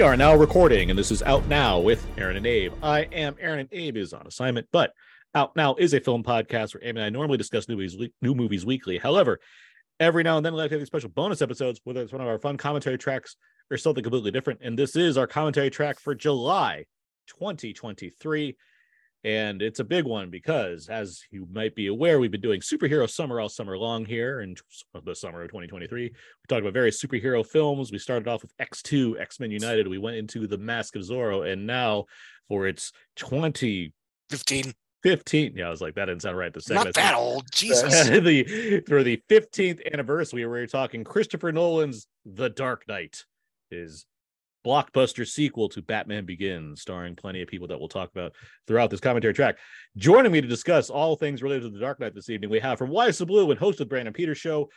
We are now recording, and this is Out Now with Aaron and Abe. I am Aaron, and Abe is on assignment, but Out Now is a film podcast where Abe and I normally discuss new movies, new movies weekly. However, every now and then we like to have these special bonus episodes, whether it's one of our fun commentary tracks or something completely different. And this is our commentary track for July 2023. And it's a big one because, as you might be aware, we've been doing superhero summer all summer long here in the summer of 2023. We talked about various superhero films. We started off with X2, X Men United. We went into The Mask of Zorro. And now for its 20 15. 15. Yeah, I was like, that didn't sound right. The Not that old. Jesus. the, for the 15th anniversary, we were talking Christopher Nolan's The Dark Knight, his blockbuster sequel to Batman Begins, starring plenty of people that we'll talk about throughout this commentary track. Joining me to discuss all things related to The Dark Knight this evening, we have from Why So Blu and host of Brandon Peters Show.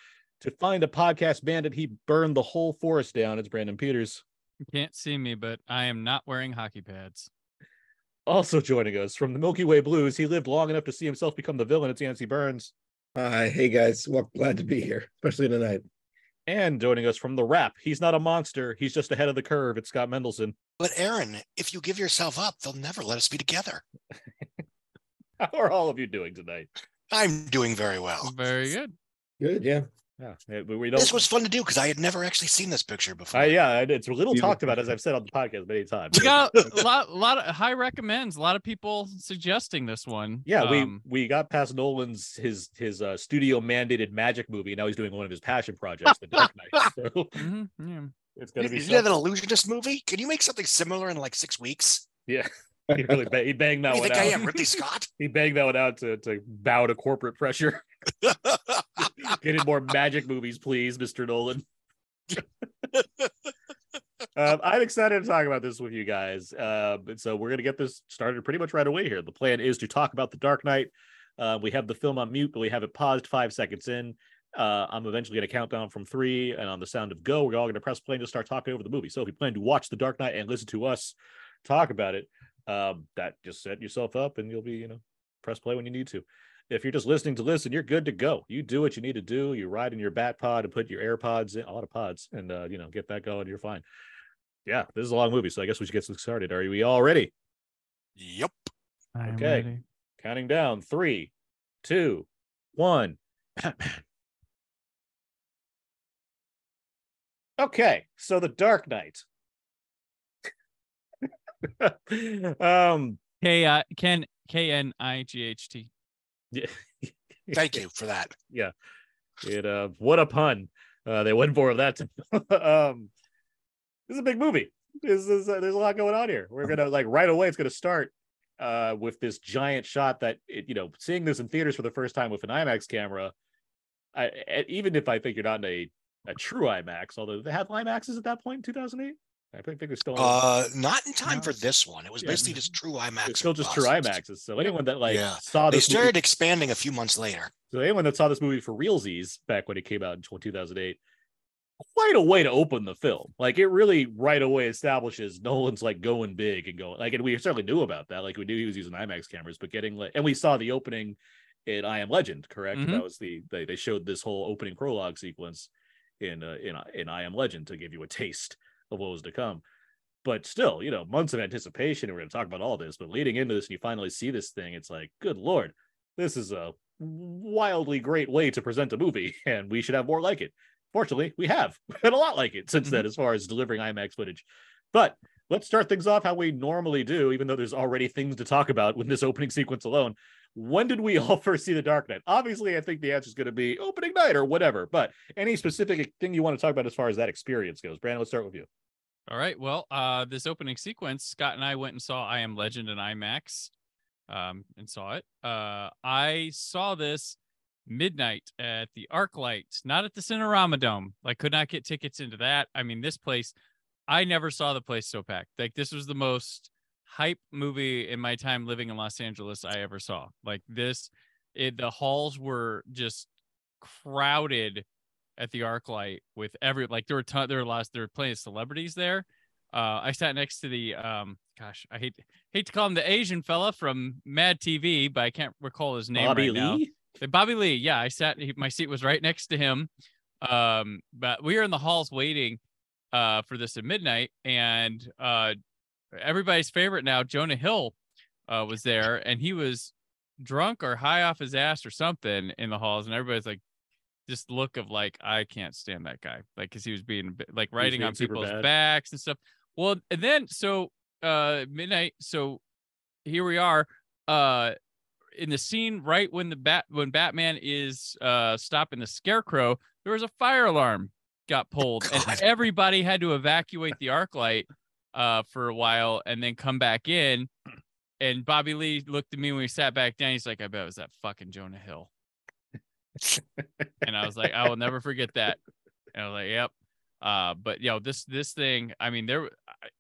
To find a podcast bandit, he burned the whole forest down. It's Brandon Peters. You can't see me, but I am not wearing hockey pads. Also joining us from the Milky Way Blues, he lived long enough to see himself become the villain. It's Yancy Burns. Hi, hey guys. Well, glad to be here, especially tonight. And joining us from the Wrap, he's not a monster. He's just ahead of the curve. It's Scott Mendelson. But Aaron, if you give yourself up, they'll never let us be together. How are all of you doing tonight? I'm doing very well. Very good. Good, yeah. Yeah, we, we don't. This was fun to do because I had never actually seen this picture before. Uh, yeah, it's a little You- talked about as I've said on the podcast many times. We got a lot, a lot of high recommends. A lot of people suggesting this one. Yeah, we Um, we got past Nolan's his his uh, studio mandated magic movie. Now he's doing one of his passion projects, The Dark Knight. So mhm, yeah. it's gonna be Isn't that an illusionist movie? Can you make something similar in like six weeks? yeah. He really ba- he banged that one think I out. am Ridley Scott? He banged that one out to to bow to corporate pressure. Get in more magic movies, please, Mr. Nolan. um, I'm excited to talk about this with you guys. Uh, so we're going to get this started pretty much right away here. The plan is to talk about The Dark Knight. Uh, we have the film on mute, but we have it paused five seconds in. Uh, I'm eventually going to count down from three, and on the sound of go, we're all going to press play and just start talking over the movie. So if you plan to watch The Dark Knight and listen to us talk about it, um, that just set yourself up, and you'll be, you know, press play when you need to if you're just listening to listen, you're good to go. You do what you need to do. You ride in your bat pod and put your AirPods in, a lot of pods, and uh, you know, get that going. You're fine. Yeah, this is a long movie, so I guess we should get started. Are we all ready? Yep. I'm Okay. ready. Counting down: three, two, one. okay, so the Dark Knight. um, K I Ken K N I G H T. yeah. Thank you for that. Yeah. It uh what a pun. Uh they went for that. um this is a big movie. This is uh, there's a lot going on here. We're gonna like right away it's gonna start uh with this giant shot that it, you know, seeing this in theaters for the first time with an IMAX camera. I and even if I think you're not in a a true IMAX, although they had IMAXs at that point in 2008. I think they're still Uh, not in time No. for this one. It was Yeah. basically just true IMAX. it's still just true bust. IMAXs. So anyone that like Yeah. saw They this movie- started expanding a few months later. So anyone that saw this movie for realsies back when it came out in 2008, quite a way to open the film. Like it really right away establishes Nolan's like going big and going like, and we certainly knew about that. Like we knew he was using IMAX cameras, but getting like, and we saw the opening in I Am Legend, correct? Mhm. That was the they they showed this whole opening prologue sequence in uh, in in I Am Legend to give you a taste of what was to come. But still, you know, months of anticipation. And we're going to talk about all this, but leading into this, and you finally see this thing. It's like, good lord, this is a wildly great way to present a movie, and we should have more like it. Fortunately, we have had a lot like it since then, mm-hmm. as far as delivering IMAX footage. But let's start things off how we normally do, even though there's already things to talk about with this opening sequence alone. When did we all first see The Dark Knight? Obviously, I think the answer is going to be opening night or whatever. But any specific thing you want to talk about as far as that experience goes, Brandon, let's start with you. All right. Well, uh, this opening sequence, Scott and I went and saw I Am Legend in IMAX, um, and saw it. Uh, I saw this midnight at the ArcLight, not at the Cinerama Dome. I could not get tickets into that. I mean, this place, I never saw the place so packed. Like this was the most hype movie in my time living in Los Angeles I ever saw. Like this, it, the halls were just crowded at the ArcLight with every like there were ton, there were lots there were plenty of celebrities there. Uh, I sat next to the um, gosh, I hate hate to call him the Asian fella from Mad TV, but I can't recall his name Bobby right now. Lee? Uh, Bobby Lee, yeah, I sat. He, my seat was right next to him. Um, but we were in the halls waiting. uh, for this at midnight, and uh, everybody's favorite now, Jonah Hill, uh, was there, and he was drunk or high off his ass or something in the halls, and everybody's like, this look of like, I can't stand that guy, like, because he was being like writing being on people's bad. backs and stuff. Well, and then so uh midnight, so here we are, uh in the scene right when the bat when Batman is uh stopping the scarecrow, there was a fire alarm got pulled and everybody had to evacuate the ArcLight uh for a while and then come back in. And Bobby Lee looked at me when we sat back down. He's like, I bet it was that fucking Jonah Hill. And I was like, I will never forget that. And I was like, Yep. Uh, but yo, this this thing, I mean, there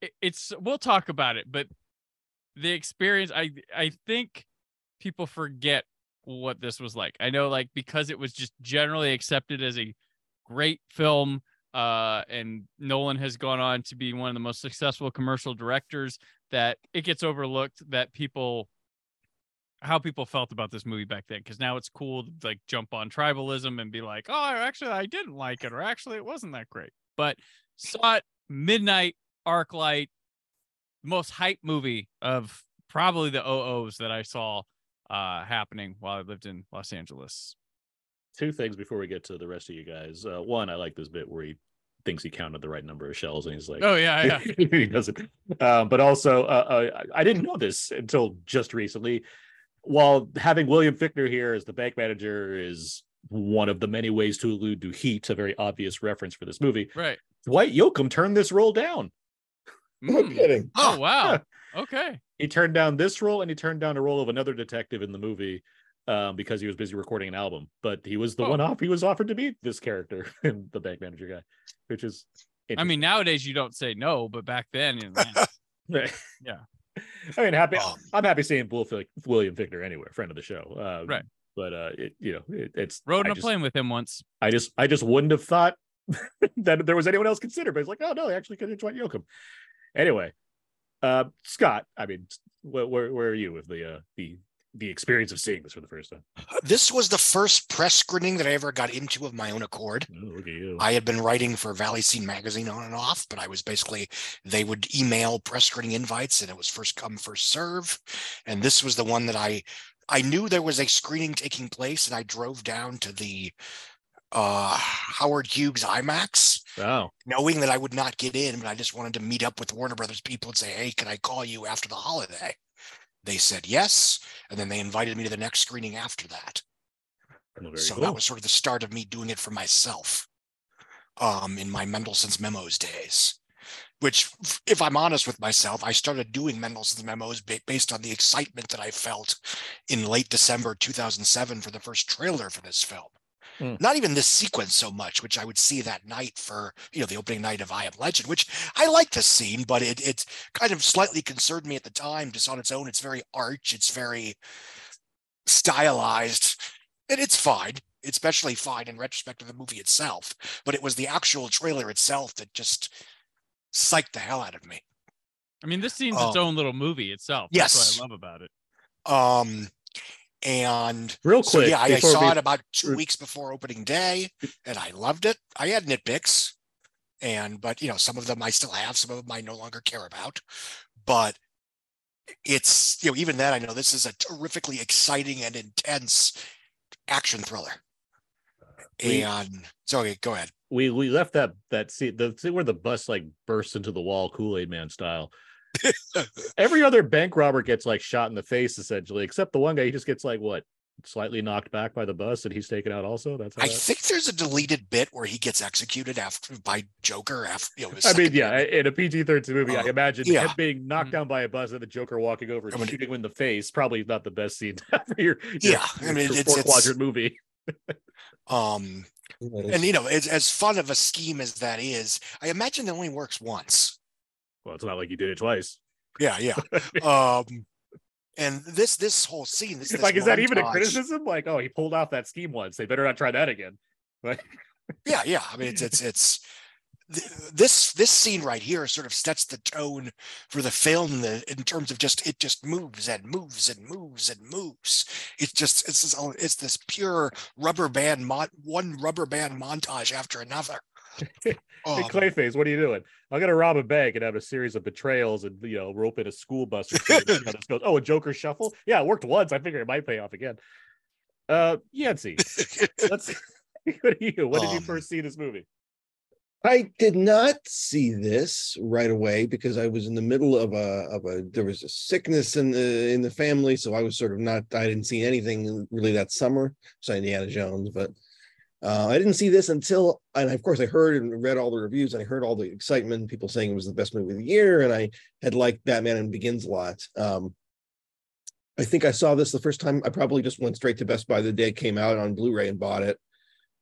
it- it's we'll talk about it, but the experience, I I think people forget what this was like. I know, like, because it was just generally accepted as a great film, uh, and Nolan has gone on to be one of the most successful commercial directors, that it gets overlooked that people how people felt about this movie back then because now it's cool to like jump on tribalism and be like oh actually i didn't like it or actually it wasn't that great but saw it midnight ArcLight most hype movie of probably the OOs that I saw uh happening while I lived in Los Angeles. Two things before we get to the rest of you guys. Uh, one, I like this bit where he thinks he counted the right number of shells, and he's like, Oh yeah, yeah. he doesn't. Um, but also, uh, uh, I didn't know this until just recently. While having William Fichtner here as the bank manager is one of the many ways to allude to Heat, a very obvious reference for this movie. right. Dwight Yoakam turned this role down. No Mm. kidding. Oh wow. Okay. He turned down this role, and he turned down a role of another detective in the movie um, because he was busy recording an album. But he was the Oh. one off. He was offered to be this character, and the bank manager guy, which is. I mean nowadays you don't say no, but back then you know, Yeah. I mean, happy. Um, I'm happy seeing William Fichtner anywhere, friend of the show. Uh, Right. But uh, it, you know, it, it's rode on a plane with him once. I just, I just wouldn't have thought that there was anyone else considered. But it's like, oh no, they actually could have Dwight Yoakam. Anyway, uh, Scott. I mean, where, where, where are you with the uh, the the experience of seeing this for the first time? This was the first press screening that I ever got into of my own accord. Oh, look at you. I had been writing for Valley Scene magazine on and off, but I was basically they would email press screening invites, and it was first come first serve. And this was the one that I I knew there was a screening taking place, and I drove down to the uh Howard Hughes IMAX, oh, knowing that I would not get in, but I just wanted to meet up with Warner Brothers people and say, "Hey, can I call you after the holiday?" They said yes, and then they invited me to the next screening after that well, so cool. that was sort of the start of me doing it for myself um in my Mendelson's memos days which if i'm honest with myself i started doing Mendelson's memos ba- based on the excitement that i felt in late december 2007 for the first trailer for this film Hmm. not even this sequence so much which i would see that night for you know the opening night of i am legend which i like this scene but it it kind of slightly concerned me at the time just on its own it's very arch it's very stylized and it's fine especially fine in retrospect of the movie itself but it was the actual trailer itself that just psyched the hell out of me I mean, this scene's its Oh. own little movie itself. That's Yes. what I love about it. um and Real so quick, yeah I, I saw we- it about two weeks before opening day and i loved it. I had nitpicks and but you know some of them i still have some of them i no longer care about. But it's you know even then i know this is a terrifically exciting and intense action thriller. We- and so okay go ahead. we we left that that scene the scene where the bus like bursts into the wall Kool Aid Man style. Every other bank robber gets like shot in the face essentially, except the one guy. He just gets like what slightly knocked back by the bus, and he's taken out also. That's how I that- think there's a deleted bit where he gets executed after by Joker after you know. I mean, yeah, movie. in a PG thirteen movie, I Uh, imagine yeah. him being knocked Mhm. down by a bus and the Joker walking over and I mean, shooting him in the face. Probably not the best scene for your, your Yeah, I mean, your it's- four it's- quadrant movie. Um, and you know, as, as fun of a scheme as that is, I imagine it only works once. Well, it's not like you did it twice. Yeah, yeah. um, and this this whole scene, this, this like, is that even a criticism? Like, oh, he pulled off that scheme once. They better not try that again. Like, Yeah, yeah. I mean, it's it's it's this this scene right here sort of sets the tone for the film the, in terms of just it just moves and moves and moves and moves. It's just it's this, it's this pure rubber band mon- one rubber band montage after another. Hey, Clayface, what are you doing? I'm gonna rob a bank and have a series of betrayals and you know rope in a school bus. Or something. See goes. oh, a Joker shuffle? Yeah, it worked once. I figure it might pay off again. Uh, Yancy, let's. What do you? When did you Um, first see this movie? I did not see this right away because I was in the middle of a of a there was a sickness in the in the family, so I was sort of not I didn't see anything really that summer. So Indiana Jones, but uh, I didn't see this until and of course I heard and read all the reviews and I heard all the excitement, people saying it was the best movie of the year, and I had liked Batman and Begins a lot. Um, I think I saw this the first time. I probably just went straight to Best Buy the day it came out on Blu-ray and bought it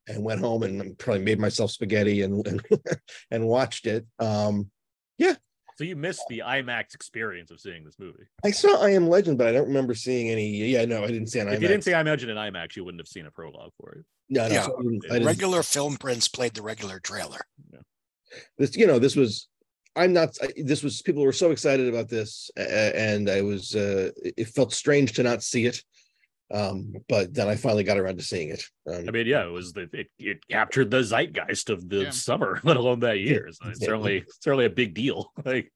and went home and probably made myself spaghetti and and, and watched it. Um, yeah. So you missed the IMAX experience of seeing this movie. I saw I Am Legend, but I don't remember seeing any. Yeah, no, I didn't see an If you didn't see I Am Legend in IMAX, you wouldn't have seen a prologue for it. No, no, Yeah, so I didn't- I regular film prints played the regular trailer. this you know this was i'm not I- this was people were so excited about this uh, and i was uh it it felt strange to not see it um but then i finally got around to seeing it um, I mean, yeah, it was the it, it captured the zeitgeist of the Yeah. summer, let alone that year. So it's Yeah. certainly certainly a big deal. Like,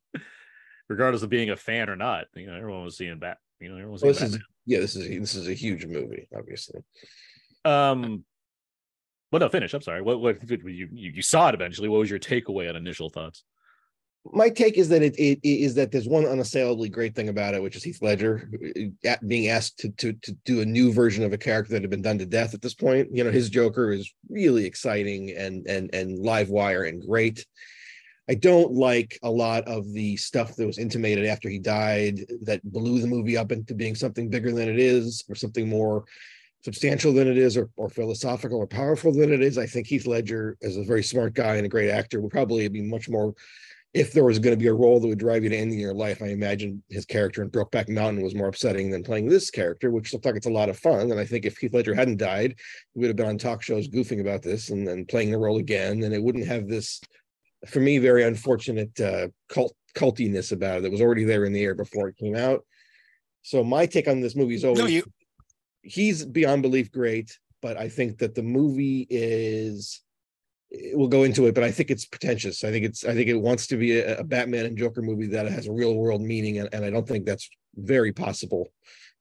regardless of being a fan or not, you know, everyone was seeing Bat. You know, everyone was well, seeing this is yeah this is this is a huge movie obviously Batman. Um, well, no, finish. I'm sorry. What what you you saw it eventually? What was your takeaway on initial thoughts? my take is that it, it it is that there's one unassailably great thing about it, which is Heath Ledger uh, being asked to to to do a new version of a character that had been done to death at this point. You know, his Joker is really exciting and and and live wire and great. I don't like a lot of the stuff that was intimated after he died that blew the movie up into being something bigger than it is or something more substantial than it is or, or philosophical or powerful than it is. I think Heath Ledger is a very smart guy and a great actor would probably be much more if there was going to be a role that would drive you to ending your life, I imagine his character in Brokeback Mountain was more upsetting than playing this character, which looked like it's a lot of fun. And I think if Heath Ledger hadn't died, he would have been on talk shows goofing about this and then playing the role again, and it wouldn't have this, for me, very unfortunate uh, cult cultiness about it that was already there in the air before it came out. So my take on this movie is always No, you he's beyond belief great, but I think that the movie is we'll go into it, but I think it's pretentious. I think it's I think it wants to be a, a Batman and Joker movie that has a real world meaning, and, and I don't think that's very possible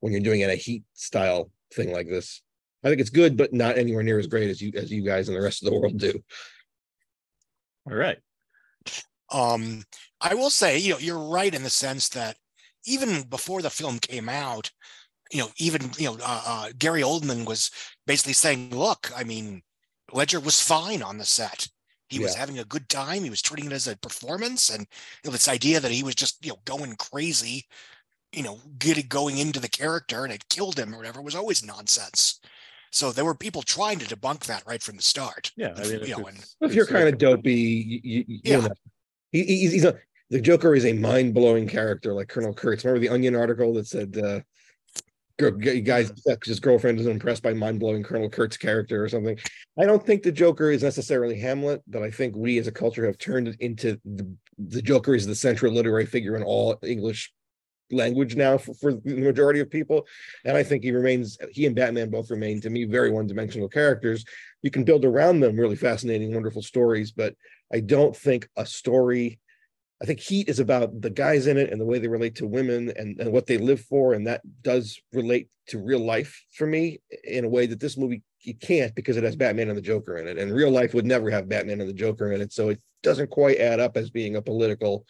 when you're doing it in a heat style thing like this. I think it's good, but not anywhere near as great as you as you guys and the rest of the world do. All right. Um, I will say, you know, you're right in the sense that even before the film came out, you know, even you know, uh, uh, Gary Oldman was basically saying, "Look, I mean, Ledger was fine on the set. He was having a good time. He was treating it as a performance, and you know, this idea that he was just you know going crazy, you know, getting going into the character and it killed him or whatever was always nonsense." So there were people trying to debunk that right from the start. Yeah, I mean, you know, and If you're kind of dopey, you, you, you Yeah. know, he, he's, he's a the Joker is a mind blowing character like Colonel Kurtz. Remember the Onion article that said, uh, "Girl- g- "Guys, his girlfriend is impressed by mind blowing Colonel Kurt's character" or something. I don't think the Joker is necessarily Hamlet, but I think we as a culture have turned it into the, the Joker is the central literary figure in all English language now for, for the majority of people. And I think he remains, he and Batman both remain to me very one dimensional characters. You can build around them really fascinating, wonderful stories, but I don't think a story. I think Heat is about the guys in it and the way they relate to women and, and what they live for. And that does relate to real life for me in a way that this movie you can't because it has Batman and the Joker in it. And real life would never have Batman and the Joker in it. So it doesn't quite add up as being a political,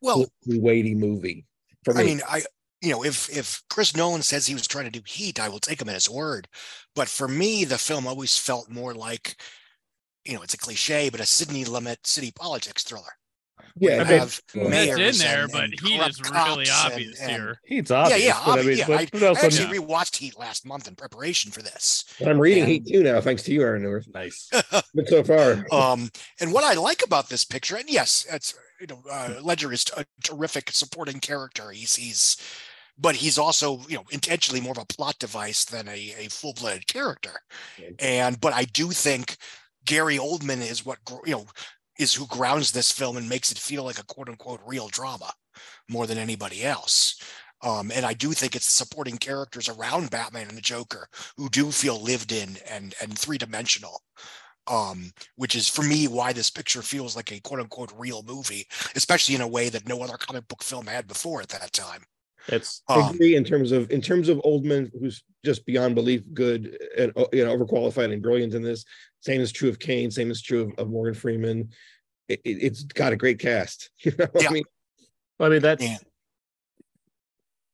well, weighty movie. For me. I mean, I you know, if if Chris Nolan says he was trying to do Heat, I will take him at his word. But for me, the film always felt more like, you know, it's a cliche, but a Sidney Lumet city politics thriller. Yeah, You I mean, have well, It's in there, and- but and Heat is really cops and- obvious and- here. He's obvious, yeah, yeah, but I obvi- mean, yeah. but, I, but I also actually rewatched Heat last month in preparation for this. I'm reading and- Heat too now, thanks to you, Aaron Neuwirth. nice. But so far, Um, and what I like about this picture, and yes, it's you know, uh, Ledger is a terrific supporting character. He's he's, but he's also you know intentionally more of a plot device than a, a full blooded character. Yeah. And but I do think Gary Oldman is what you know is who grounds this film and makes it feel like a quote unquote real drama more than anybody else. Um, and I do think it's the supporting characters around Batman and the Joker who do feel lived in and and three dimensional um, which is for me why this picture feels like a quote unquote real movie, especially in a way that no other comic book film had before at that time. It's I Um, agree in terms of in terms of Oldman, who's just beyond belief good and uh, you know overqualified and brilliant in this. Same is true of Caine. Same is true of, of Morgan Freeman. It, it, has got a great cast. You know, Yeah. I mean, I mean that's Yeah.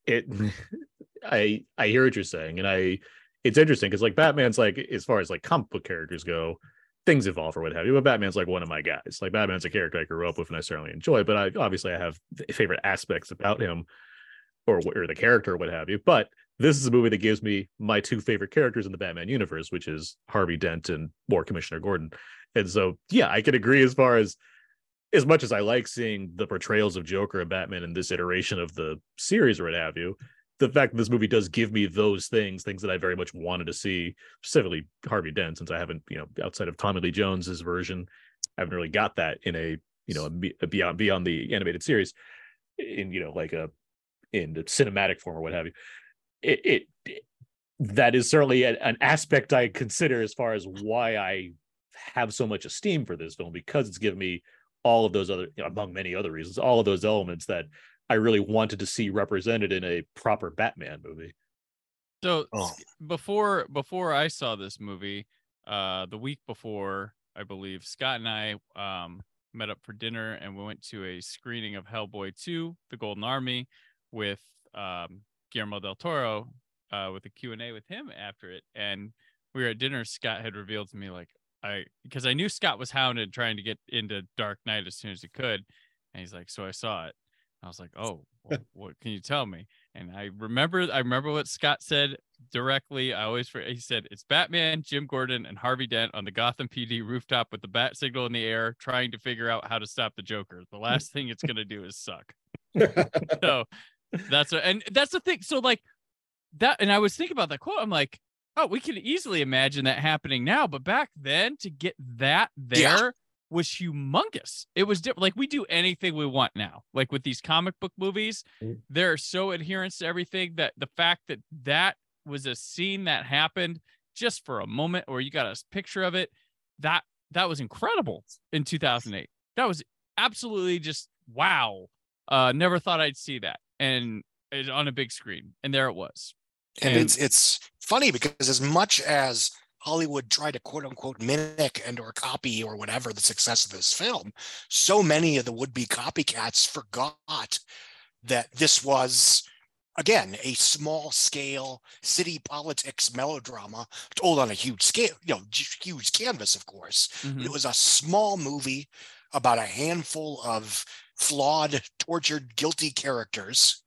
it. I I hear what you're saying, and I it's interesting because like Batman's like as far as like comic book characters go, things evolve or what have you. But Batman's like one of my guys. Like Batman's a character I grew up with and I certainly enjoy. But I obviously I have favorite aspects about him, or or the character or what have you. But this is a movie that gives me my two favorite characters in the Batman universe, which is Harvey Dent and more Commissioner Gordon. And so yeah, I can agree as far as as much as I like seeing the portrayals of Joker and Batman in this iteration of the series or what have you, the fact that this movie does give me those things, things that I very much wanted to see, specifically Harvey Dent, since I haven't, you know, outside of Tommy Lee Jones's version, I haven't really got that in a, you know, a, a beyond beyond the animated series, in you know, like a in the cinematic form or what have you. It, it, it- that is certainly a- an aspect I consider as far as why I have so much esteem for this film because it's given me all of those other, you know, among many other reasons, all of those elements that I really wanted to see represented in a proper Batman movie. So Oh. before before I saw this movie, uh, the week before, I believe Scott and I um met up for dinner and we went to a screening of Hellboy 2: The Golden Army with um Guillermo del Toro uh with a Q&A with him after it and we were at dinner Scott had revealed to me like I because I knew Scott was hounded trying to get into Dark Knight as soon as he could and he's like so I saw it. I was like, "Oh, well, what can you tell me?" And I remember, I remember what Scott said directly. I always, he said, "It's Batman, Jim Gordon, and Harvey Dent on the Gotham PD rooftop with the bat signal in the air, trying to figure out how to stop the Joker. The last thing it's gonna do is suck." So that's a, and that's the thing. So like that, and I was thinking about that quote. I'm like, oh, we can easily imagine that happening now, but back then to get that there Yeah. was humongous. It was different. Like we do anything we want now. Like with these comic book movies, Mm. they're so adherence to everything that the fact that that was a scene that happened just for a moment, or you got a picture of it, that that was incredible in 2008. That was absolutely just wow. Uh, never thought I'd see that, and it, on a big screen, and there it was. and And- it's it's funny because as much as Hollywood tried to quote unquote mimic and or copy or whatever the success of this film, so many of the would-be copycats forgot that this was again a small scale city politics melodrama told on a huge scale, you know, huge canvas, of course. Mhm. It was a small movie about a handful of flawed, tortured, guilty characters.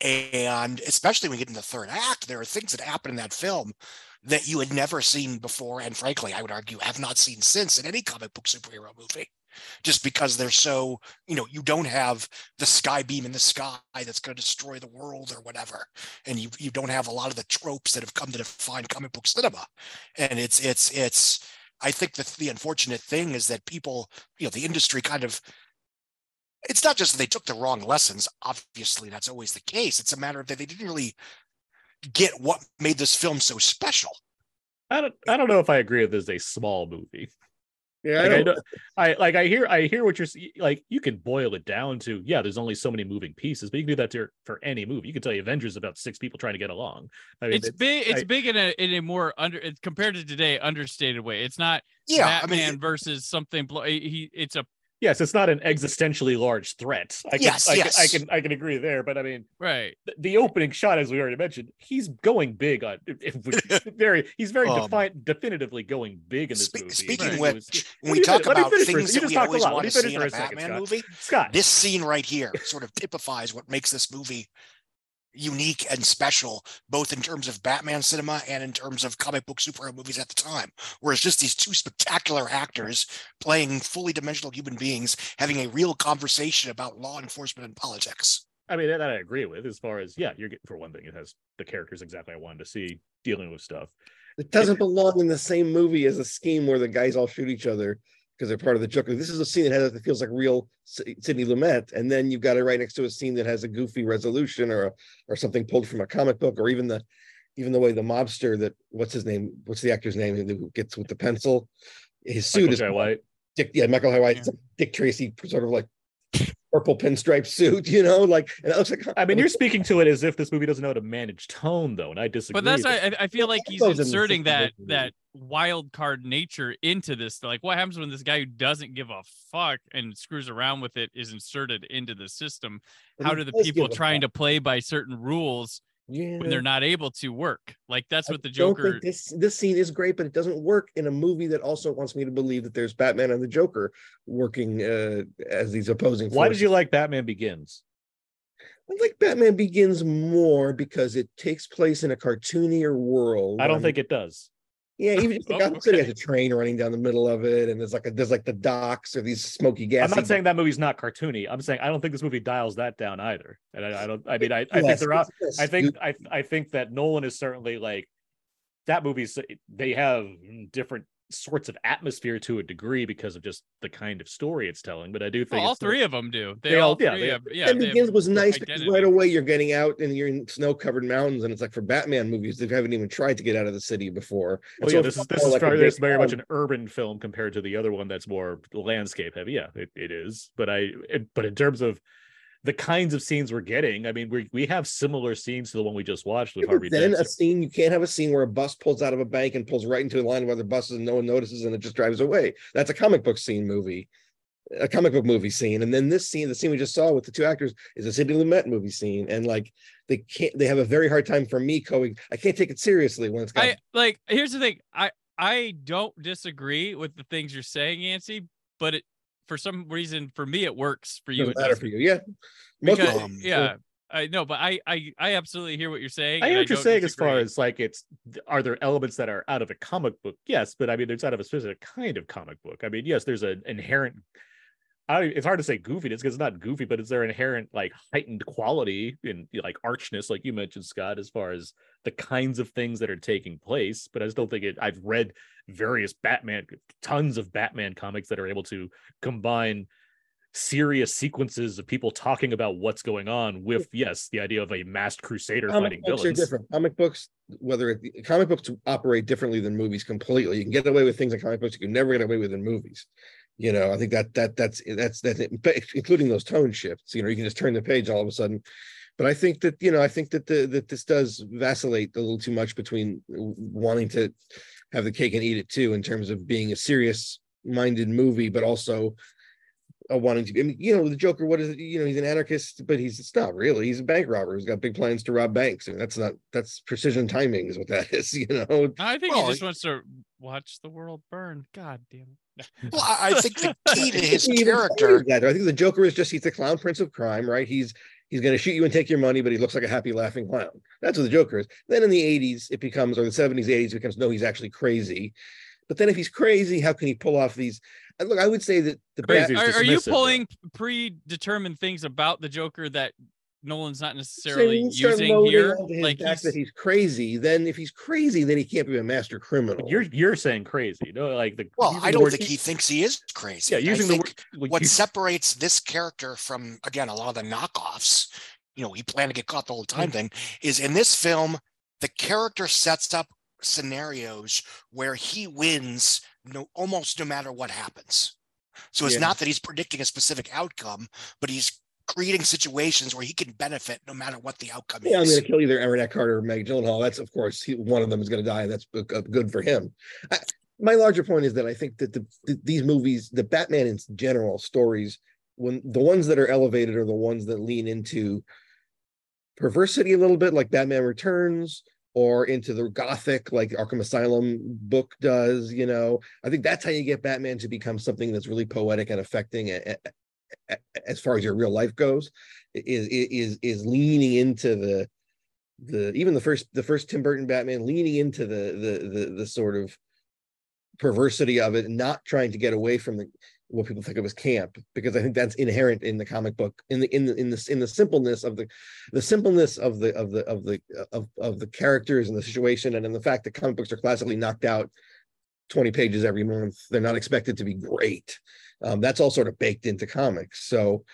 And especially when you get in the third act, there are things that happen in that film that you had never seen before. And frankly, I would argue have not seen since in any comic book superhero movie. Just because they're so, you know, you don't have the sky beam in the sky that's going to destroy the world or whatever. And you you don't have a lot of the tropes that have come to define comic book cinema. And it's it's it's I think the the unfortunate thing is that people, you know, the industry kind of it's not just that they took the wrong lessons. Obviously, that's always the case. It's a matter of that they didn't really get what made this film so special. I don't I don't know if I agree with this as a small movie. yeah, I Like I, don't, know, I like I hear I hear what you're s- like you can boil it down to yeah there's only so many moving pieces but you can do that to, for any movie you can tell you Avengers about six people trying to get along I mean it's big. It's I- big in a in a more under compared to today understated way. It's not Yeah, Batman I mean, versus something. He it's a yes it's not an existentially large threat I can, Yes, I, yes. can I can I can agree there but I mean right. the, the opening shot as we already mentioned he's going big on very he's very Um, defined definitively going big in this spe- movie speaking It of was- which, when we talk finish- let me about finish for a things that we You just talked a always. Let want me to see finish in for a a second, Batman Scott. movie, Scott this scene right here sort of typifies what makes this movie unique and special, both in terms of Batman cinema and in terms of comic book superhero movies at the time. Whereas just these two spectacular actors playing fully dimensional human beings having a real conversation about law enforcement and politics. I mean that, that I agree with as far as yeah you're getting for one thing it has the characters exactly I wanted to see dealing with stuff it doesn't belong in the same movie as a scheme where the guys all shoot each other because they're part of the Joker. This is a scene that has that feels like real Sidney Lumet, and then you've got it right next to a scene that has a goofy resolution or a, or something pulled from a comic book, or even the even the way the mobster that what's his name, what's the actor's name who gets with the pencil, his suit Michael is Jai White. Dick, yeah, Michael Jai White, Yeah. it's a Dick Tracy sort of like purple pinstripe suit, you know, like and that looks like I mean, you're speaking to it as if this movie doesn't know how to manage tone, though, and I disagree. But that's I, I feel like he's goes in inserting that that wild card nature into this. Like, what happens when this guy who doesn't give a fuck and screws around with it is inserted into the system? But How do the people trying to play by certain rules yeah. when they're not able to work? Like, that's I what the Joker. this this scene is great, but it doesn't work in a movie that also wants me to believe that there's Batman and the Joker working uh, as these opposing. Why did you like Batman Begins? I like Batman Begins more because it takes place in a cartoonier world. I don't think it does. Yeah, even just oh, the Oh, Gotham City has a train running down the middle of it, and there's like a, there's like the docks or these smoky gas. I'm not saying that movie's not cartoony. I'm saying I don't think this movie dials that down either. And I, I don't. I mean, I, I think they're out. I think I I think that Nolan is certainly like that movie's they have different sorts of atmosphere to a degree because of just the kind of story it's telling. But I do think Well, all it's still- three of them do. They, They all- all, yeah, they- have. Yeah, and Begins was nice because right away you're getting out and you're in snow covered mountains, and it's like for Batman movies they haven't even tried to get out of the city before. Well, so yeah, this is this is like a very, this is big very much an urban film compared to the other one that's more landscape heavy. Yeah, it, it is. But I it, but in terms of the kinds of scenes we're getting, I mean, we we have similar scenes to the one we just watched with Even Harvey then Dent. a scene you can't have a scene where a bus pulls out of a bank and pulls right into a line of other buses and no one notices and it just drives away. That's a comic book scene movie, a comic book movie scene. And then this scene, the scene we just saw with the two actors, is a Sidney Lumet movie scene. And like they can't, they have a very hard time for me going. I can't take it seriously when it's got. I like. Here's the thing. I I don't disagree with the things you're saying, Yancy, but it for some reason for me it works. For you, it matter for you, yeah. Because, Um, yeah, I know, but I I I absolutely hear what you're saying. I and hear what you're don't saying as far as like it's are there elements that are out of a comic book? Yes, but I mean there's out of a specific kind of comic book. I mean, yes, there's an inherent I don't, it's hard to say goofiness because it's not goofy, but is there inherent like heightened quality in like archness, like you mentioned, Scott, as far as the kinds of things that are taking place? But I just don't think it. I've read various Batman, tons of Batman comics that are able to combine serious sequences of people talking about what's going on with yes the idea of a masked crusader fighting comic books are different. Comic books, whether it, comic books operate differently than movies completely. You can get away with things in comic books you can never get away with in movies. You know, I think that that that's that's that's it, including those tone shifts. You know, you can just turn the page all of a sudden. But I think that you know, I think that the that this does vacillate a little too much between wanting to have the cake and eat it too, in terms of being a serious minded movie, but also uh, wanting to be. I mean, you know, the Joker. What is it? You know, he's an anarchist, but he's it's not really. He's a bank robber. He's got big plans to rob banks, and that's not that's precision timing, is what that is. You know, I think Well, he just wants to watch the world burn. God damn it. Well, I I think the key to his character. I think the Joker is just he's the clown prince of crime, right? He's he's going to shoot you and take your money, but he looks like a happy laughing clown. That's what the Joker is. Then in the 80s, it becomes, or the 70s, 80s, it becomes no, he's actually crazy. But then if he's crazy, how can he pull off these? Look, I would say that the Crazy Bat- is Are, are you pulling predetermined things about the Joker that Nolan's not necessarily saying- start using here? his Like back he's, that he's crazy. Then if he's crazy, then he can't be a master criminal. You're you're saying crazy no like the well, I don't think he thinks he is crazy. yeah I using the word like, what you- separates this character from again a lot of the knockoffs you know he planned to get caught the whole time hmm. thing is in this film the character sets up scenarios where he wins no almost no matter what happens so it's Yeah. not that he's predicting a specific outcome but he's creating situations where he can benefit no matter what the outcome is. Yeah, I'm going to kill either Aaron Eckhart or Meg Gyllenhaal. That's of course he, one of them is going to die. and That's uh, good for him. I, my larger point is that I think that the, the these movies, the Batman in general stories, when the ones that are elevated are the ones that lean into perversity a little bit, like Batman Returns, or into the gothic, like Arkham Asylum book does. You know, I think that's how you get Batman to become something that's really poetic and affecting. As far as your real life goes, is is is leaning into the the even the first the first Tim Burton Batman leaning into the the the, the sort of perversity of it not trying to get away from the what people think of as camp because I think that's inherent in the comic book in the in the in the in the simpleness of the the simpleness of the of the of the of, of the characters and the situation and in the fact that comic books are classically knocked out 20 pages every month. They're not expected to be great um, that's all sort of baked into comics so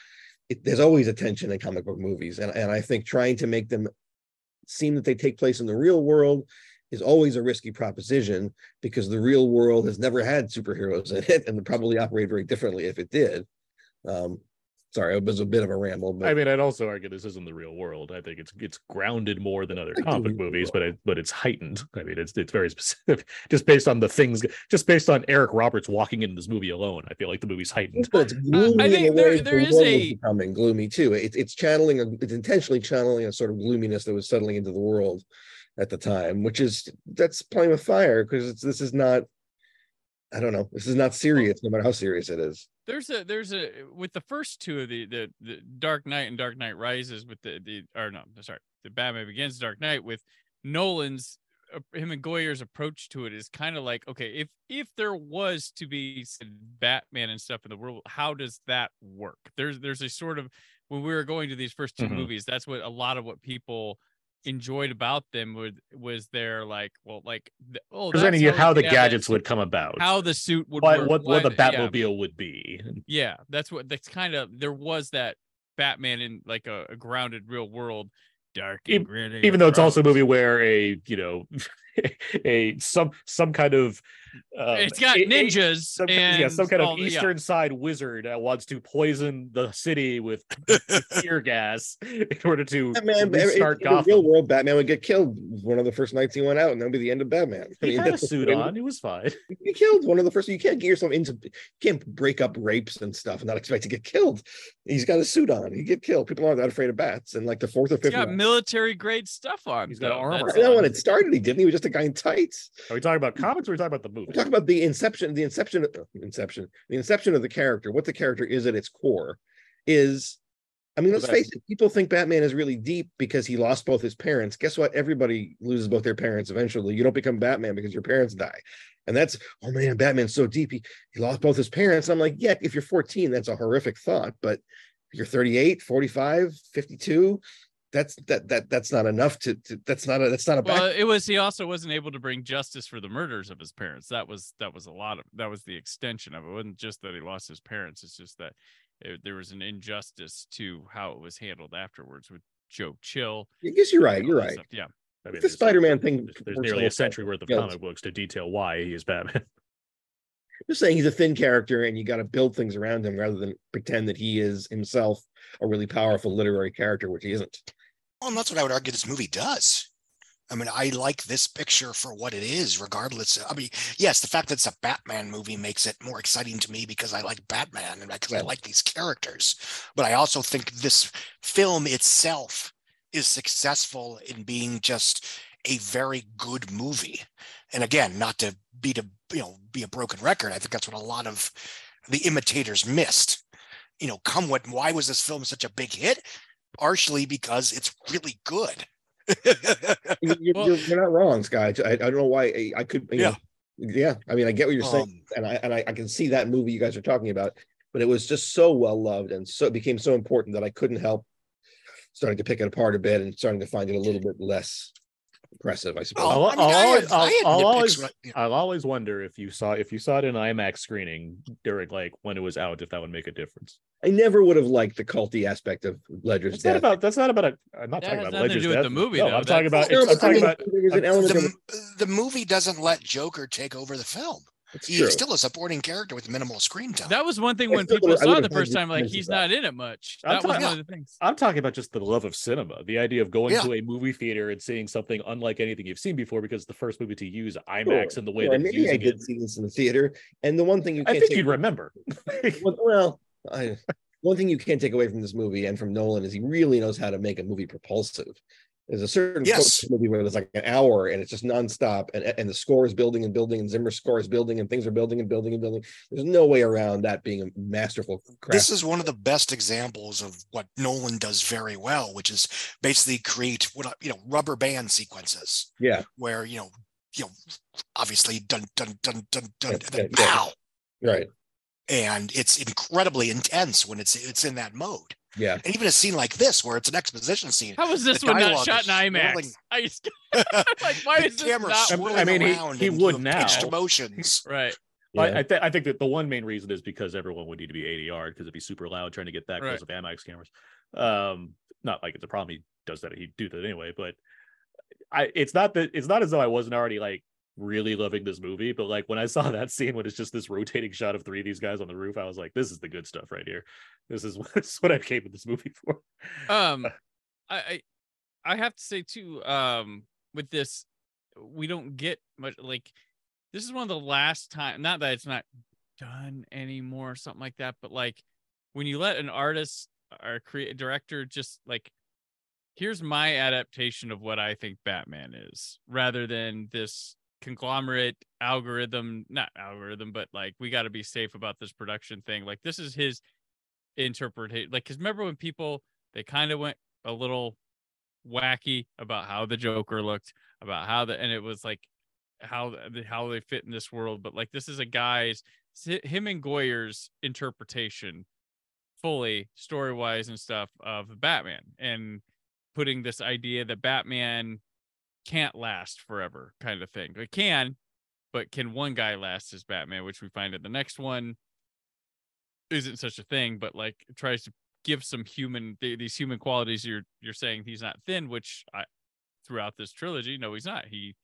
it, there's always a tension in comic book movies and, and i think trying to make them seem that they take place in the real world is always a risky proposition because the real world has never had superheroes in it and would probably operate very differently if it did. Um, sorry, it was a bit of a ramble, but I mean, I'd also argue this isn't the real world. I think it's it's grounded more than other Like comic movies, but it, but it's heightened. I mean, it's it's very specific, just based on the things, just based on Eric Roberts walking into this movie alone. I feel like the movie's heightened. but it's gloomy think in a there- way there the is world a- was becoming gloomy too. It's it's channeling a, it's intentionally channeling a sort of gloominess that was settling into the world at the time, which is that's playing with fire because this is not. I don't know. This is not serious, no matter how serious it is. There's a there's a with the first two of the the, the Dark Knight and Dark Knight Rises with the the or no sorry the Batman Begins Dark Knight with Nolan's uh, him and Goyer's approach to it is kind of like okay if if there was to be Batman and stuff in the world how does that work there's there's a sort of when we were going to these first 2 Mhm. movies that's what a lot of what people enjoyed about them was was their like well like the, oh Presenting you how the can have that gadgets would come about, how the suit would what work, what, what the why- yeah. Batmobile would be. Yeah, that's what that's kind of there was that Batman in like a, a grounded real world, dark and Even- gritty. even though it's also a movie where a you know a some some kind of uh, it's got a- a- ninjas some, and yeah some kind of the- yeah. eastern side wizard that wants to poison the city with, with tear gas in order to Batman, in, restart in the real world, Batman would get killed one of the first nights he went out, and that'd be the end of Batman. I He mean, had a suit way- on. He was fine. You killed one of the first. You can't get yourself into. You can't break up rapes and stuff and not expect to get killed. He's got a suit on. He get killed. People aren't that afraid of bats. And like the fourth or He's fifth. got one- military grade stuff on. He's got though. armor I know when it started, he didn't. He was just a guy in tights. Are we talking about comics or are we talking about the movie? We're talking about the inception. The inception. uh, Inception. The inception of the character. What the character is at its core is. I mean, let's face it. People think Batman is really deep because he lost both his parents. Guess what? Everybody loses both their parents eventually. You don't become Batman because your parents die. And that's, oh man, Batman's so deep. He, he lost both his parents. I'm like, yeah, if you're 14, that's a horrific thought. But if you're 38, 45, 52, that's that that that's not enough to, to that's not a that's not a Well, back. it was he also wasn't able to bring justice for the murders of his parents. That was that was a lot of that was the extension of it. It wasn't just that he lost his parents. It's just that it, there was an injustice to how it was handled afterwards with Joe Chill. I guess you're right. You're right. stuff. Yeah. I mean, the Spider-Man thing There's, there's nearly a century worth of Yeah. comic books to detail why he is Batman. just saying he's a thin character and you got to build things around him rather than pretend that he is himself a really powerful literary character, which he isn't. Well, and that's what I would argue this movie does. I mean, I like this picture for what it is, regardless. I mean, yes, the fact that it's a Batman movie makes it more exciting to me because I like Batman and because I like these characters. But I also think this film itself is successful in being just a very good movie. And again, not to be to you know be a broken record, I think that's what a lot of the imitators missed. You know, come what why was this film such a big hit? Partially because it's really good. You- you- Well- you're, you're not wrong, Sky. I, I don't know why I, I could. You Yeah. Know, yeah. I mean, I get what you're saying, Um, and I and I, I can see that movie you guys are talking about, but it was just so well loved and so it became so important that I couldn't help starting to pick it apart a bit and starting to find it a little bit less impressive. I suppose. Oh, I'll, I mean, I I'll had- always, I I'll, I'll always, when I- yeah. I'll always wonder if you saw if you saw it in IMAX screening during like when it was out, if that would make a difference. I never would have liked the culty aspect of Ledger's It's not about. That's not about a. I'm not That talking about nothing Ledger's do with death. the movie, No, though. I'm talking about. That's- It's, I'm talking about. there's an element of the, the movie doesn't let Joker take over the film. It's He's true. still a supporting character with minimal screen time. That was one thing I when people saw it the first time, like he's that. not in it much. I'm That was talking- one of the things. I'm talking about just the love of cinema, the idea of going Yeah. to a movie theater and seeing something unlike anything you've seen before because the first movie to use IMAX in the way Sure, that it's maybe I did it. see this in the theater. And the one thing you I can't think take, you'd remember. well, well, I, one thing you can't take away from this movie and from Nolan is he really knows how to make a movie propulsive. There's a certain Yes. movie where there's like an hour and it's just nonstop, and and the score is building and building, and Zimmer's score is building, and things are building and building and building. There's no way around that being a masterful craft. this is one of the best examples of what Nolan does very well, which is basically create what you know rubber band sequences yeah, where you know you know obviously dun dun dun dun dun Yeah, and then yeah, yeah. right. and it's incredibly intense when it's it's in that mode. Yeah, And even a scene like this where it's an exposition scene, How was this one not shot in IMAX? swirling. I just like why the is this camera not swirling I mean, he- around he and would you know, pitched now. emotions. right? I, yeah. I, th- I think that the one main reason is because everyone would need to be 80 yard because it'd be super loud trying to get that close of IMAX cameras. Um, not like it's a problem. He does that. He'd do that anyway. But I it's not that it's not as though I wasn't already like really loving this movie, but like when I saw that scene when it's just this rotating shot of three of these guys on the roof, I was like, this is the good stuff right here. This is, this is what I came to this movie for. um I, I i have to say too um with this we don't get much like this is one of the last time not that it's not done anymore or something like that but like when you let an artist or create director just like here's my adaptation of what i think batman is rather than this conglomerate algorithm not algorithm but like we got to be safe about this production thing. Like this is his interpretation like because remember when people they kind of went a little wacky about how the joker looked about how the and it was like how how they fit in this world but like this is a guy's him and goyer's interpretation fully story wise and stuff of batman and putting this idea that batman can't last forever kind of thing. It can but can one guy last as batman which we find in the next one isn't such a thing but like tries to give some human th- these human qualities you're you're saying he's not thin which i throughout this trilogy no he's not. He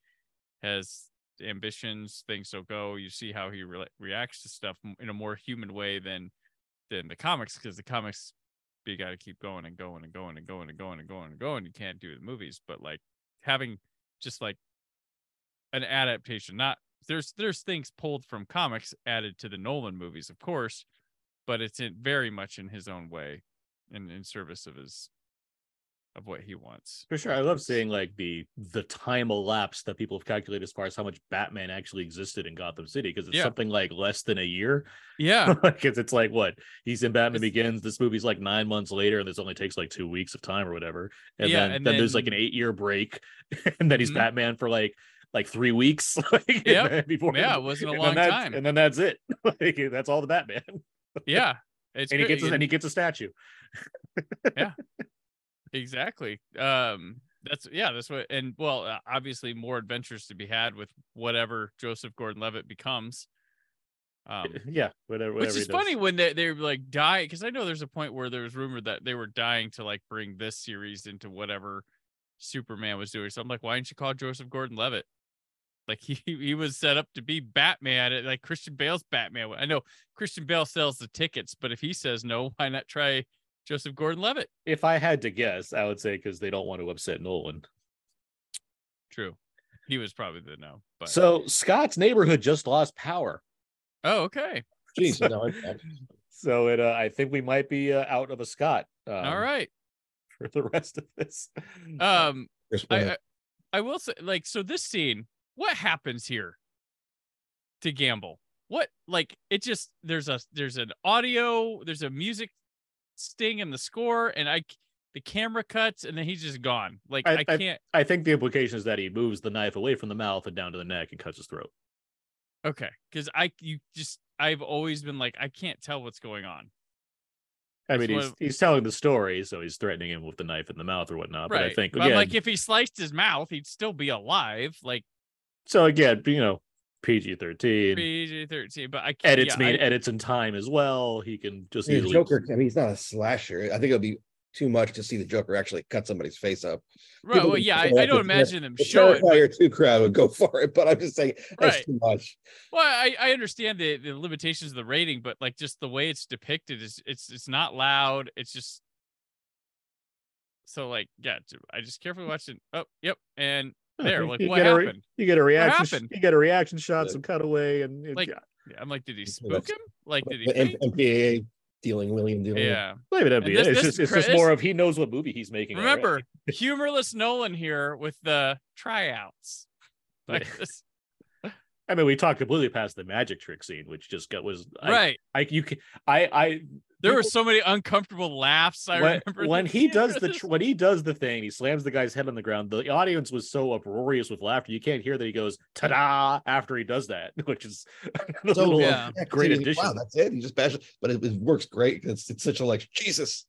has ambitions things don't go. You see how he re- reacts to stuff in a more human way than than the comics because the comics you got to keep going and going and going and going and going and going and going. You can't do the movies but like having just like an adaptation not there's there's things pulled from comics added to the nolan movies of course but it's in very much in his own way in in service of his of what he wants For sure. I love seeing like the the time elapsed that people have calculated as far as how much Batman actually existed in Gotham City, because it's Yeah. something like less than a year. yeah Because it's, like what he's in Batman It's- Begins. This movie's like nine months later, and this only takes like two weeks of time or whatever. And Yeah, then, and then, there's like an eight year break, and then he's Mhm. Batman for like like three weeks. like, Yep. before Yeah, it wasn't a long then time. And then that's it. like that's all the Batman. yeah it's and he gets a, and he gets a statue. Exactly. Um that's yeah that's what and well uh, obviously more adventures to be had with whatever joseph gordon-levitt becomes. Um yeah, whatever. whatever which is funny when they they're like die because i know there's a point where there was rumored that they were dying to like bring this series into whatever superman was doing. So i'm like why didn't you call joseph gordon-levitt? Like he he was set up to be batman like christian bale's batman. I know christian bale sells the tickets but if he says no why not try joseph gordon-levitt If I had to guess, I would say because they don't want to upset Nolan. True. He was probably the no. But So Scott's neighborhood just lost power. oh, okay. Jeez, no, I- I- So it, uh, I think we might be uh, out of a Scott. Um, All right. for the rest of this. Um, I, I I will say like so this scene. What happens here to Gamble? What like it just there's a there's an audio there's a music sting in the score and I the camera cuts and then he's just gone. Like I- I, I- can't. I think the implication is that he moves the knife away from the mouth and down to the neck and cuts his throat. Okay, because I you just I've always been like I can't tell what's going on. I mean, he's he's telling the story, so he's threatening him with the knife in the mouth or whatnot. But I think But again, I'm like if he sliced his mouth, he'd still be alive. Like so again, you know, PG thirteen PG thirteen. But I can't. edits yeah, mean I- edits in time as well. He can just I mean, easily Joker. I mean, he's not a slasher. I think it'll be too much to see the Joker actually cut somebody's face up. Right. People Well, yeah, I, I don't imagine them The show it. but- Terrifier two crowd would go for it, but I'm just saying that's Right. too much. Well, I, I understand the, the limitations of the rating, but like just the way it's depicted is it's it's not loud. It's just so like yeah. I just carefully watched it. Oh, yep, and there. Like You what get a re- happened? you get a reaction. sh- You get a reaction shot, Yeah. some cutaway, and it- Like, yeah. I'm like, did he spook him? Like, did he? The M- MPAA dealing, William dealing. Yeah. Not even And NBA. this- it's this just is it's just more of he knows what movie he's making. already. Remember, humorless Nolan here with the tryouts. Like Yeah. this, I mean, we talked completely past the magic trick scene, which just got was I, right? I you can I I There were so many uncomfortable laughs. I when, remember when this he does the when he does the thing, he slams the guy's head on the ground. The audience was so uproarious with laughter, you can't hear that he goes "ta-da" after he does that, which is a So little, yeah. Yeah, great you addition. Wow, that's it. He just bashes, but it, it works great. It's it's such a like Jesus.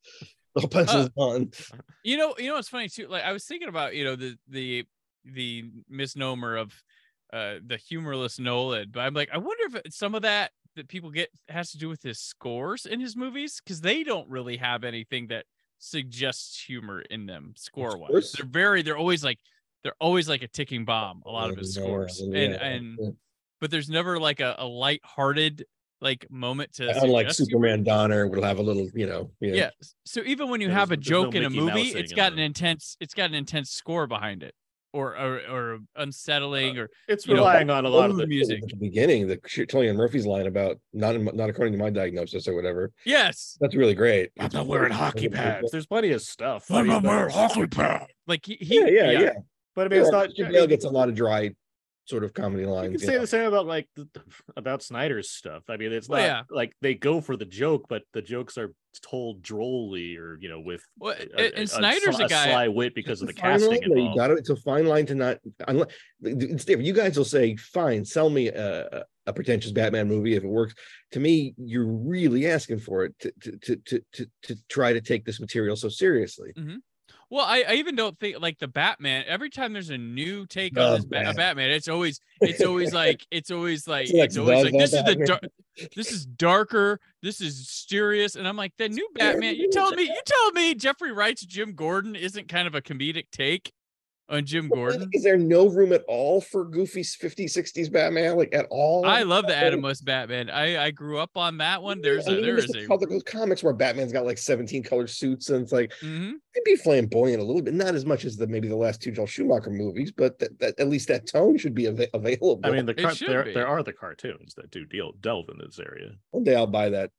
The whole pencil's on. You know, you know what's funny too? Like I was thinking about, you know, the the the misnomer of uh the humorless Nolan, but I'm like, I wonder if some of that that people get has to do with his scores in his movies because they don't really have anything that suggests humor in them score wise. They're very, they're always like they're always like a ticking bomb. A lot of his scores, yeah, and yeah. and but there's never like a, a light-hearted like moment to unlike humor. Superman Donner will have a little, you know, you know, Yeah. So even when you have a no joke in a Mickey movie, it's got an intense it's got an intense score behind it. Or or, or uh, unsettling or It's you know, relying on a lot of the the music. at the beginning, the Cillian Murphy's line about not in, not according to my diagnosis or whatever. yes. That's really great. I'm not wearing hockey pads. There's plenty of stuff. I I'm not but- wearing hockey pads. Like he, he Yeah, yeah, yeah. But I mean, it's not. Christian Bale gets a lot of dry sort of comedy lines. You lines. can you say know. the same about like about Snyder's stuff. I mean, it's not Well, yeah. like they go for the joke, but the jokes are told drolly or you know with Well, a- and- a- and a Snyder's a guy- sly wit because of the It's a fine casting line. You got it. It's a fine line to not. Unless it's different. You guys will say, "Fine, sell me a, a pretentious Batman movie if it works." To me, you're really asking for it to to to to to, to try to take this material so seriously. Mm-hmm. Well, I, I even don't think like the Batman. Every time there's a new take on this ba- a Batman, it's always it's always like it's always like It's like it's always like this is the dark, this is darker, this is mysterious, and I'm like the new Batman. You telling me you telling me Jeffrey Wright's Jim Gordon isn't kind of a comedic take on Jim Gordon? Is there no room at all for goofy 50s, 60s Batman? Like at all? I love the Adam West Batman. I I grew up on that one. There's I a mean, there there's a color- those comics where Batman's got like 17 color suits, and it's like Mhm. it'd be flamboyant a little bit, not as much as the maybe the last two Joel Schumacher movies, but that, that at least that tone should be ava- available. I mean, the car- there be. there are the cartoons that do deal delve in this area. one day I'll buy that.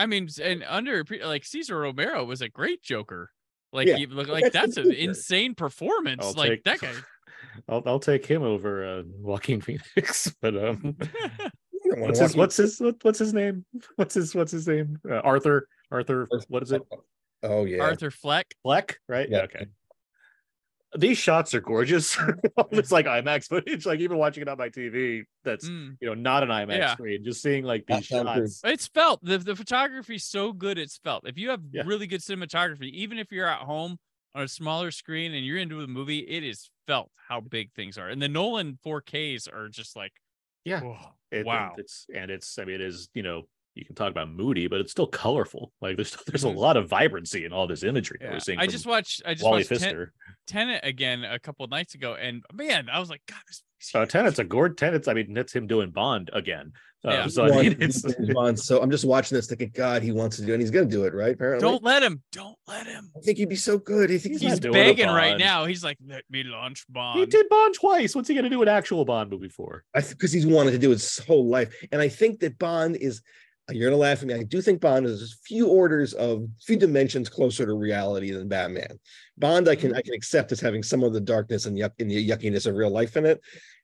I mean, and under like Cesar Romero was a great Joker. Like Yeah, he, look like that's that's an Joker. insane performance. I'll like take- that guy. I'll I'll take him over uh, Joaquin Phoenix. But um, I don't wanna what's his what's his what, what's his name? What's his what's his name? Uh, Arthur Arthur. What is it? Oh yeah, Arthur Fleck. Fleck, right? Yeah. Okay. These shots are gorgeous. it's like IMAX footage. Like even watching it on my TV, that's Mm. you know not an IMAX Yeah. screen. Just seeing like these shots. It's felt. The the photography's so good it's felt. If you have Yeah. really good cinematography, even if you're at home on a smaller screen and you're into the movie, it is felt how big things are. And the Nolan 4Ks are just like Yeah. whoa, It- wow. it's and it's. I mean, it is. You know, you can talk about moody, but it's still colorful. Like there's there's a Mhm. lot of vibrancy in all this imagery that Yeah. we're seeing. I just watched I just Wally watched Ten- Tenet again a couple of nights ago, and man, I was like, God, this movie's Uh. Tenet's a Gord Tenet's. I mean, that's him doing Bond again. Uh, Yeah. So I mean, it's Bond. So I'm just watching this thinking, God, he wants to do it, and he's gonna do it, right? Apparently, Don't let him. Don't let him. I think he'd be so good. I think He's he's, He's doing begging right now. He's like, let me launch Bond. he did Bond twice. What's he gonna do an actual Bond movie for? I because he's wanted to do his whole life, and I think that Bond is. You're gonna laugh at me. I do think Bond is a few orders of few dimensions closer to reality than Batman. Bond, I can I can accept as having some of the darkness and yuck and the yuckiness of real life in it.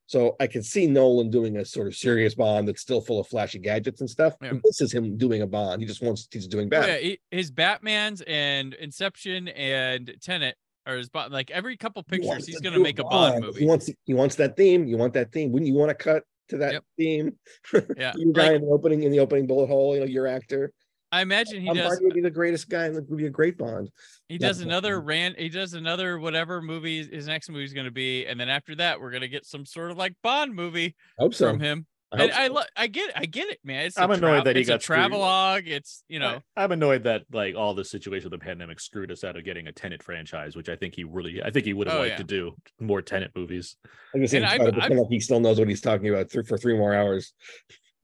So I can see Nolan doing a sort of serious Bond that's still full of flashy gadgets and stuff. Yeah. This is him doing a Bond. He just wants he's doing Oh, bad. yeah, he- his Batman's and Inception and Tenet are his Bond. Like every couple pictures, wants he's gonna do make a Bond movie. He wants he wants that theme. You want that theme. Wouldn't you want to cut to that Yep. theme? Yeah, you guy like in the opening in the opening bullet hole. You know your actor. I imagine he Tom does. Hardy would be the greatest guy, and would be a great Bond. He does another rant. He does another whatever movie his next movie is going to be, and then after that, we're gonna get some sort of like Bond movie hope so. from him. I hope I so. lo- I get it. I get it, man. It's I'm annoyed tra- that he it's a got screwed. travelogue. It's you know. I, am annoyed that like all the situation of the pandemic screwed us out of getting a Tenet franchise, which I think he really, I think he would have Oh, liked yeah. to do more Tenet movies. I'm just saying, and try I- to like he still knows what he's talking about through for three more hours.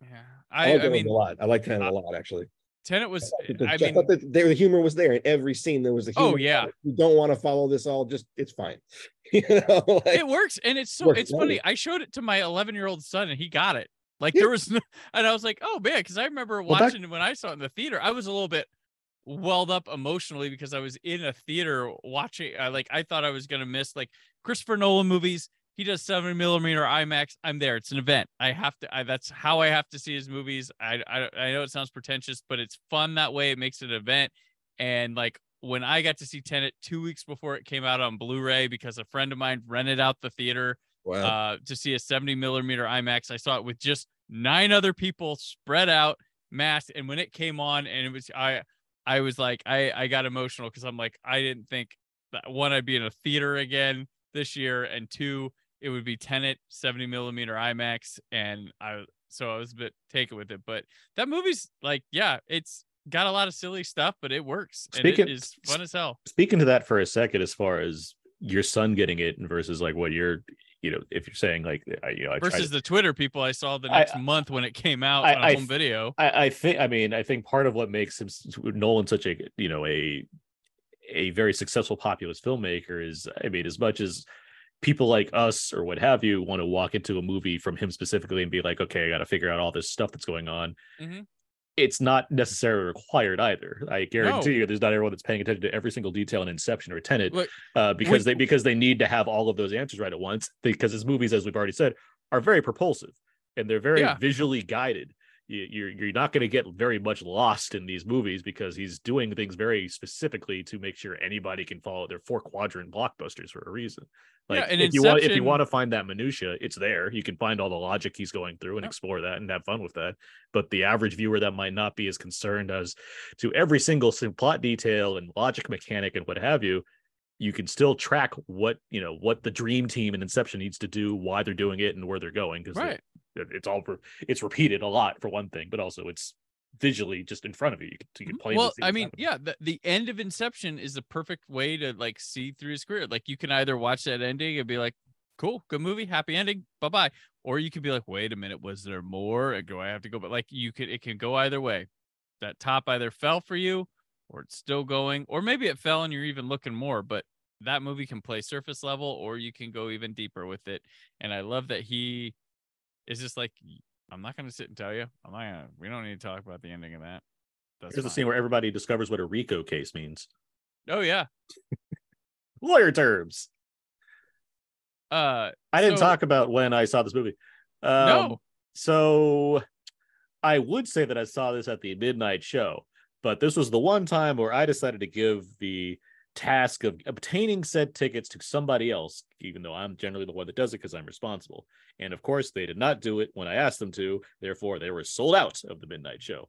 Yeah, I, I, like I mean, a lot. I like Tenet I- a lot, actually. Tenet was. I, thought that- I I mean, thought that there, the humor was there in every scene. There was a Oh, humor. yeah. you don't want to follow this all. Just it's fine. you know, like, it works, and it's so Works it's funny. funny. I showed it to my 11 year old son, and he got it. Like there was, no, and I was like, oh man, because I remember Well, that- watching when I saw it in the theater. I was a little bit welled up emotionally because I was in a theater watching. I like I thought I was gonna miss like Christopher Nolan movies. He does seven millimeter IMAX. I'm there. It's an event. I have to. I, that's how I have to see his movies. I, I I know it sounds pretentious, but it's fun that way. It makes it an event. And like when I got to see Tenet two weeks before it came out on Blu-ray because a friend of mine rented out the theater wow. uh, to see a 70 millimeter IMAX. I saw it with just nine other people spread out, masked. And when it came on, and it was I, I was like, I I got emotional because I'm like, I didn't think that one I'd be in a theater again this year, and two, it would be Tenet 70 millimeter IMAX, and I so I was a bit taken with it. But that movie's like, yeah, it's got a lot of silly stuff, but it works. And Speaking- it is fun as hell. Speaking to that for a second, as far as your son getting it versus like what you're you know if you're saying like I, you know I tried versus to- the Twitter people I saw the I- next month when it came out I- on I home video. I, I think I mean I think part of what makes him Nolan such a you know a a very successful populist filmmaker is I mean as much as people like us or what have you want to walk into a movie from him specifically and be like okay I got to figure out all this stuff that's going on Mhm. It's not necessarily required either. I guarantee you there's not everyone that's paying attention to every single detail in Inception or Tenet Look, uh, because we- they because they need to have all of those answers right at once because his movies as we've already said are very propulsive and they're very Yeah. visually guided you're you're not going to get very much lost in these movies because he's doing things very specifically to make sure anybody can follow their four quadrant blockbusters for a reason. Yeah, Like and if you want if you want to find that minutia, it's there. You can find all the logic he's going through and explore that and have fun with that. But the average viewer that might not be as concerned as to every single plot detail and logic mechanic and what have you, you can still track what you know what the dream team in Inception needs to do, why they're doing it, and where they're going because Right. It's all for it's repeated a lot for one thing, but also it's visually just in front of you. You can, you can Mm-hmm. Well, I mean, happening. yeah, the, the end of Inception is the perfect way to like see through his career. Like you can either watch that ending and be like, cool, good movie, happy ending, bye bye. Or you could be like, wait a minute, was there more? Do I have to go? But like you could it can go either way. That top either fell for you or it's still going, or maybe it fell and you're even looking more, but that movie can play surface level or you can go even deeper with it. And I love that he is just like I'm not gonna sit and tell you. I'm not gonna we don't need to talk about the ending of that. That's Here's the scene where everybody discovers what a RICO case means. Oh yeah. Lawyer terms. Uh I didn't So- talk about when I saw this movie. Um, no. So I would say that I saw this at the midnight show, but this was the one time where I decided to give the task of obtaining said tickets to somebody else, even though I'm generally the one that does it because I'm responsible. And of course, they did not do it when I asked them to. Therefore, they were sold out of the midnight show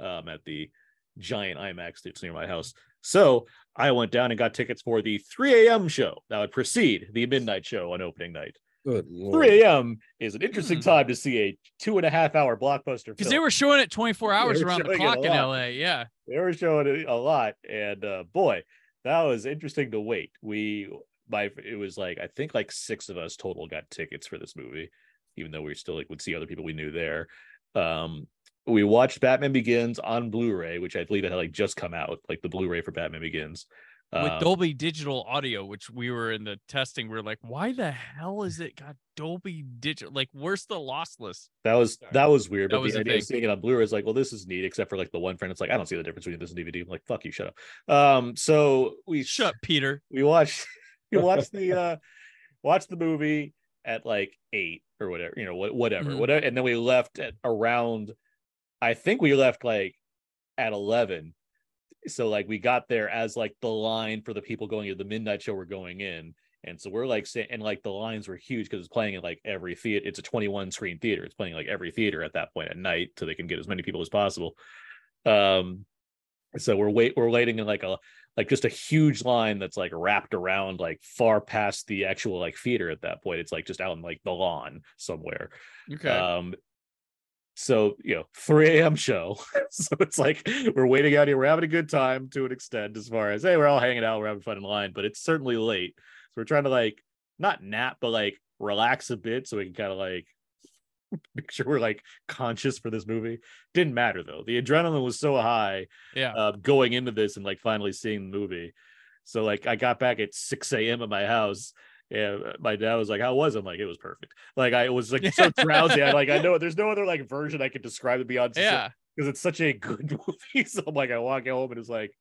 um, at the giant IMAX that's near my house. So I went down and got tickets for the 3 a.m. show that would precede the midnight show on opening night. Good lord. 3 a.m. is an interesting Hmm. time to see a two and a half hour blockbuster Because they were showing it 24 hours around the showing it a clock in. LA. Yeah. they were showing it a lot, and uh, boy, that was interesting to wait. We my it was like I think like six of us total got tickets for this movie, even though we still like would see other people we knew there. Um, we watched Batman Begins on Blu-ray, which I believe had like just come out, like the Blu-ray for Batman Begins. With Um, Dolby Digital Audio, which we were in the testing, we are like, why the hell is it got Dolby Digital? Like, where's the lossless? That was Sorry. that was weird, That but was the idea of seeing it on Blu-ray is like, well, this is neat, except for like the one friend. It's like I don't see the difference between this and DVD. I'm like, fuck you, shut up. Um, so we Shut, Peter. we watched we watched the uh watched the movie at like eight or whatever, you know, wha- whatever, Mhm. whatever, and then we left at around. I think we left like at eleven. So like we got there as like the line for the people going to the midnight show were going in. And so we're like saying, and like the lines were huge because it's playing in like every theater. It's a 21 screen theater. It's playing like every theater at that point at night so they can get as many people as possible. Um, so we're wait we're waiting in like a like just a huge line that's like wrapped around like far past the actual like theater at that point. It's like just out in like the lawn somewhere. Okay. Um, so you know, 3 a.m. show. so it's like we're waiting out here. We're having a good time to an extent, as far as hey, we're all hanging out, we're having fun in line, but it's certainly late. So we're trying to like not nap, but like relax a bit so we can kind of like make sure we're like conscious for this movie. Didn't matter though. The adrenaline was so high yeah. uh, going into this and like finally seeing the movie. So like I got back at 6 a.m. at my house. And my dad was like, How was it? I'm like, it was perfect. Like I was like so drowsy. I like I know there's no other like version I could describe it beyond yeah. because it's such a good movie. So I'm like, I walk home and it's like,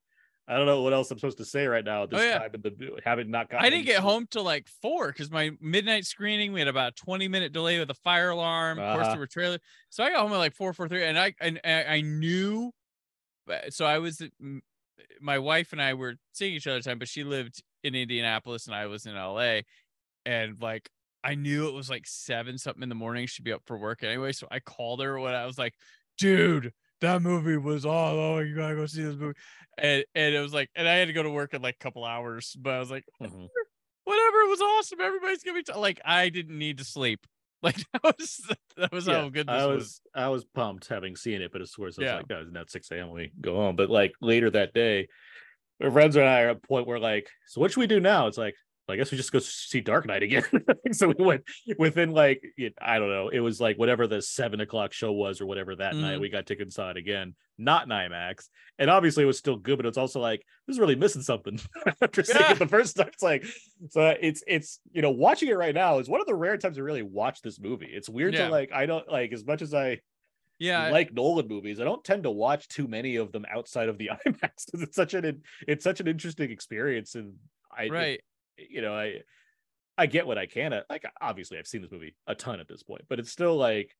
I don't know what else I'm supposed to say right now at this Oh, yeah. time in the having not gotten I didn't get home till like four because my midnight screening we had about a 20 minute delay with a fire alarm. Of course, Uh-huh. there were trailer. So I got home at like four, four thirty, and I and I I knew. uh, So I was, my wife and I were seeing each other time, but she lived in Indianapolis and I was in LA, and like I knew it was like seven something in the morning. She'd be up for work anyway, so I called her when I was like, "Dude, that movie was all oh you gotta go see this movie," and and it was like, and I had to go to work in like a couple hours, but I was like, Mhm. whatever. It was awesome. Everybody's gonna be t-. like, I didn't need to sleep. Like that was that was Yeah, how good this I was. was, I was pumped having seen it, but of course I was Yeah. like, guys, and at 6 a.m. we go home. But like later that day, my friends and I are at a point where like, so what should we do now? It's like, I guess we just go see Dark Knight again. so we went within like I don't know. It was like whatever the seven o'clock show was or whatever that Mhm. night. We got tickets it again, not in IMAX, and obviously it was still good, but it's also like this is really missing something after seeing Yeah. it the first time. It's like so it's it's you know watching it right now is one of the rare times to really watch this movie. It's weird Yeah. to like I don't like as much as I Yeah, I- like Nolan movies. I don't tend to watch too many of them outside of the IMAX because it's such an it's such an interesting experience, and I it- right. you know I I get what I can. Like obviously I've seen this movie a ton at this point, but it's still like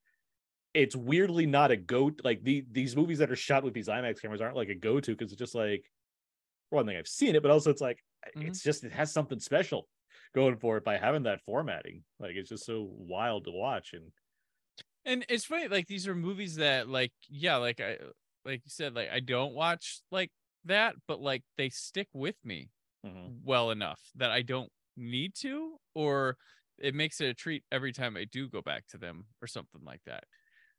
it's weirdly not a go. Like the these movies that are shot with these IMAX cameras aren't like a go to because it's just like one thing I've seen it, but also it's like Mhm. it's just it has something special going for it by having that formatting. Like it's just so wild to watch and. And it's funny, like these are movies that, like, yeah, like I, like you said, like I don't watch like that, but like they stick with me Mhm. well enough that I don't need to, or it makes it a treat every time I do go back to them, or something like that.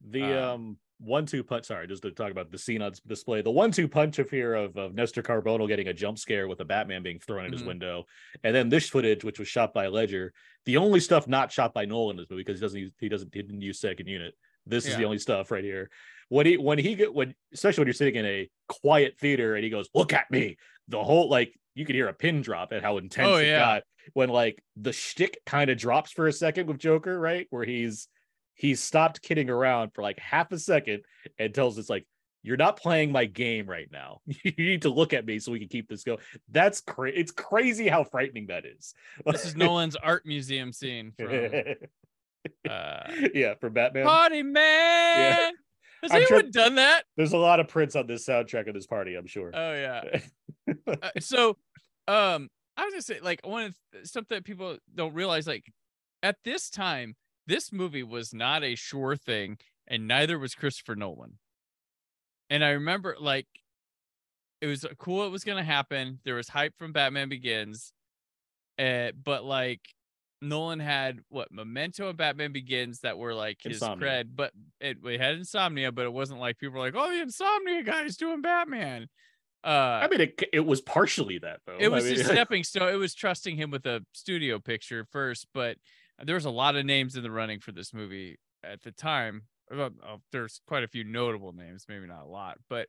The Um, um, one two punch. Sorry, just to talk about the scene on display. The one two punch of here of, of Nestor Carbonell getting a jump scare with a Batman being thrown at his Mhm. window, and then this footage, which was shot by Ledger. The only stuff not shot by Nolan movie because he doesn't use, he doesn't he didn't use second unit. This is the only stuff right here. When he when he get when especially when you're sitting in a quiet theater and he goes, "Look at me." The whole like you could hear a pin drop at how intense Oh, it yeah. got when like the shtick kind of drops for a second with Joker, right? Where he's he's stopped kidding around for like half a second and tells us like you're not playing my game right now. you need to look at me so we can keep this going. That's crazy. It's crazy how frightening that is. This is Nolan's art museum scene from uh, yeah, for Batman. Party Man. Has I'm sure- anyone done that? There's a lot of prints on this soundtrack of this party, I'm sure. Oh yeah. Uh, so um i was gonna say like one of the, something that people don't realize like at this time this movie was not a sure thing and neither was christopher nolan and i remember like it was cool it was gonna happen there was hype from batman begins uh, but like nolan had what memento and batman begins that were like his Insomnia. cred but it, it had insomnia but it wasn't like people were like oh the insomnia guy's doing batman uh I mean, it, it was partially that though. it was I mean, a stepping stone. It was trusting him with a studio picture first, but there was a lot of names in the running for this movie at the time. Oh, there's quite a few notable names, maybe not a lot, but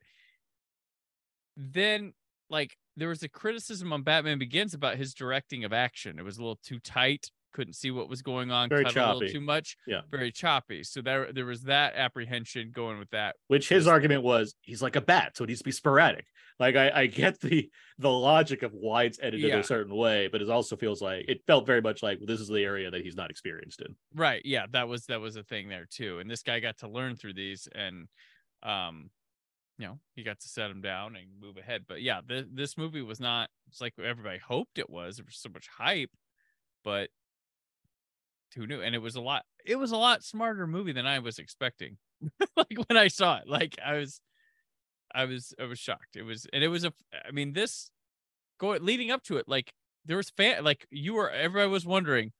then like there was a criticism on Batman Begins about his directing of action. It was a little too tight. Couldn't see what was going on. Very cut a little choppy. too much. Yeah. very choppy. So there, there was that apprehension going with that. which his argument was he's like a bat, so it needs to be sporadic. Like I, I get the the logic of why it's edited Yeah. a certain way, but it also feels like it felt very much like this is the area that he's not experienced in. Right. Yeah, that was that was a thing there too. And this guy got to learn through these and um you know, he got to set him down and move ahead. But yeah, this this movie was not it's like everybody hoped it was. There was so much hype, but who knew? And it was a lot it was a lot smarter movie than I was expecting. like when I saw it. Like I was I was I was shocked. It was and it was a I mean this going leading up to it, like there was fan like you were everybody was wondering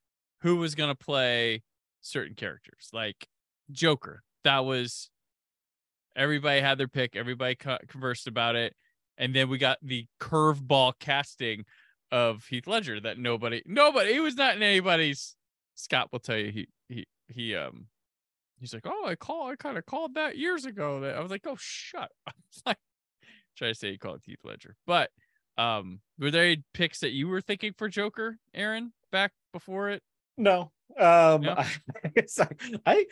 who was gonna play certain characters like joker that was everybody had their pick everybody co- conversed about it and then we got the curveball casting of heath ledger that nobody nobody he was not in anybody's scott will tell you he he he um he's like oh i call i kind of called that years ago that i was like oh shut up. Like try to say he called heath ledger. But um were there any picks that you were thinking for joker aaron back before it? No. Um No? I, I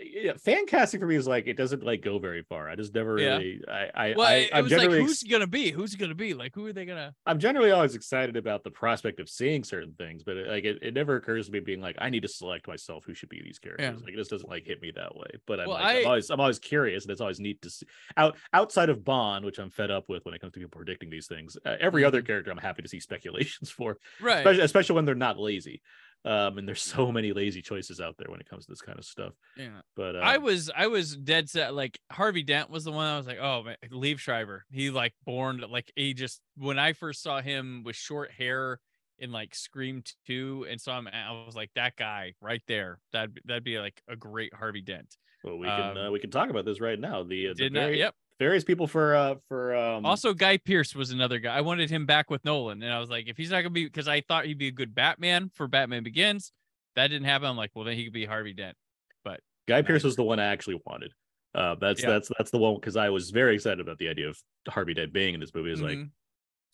yeah, fan casting for me is like it doesn't like go very far. I just never Yeah. really I I, well I I'm was like generally who's gonna be who's it gonna be like who are they gonna I'm generally always excited about the prospect of seeing certain things, but it, like it, it never occurs to me being like I need to select myself who should be these characters. Like it just doesn't like hit me that way. But I'm, Well, like, I'm always I'm always curious, and it's always neat to see out outside of Bond, which I'm fed up with when it comes to people predicting these things. Uh, every other Mhm. character I'm happy to see speculations for, right especially, especially when they're not lazy. Um, and there's so many lazy choices out there when it comes to this kind of stuff. yeah But uh, I was I was dead set like Harvey Dent was the one I was like oh man Liev Schreiber. he like born like he just when I first saw him with short hair in like Scream 2 and saw him I was like that guy right there that that'd be like a great Harvey Dent well, we can um, uh, we can talk about this right now. The uh, the did not yep various people for uh for um Also, Guy Pearce was another guy. I wanted him back with Nolan, and I was like, if he's not gonna be, because I thought he'd be a good Batman for Batman Begins. That didn't happen. I'm like, well, then he could be Harvey Dent. But Guy Pearce was the one I actually wanted. Uh, that's Yeah. that's that's the one because I was very excited about the idea of Harvey Dent being in this movie. It's like Mhm.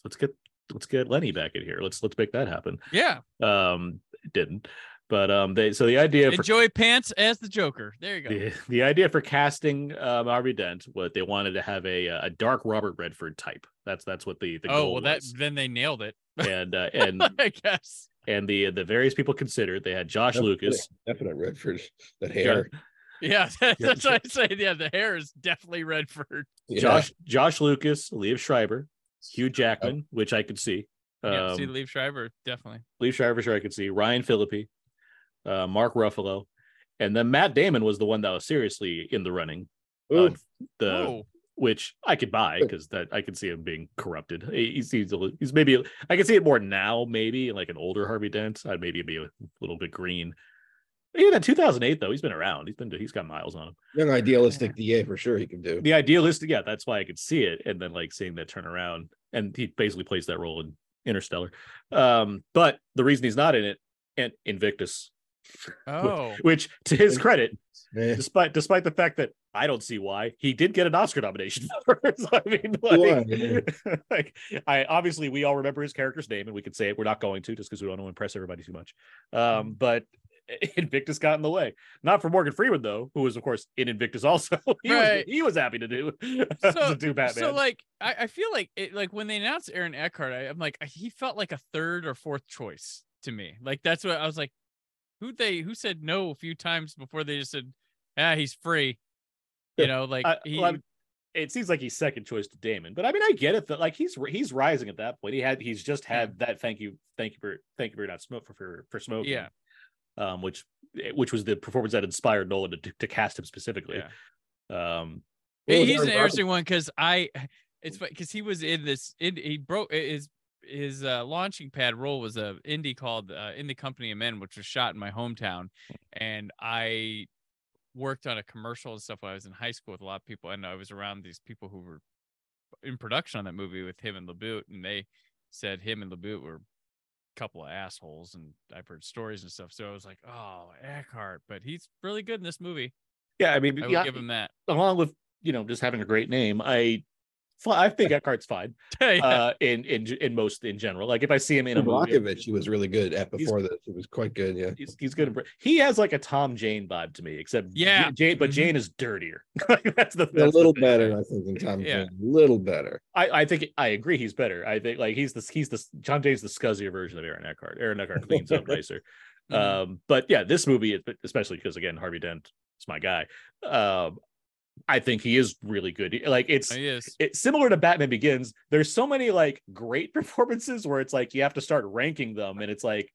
let's get let's get Lenny back in here. Let's let's make that happen. yeah, Um, it didn't, but um, they so the idea for enjoy Pants as the Joker. There you go. the, the idea for casting um, Harvey Dent, what they wanted to have a a dark Robert Redford type. That's that's what the the oh goal well, that was. then they nailed it. and uh, and I guess. and the the various people considered. They had Josh Lucas, definite Redford. That hair. Yeah, that's what I say. Yeah, the hair is definitely Redford. Yeah. Josh Josh Lucas, Liev Schreiber, Hugh Jackman, which I could see. yeah, Um, see, Liev Schreiber definitely. Liev Schreiber, sure I could see. Ryan Phillippe, uh, Mark Ruffalo, and then Matt Damon was the one that was seriously in the running. Uh, the oh, which I could buy because that I could see him being corrupted. He- He's he's, a li- he's maybe I can see it more now, maybe like an older Harvey Dent. I'd maybe be a little bit green. Even in 2008 though, he's been around. He's been he's got miles on him. young idealistic DA for sure he can do. The idealistic, yeah, that's why I could see it, and then like seeing that turn around, and he basically plays that role in Interstellar. Um, but the reason he's not in it, and Invictus, oh, which to his credit, despite despite the fact that I don't see why he did get an Oscar nomination for it. So, I mean, like, like I obviously we all remember his character's name and we could say it. We're not going to just because we don't want to impress everybody too much. Um, but Invictus got in the way. Not for Morgan Freeman though, who was of course in Invictus also. he Right. was he was happy to do So- to do Batman. So like I, I feel like it like when they announced Aaron Eckhart, I, I'm like he felt like a third or fourth choice to me. Like that's what I was like. Who they who said no a few times before they just said, ah, he's free. You know, like Uh, he well, it seems like he's second choice to Damon, but I mean, I get it that like he's he's rising at that point. He had he's just had that thank you, thank you for thank you for not smoke for for, for smoking. Yeah. Um, which which was the performance that inspired Nolan to, to cast him specifically. Yeah. Um, he's an interesting one because I it's because he was in this in, he broke his his uh, launching pad role was a indie called uh, In the Company of Men, which was shot in my hometown, and I worked on a commercial and stuff when I was in high school with a lot of people, and I was around these people who were in production on that movie with him and LaBute, and they said him and LaBute were a couple of assholes, and I've heard stories and stuff. So I was like, oh, Eckhart, but he's really good in this movie. yeah, I mean, I would yeah, give him that. along with you know just having a great name, I I think Eckhart's fine. Yeah. Uh, in in in most in general, like if I see him in a movie, Brockovich, he was really good at before this. He was quite good. Yeah. he's, he's good. in He has like a Tom Jane vibe to me, except Yeah. Jane, but Mhm. Jane is dirtier. that's the a that's the little thing. better, I think, than Tom. Yeah. Jane. A little better. I, I think I agree. He's better. I think like he's the he's the John Jane's the scuzzier version of Aaron Eckhart. Aaron Eckhart cleans up nicer. Mhm. Um, but yeah, this movie, especially because again Harvey Dent is my guy. Um, I think he is really good. Like it's it's similar to Batman Begins. There's so many like great performances where it's like you have to start ranking them, and it's like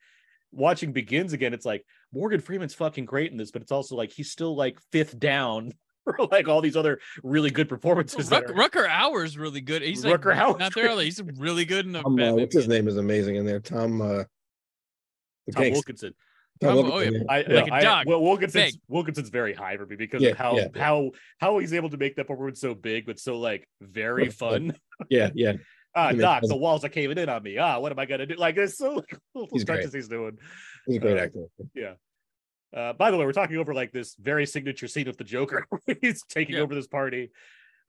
watching Begins again. It's like Morgan Freeman's fucking great in this, but it's also like he's still like fifth down for like all these other really good performances. that Ruck, are- Rutger Hauer's really good. He's like Rutger Hauer's not there. He's really good in the Tom, uh, what's his name is amazing in there. Tom. Uh, the Tom gangster- Wilkinson. Tom Tom- oh, Wilkinson, yeah. yeah. I, Like a I, dog, Well, Wilkinson's big. Wilkinson's very high for me because Yeah, of how yeah, yeah. how how he's able to make that performance so big but so like very fun. yeah, yeah. Ah, He Doc, the walls are caving in on me. Ah, what am I gonna do? Like there's so like, little He's stretches he's doing. He's a great Uh, actor. Uh, by the way, we're talking over like this very signature scene of the Joker. he's taking Yeah. over this party.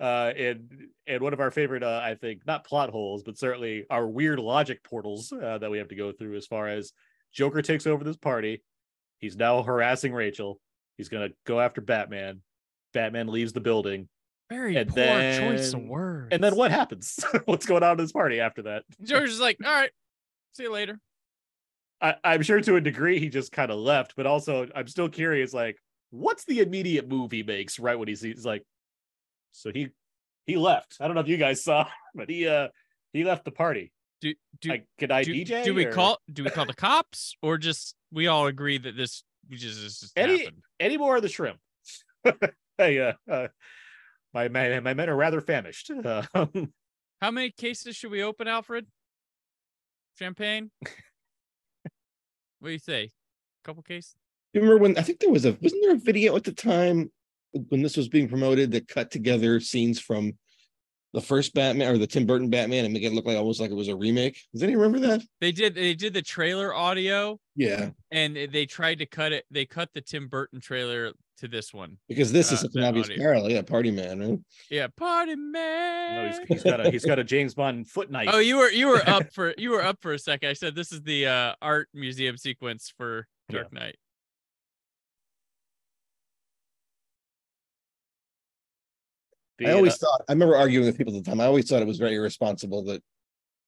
Uh, and and one of our favorite, uh, I think, not plot holes, but certainly our weird logic portals uh, that we have to go through as far as Joker takes over this party. He's now harassing Rachel. He's gonna go after Batman. Batman leaves the building, Very And poor choice of then- words. and then what happens? What's going on in this party after that? George is like, all right, see you later. I, I'm sure to a degree he just kind of left, but also I'm still curious, like, what's the immediate move he makes right when he sees like so he he left. I don't know if you guys saw, but he uh he left the party. Do do Like, could I do, DJ? do we or- call do we call the cops or just we all agree that this we just, just Any- happened? any more of the shrimp? hey, uh, uh my, my my men are rather famished. Uh, How many cases should we open, Alfred? Champagne? what do you say? A couple cases? You remember when I think there was a wasn't there a video at the time when this was being promoted that cut together scenes from the first Batman or the Tim Burton Batman and make it look like almost like it was a remake. Does anyone remember that? They did they did the trailer audio Yeah, and they tried to cut it. They cut the Tim Burton trailer to this one. because this is Uh, such an obvious audio. parallel. Yeah, Party Man, right? Yeah, party No, man. he's, he's got a he's got a James Bond foot knife. Oh, you were you were up for you were up for a second. I said this is the uh, art museum sequence for Yeah. Dark Knight. I always uh, thought I remember arguing with people at the time. I always thought it was very irresponsible that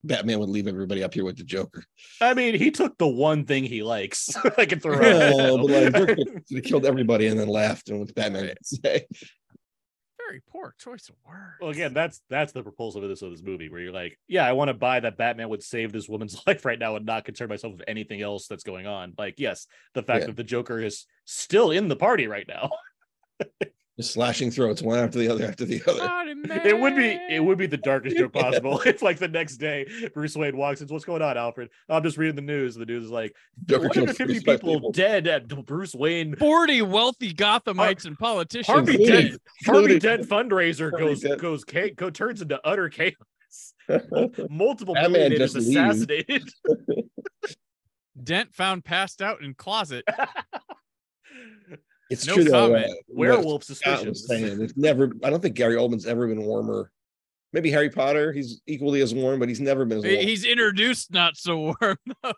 Batman would leave everybody up here with the Joker. I mean, he took the one thing he likes. I can throw out. but like Joker could have killed everybody and then laughed and what Batman would say. Very poor choice of words. Well, again, that's that's the proposal of this of this movie, where you're like, yeah, I want to buy that Batman would save this woman's life right now and not concern myself with anything else that's going on. Like, yes, the fact Yeah. that the Joker is still in the party right now. Just slashing throats one after the other after the other. Party man. It would be it would be the darkest joke Yeah. possible if like the next day Bruce Wayne walks in. What's going on, Alfred? Oh, I'm just reading the news. The news is like Joker 150 45 people, dead at Bruce Wayne. 40 wealthy Gothamites and politicians. Harvey Including- Dent, Harvey Dent fundraiser Harvey goes Dent. goes cha- go turns into utter chaos. Multiple Batman millionaires just assassinated. Dent found passed out in closet. It's No true though. uh, Werewolf Scott was suspicions. saying, it's never. I don't think Gary Oldman's ever been warmer. Maybe Harry Potter. He's equally as warm, but he's never been as warm. He's introduced not so warm though.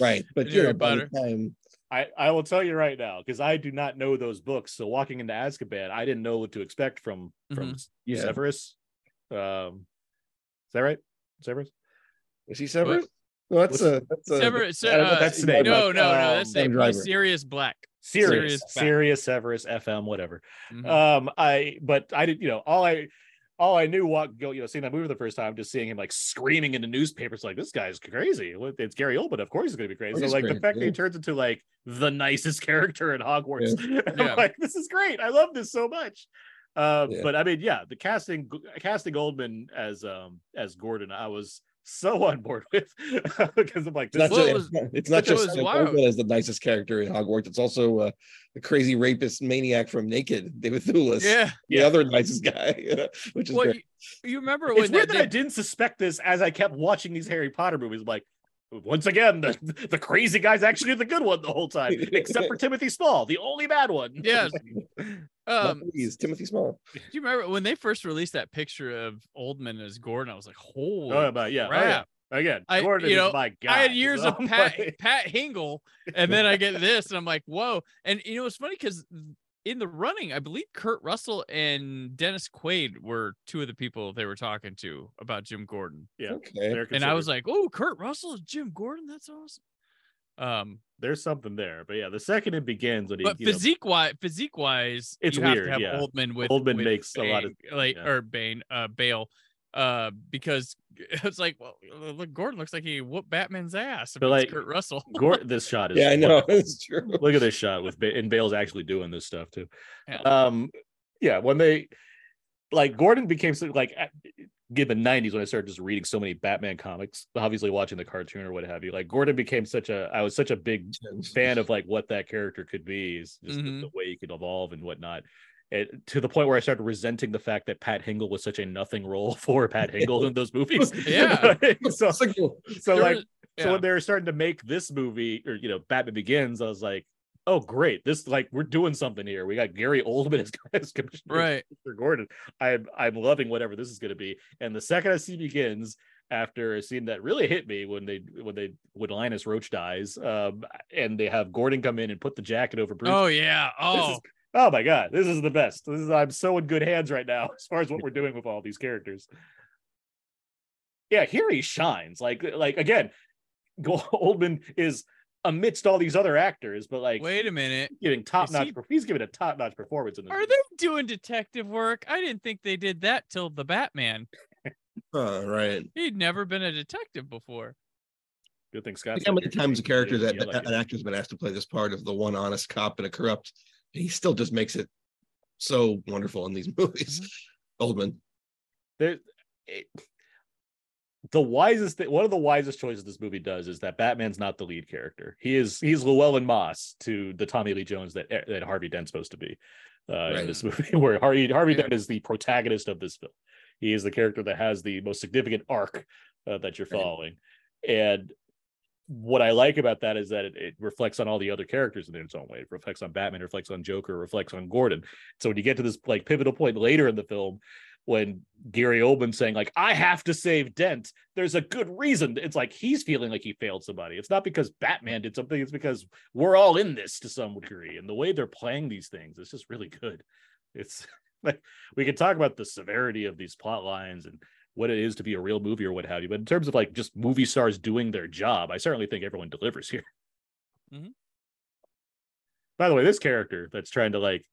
right, but you know, Harry by Potter. time I, I will tell you right now because I do not know those books. So walking into Azkaban, I didn't know what to expect from from Yeah. Severus. Um, is that right? Severus. is he Severus? No, that's What's- a that's a Sever- Se- Adam- uh, that's no, Snape, no, but, no, um, That's Adam Snape. Driver. Sirius Black. Sirius, serious, Black. Severus, FM, whatever. Mhm. Um, I but I did, you know, all I all I knew walk go, you know, seeing that movie the first time, just seeing him like screaming in the newspapers, like this guy's crazy. It's Gary Oldman, of course he's gonna be crazy. He's so like the crazy, fact that he turns into like the nicest character in Hogwarts, I'm Yeah. like, this is great. I love this so much. Uh, Yeah. but I mean, yeah, the casting casting Oldman as um as Gordon, I was so on board with because I'm like, It's not, this Well, is just, was- it's not but it just was Sam wild. Oldman as the nicest character in Hogwarts. It's also uh, the crazy rapist maniac from Naked, David Thewlis, Yeah. the Yeah. other nicest guy, which is Well, great. you, you remember it's when weird that, that I didn't suspect this as I kept watching these Harry Potter movies. I'm like, once again, the, the crazy guy's actually the good one the whole time, except for Timothy Spall, the only bad one. Yes. Not um, please, Timothy Spall. do you remember when they first released that picture of Oldman as Gordon? I was like, holy Oh, but yeah, oh, yeah. crap. Again, I- Gordon you know, is my guy. I had years of Pat like, Pat Hingle, and then I get this, and I'm like, whoa. And you know, it's funny because in the running, I believe Kurt Russell and Dennis Quaid were two of the people they were talking to about Jim Gordon. yeah, Okay. And I was like, oh, Kurt Russell is Jim Gordon. That's awesome. Um, there's something there, but yeah, the second it begins, when he, but you know, physique wise, physique wise, It's you have weird, to have yeah. Oldman with Oldman with makes a lot of- like yeah. or Bane, uh, Bale, uh, because it's like, well, look, Gordon looks like he whooped Batman's ass. But, But like, Kurt Russell. Gordon, this shot is Yeah, I know. It's true. Look at this shot with ba- and Bale's actually doing this stuff too. Yeah. Um, yeah, when they like Gordon became like at- given '90s when I started just reading so many Batman comics, obviously watching the cartoon or what have you. Like Gordon became such a I was such a big fan of like what that character could be, is just the- Mhm. the, way he could evolve and whatnot. And to the point where I started resenting the fact that Pat Hingle was such a nothing role for Pat Hingle in those movies. Yeah. so like, so like was- so when they were starting to make this movie or you know Batman Begins, I was like, oh great, this like we're doing something here. We got Gary Oldman as, as Commissioner right. Gordon. I'm I'm loving whatever this is going to be. And the second I see Begins, after a scene that really hit me when they when they when Linus Roach dies, um, and they have Gordon come in and put the jacket over Bruce. Oh yeah. Oh, is- oh my god, this is the best. This is I'm so in good hands right now as far as what we're doing with all these characters. Yeah, here he shines. Like like again, Go- Oldman is amidst all these other actors, but like wait a minute. giving top notch. he- He's giving a top notch performance in this. Are movie. they doing detective work? I didn't think they did that till the Batman. oh, right. He'd never been a detective before. Good thing Scott. How many times a character that Yeah, like an actor's been asked to play this part of the one honest cop and a corrupt, he still just makes it so wonderful in these movies. Mm-hmm. Oldman. there it, the wisest thing one of the wisest choices this movie does is that batman's not the lead character he is he's llewellyn moss to the tommy lee jones that that harvey dent's supposed to be uh in this movie where harvey harvey Yeah. dent is the protagonist of this film He is the character that has the most significant arc uh, that you're Right. following. And what I like about that is that it, it reflects on all the other characters in its own way. It reflects on Batman, it reflects on Joker, it reflects on Gordon. So when you get to this like pivotal point later in the film, when Gary Oldman saying like I have to save Dent, there's a good reason. It's like he's feeling like he failed somebody. It's not because Batman did something. It's because we're all in this to some degree, and the way they're playing these things is just really good. It's like we can talk about the severity of these plot lines and what it is to be a real movie or what have you, but in terms of like just movie stars doing their job, I certainly think everyone delivers here. Mhm. By the way, this character that's trying to like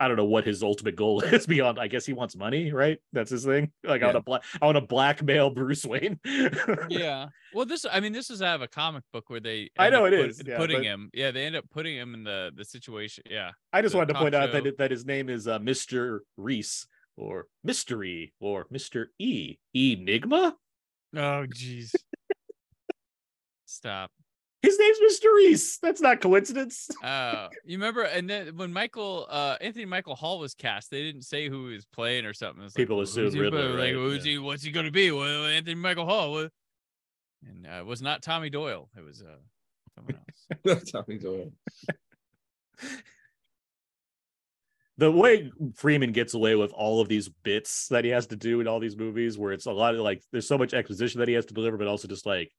I don't know what his ultimate goal is beyond. I guess he wants money, right? That's his thing. Like I want to black, I want to blackmail Bruce Wayne. yeah. Well, this I mean, this is out of a comic book where they. I know it put- is, yeah, putting but- him. Yeah, they end up putting him in the the situation. Yeah. I just the wanted to point out that that his name is uh, Mr. Reese or Mystery or Mr. E Enigma. Oh, jeez. Stop. His name's Mr. Reese. That's not coincidence. Uh, you remember, and then when Michael, uh, Anthony Michael Hall was cast, they didn't say who he was playing or something. It's like, People "Well, assume who's he Riddler, playing?" Like, who's Yeah. he? What's he gonna be? Well, Anthony Michael Hall. What? And uh, it was not Tommy Doyle. It was uh, someone else. Tommy Doyle. the way Freeman gets away with all of these bits that he has to do in all these movies, where it's a lot of like, there's so much exposition that he has to deliver, but also just like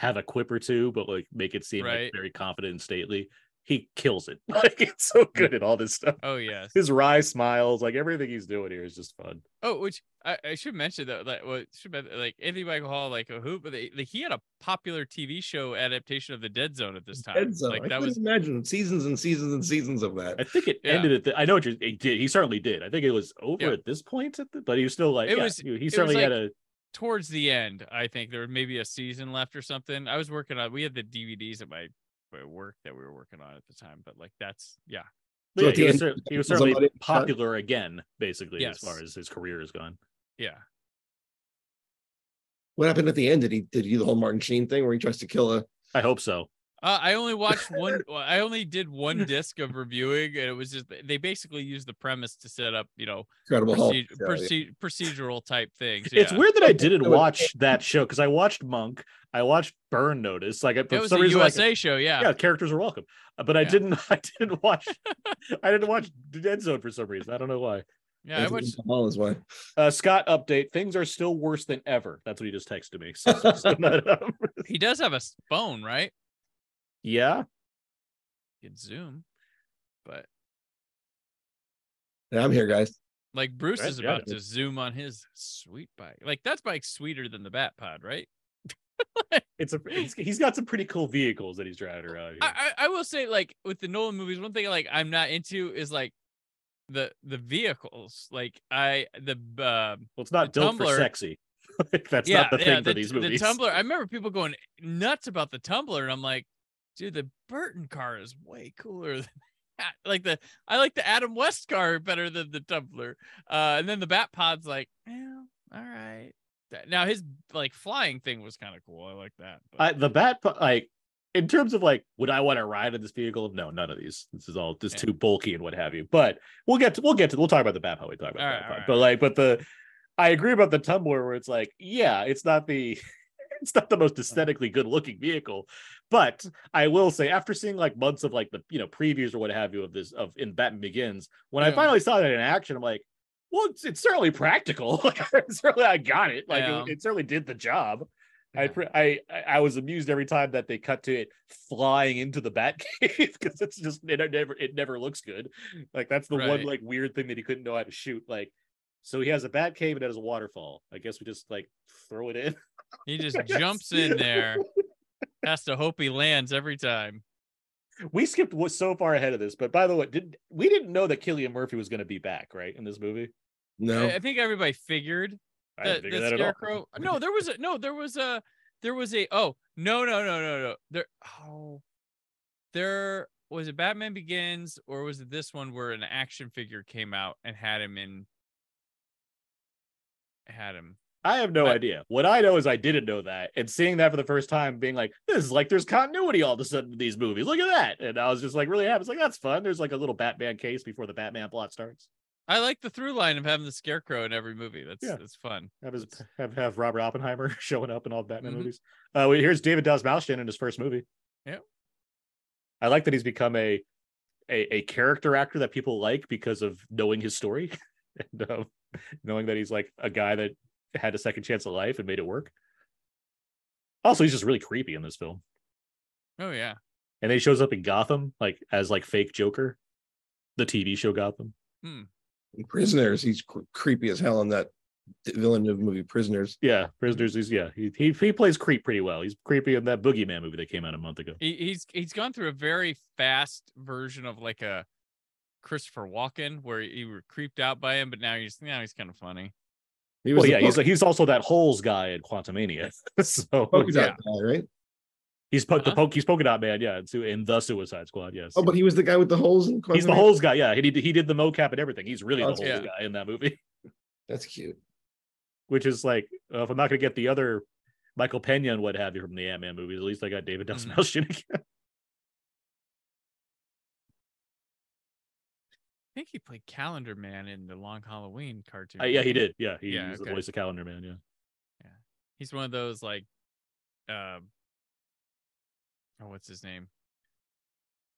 have a quip or two, but like make it seem Right. like very confident and stately. He kills it. Oh. Like it's so hmm. good at all this stuff. Oh yes. His wry smiles, like everything he's doing here is just fun. Oh, which I, I should mention that like what should mention, like Anthony Michael Hall, like a hoop, but they, like he had a popular TV show adaptation of the Dead Zone at this time. Dead Zone. Like I that was imagine seasons and seasons and seasons of that. I think it Yeah. ended at the, I know what you're, he did. He certainly did. I think it was over Yeah. at this point, at the, but he was still like, It yeah, was- he, he was certainly had like- a, towards the end. I think there was maybe a season left or something. I was working on. We had the DVDs at my, my work that we were working on at the time, but like that's yeah. So yeah, he was, end, he was somebody certainly shot- popular again, basically, Yes. as far as his career is gone. Yeah. What happened at the end? Did he did he do the whole Martin Sheen thing where he tries to kill a I hope so. Uh, I only watched one. I only did one disc of reviewing, and it was just they basically used the premise to set up, you know, Incredible Hulk? proce- Yeah, proce- procedural type things. It's weird that I didn't watch that show because I watched Monk, I watched Burn Notice. Like It for was some a reason, like, USA show, yeah. yeah, characters are welcome. Uh, But I didn't, I didn't watch, I didn't watch Dead Zone for some reason. I don't know why. Yeah, I Anthony watched. Hall is why. Uh, Scott update: Things are still worse than ever. That's what he just texted me. So, so- so that, um, He does have a phone, right? Yeah, You can zoom, but Yeah, I'm here, guys. like Bruce Right, is yeah. about to zoom on his sweet bike. Like that's bike sweeter than the Bat Pod, right? it's a, it's, he's got some pretty cool vehicles that he's driving around. Here. I, I I will say like with the Nolan movies, one thing like I'm not into is like the the vehicles. Like I the uh, well, it's not the built for sexy. That's yeah not the yeah thing the, for these movies. the Tumbler. I remember people going nuts about the Tumbler, and I'm like, dude, the Burton car is way cooler than that. Like the I like the Adam West car better than the Tumbler. Uh, and then the Bat Pod's like, well, all right. Now his like flying thing was kind of cool. I like that. But, I, the bat, like in terms of like, would I want to ride in this vehicle? No, none of these. This is all just Yeah. too bulky and what have you. But we'll get to we'll get to we'll talk about the bat pod. We talk about All the right, right, But like, but the I agree about the tumbler where it's like, yeah, it's not the it's not the most aesthetically good looking vehicle. But I will say, after seeing like months of like the you know previews or what have you of this of in Batman Begins, when I finally saw that in action, I'm like, well, it's, it's certainly practical. Like, certainly I got it. Like Yeah. it, it certainly did the job. I, Yeah. I I- I was amused every time that they cut to it flying into the Batcave because it's just it never it never looks good. Like that's the one like weird thing that he couldn't know how to shoot. Like so he has a Batcave and it has a waterfall. I guess we just like throw it in. he just jumps in there. Has to hope he lands every time. We skipped so far ahead of this, but by the way, did we didn't know that Cillian Murphy was going to be back right in this movie? No. I, I think everybody figured I the, didn't figure the that at all. scarecrow. No, there was a no. There was a there was a oh no no no no no there oh there was it Batman Begins or was it this one where an action figure came out and had him in had him I have no I- idea. What I know is I didn't know that, and seeing that for the first time, being like, "This is like there's continuity all of a sudden in these movies. Look at that!" And I was just like really happy. It's like that's fun. There's like a little Batman case before the Batman plot starts. I like the through line of having the scarecrow in every movie. That's Yeah. that's fun. Have his have have Robert Oppenheimer showing up in all Batman Mhm. movies. Uh, well, here's David Dastmalchian in his first movie. Yep. I like that he's become a a, a character actor that people like because of knowing his story and um, knowing that he's like a guy that had a second chance at life and made it work. Also, he's just really creepy in this film, Oh yeah. and then he shows up in Gotham like as like fake Joker, the TV show Gotham. Hmm. In Prisoners, he's cr- creepy as hell in that Villeneuve movie, Prisoners. Yeah, prisoners. He's yeah, he he, he plays creep pretty well. He's creepy in that Boogeyman movie that came out a month ago. He, he's he's gone through a very fast version of like a Christopher Walken, where you were creeped out by him, but now he's now he's kind of funny. He Well, the yeah, he's polka- he's also that holes guy in Quantumania. so polka yeah, guy, right? he's po- the Huh? poke he's polka dot man. Yeah, in, in the Suicide Squad. Yes, Oh, but he was the guy with the holes in. he's the holes guy. Yeah, he did he did the mocap and everything. He's really the Oh, holes yeah. guy in that movie. That's cute. Which is like, uh, if I'm not gonna get the other Michael Pena and what have you from the Ant Man movies, at least I got David. Dastmalchian again. Think he played Calendar Man in the Long Halloween cartoon. Uh, yeah, he didn't. Yeah, he, Yeah, he's okay. the voice of Calendar Man. Yeah. Yeah. He's one of those like, um, oh, what's his name?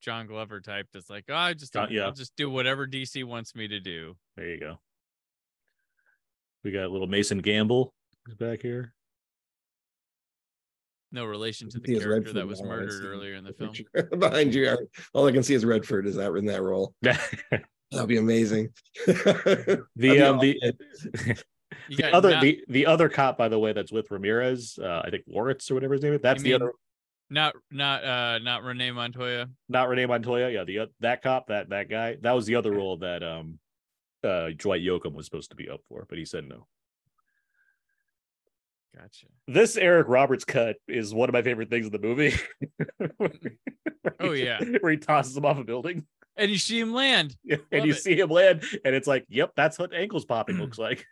John Glover type. That's like, oh, I just, John, yeah. I'll just do whatever DC wants me to do. There you go. We got little Mason Gamble who's back here. No relation to the character Redford that was murdered earlier in the film. picture Behind you, Aaron. all I can see is Redford. Is that in that role? That'd be amazing. the That'd um be the, the other not, the the other cop by the way that's with Ramirez, uh, I think Moritz or whatever his name is. That's the mean- other not not uh not Renee Montoya. not Renee Montoya. Yeah, the oth- that cop that that guy that was the other role that um uh Dwight Yoakam was supposed to be up for, but he said no. Gotcha. This Eric Roberts cut is one of my favorite things in the movie. Oh, yeah. where he tosses him off a building. And you see him land. Yeah, and Love you it. see him land, and it's like, yep, that's what ankles popping looks like.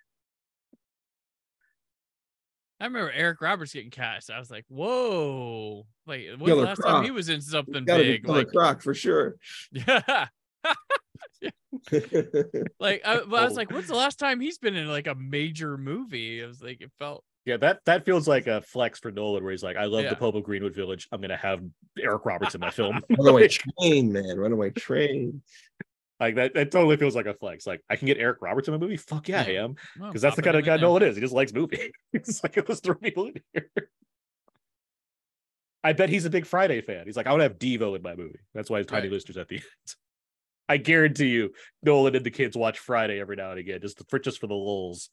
I remember Eric Roberts getting cast. I was like, whoa. Like when was Killer the last time he was in something big? Killer Like, Croc for sure. yeah. Like I, but I was Oh. like, when's the last time he's been in like a major movie? I was like, it felt Yeah, that that feels like a flex for Nolan, where he's like, I love Yeah. the Pope of Greenwood Village. I'm gonna have Eric Roberts in my film. Runaway train, man. Runaway train. like that, that totally feels like a flex. Like I can get Eric Roberts in my movie. Fuck yeah, I am. well, Because that's the kind of guy. Nolan is. He just likes movies. it's like let's throw people in here. I bet he's a big Friday fan. He's like, I want to have Deebo in my movie. That's why his Tiny Right. Lister's at the end. I guarantee you, Nolan and the kids watch Friday every now and again, just for just for the lulls.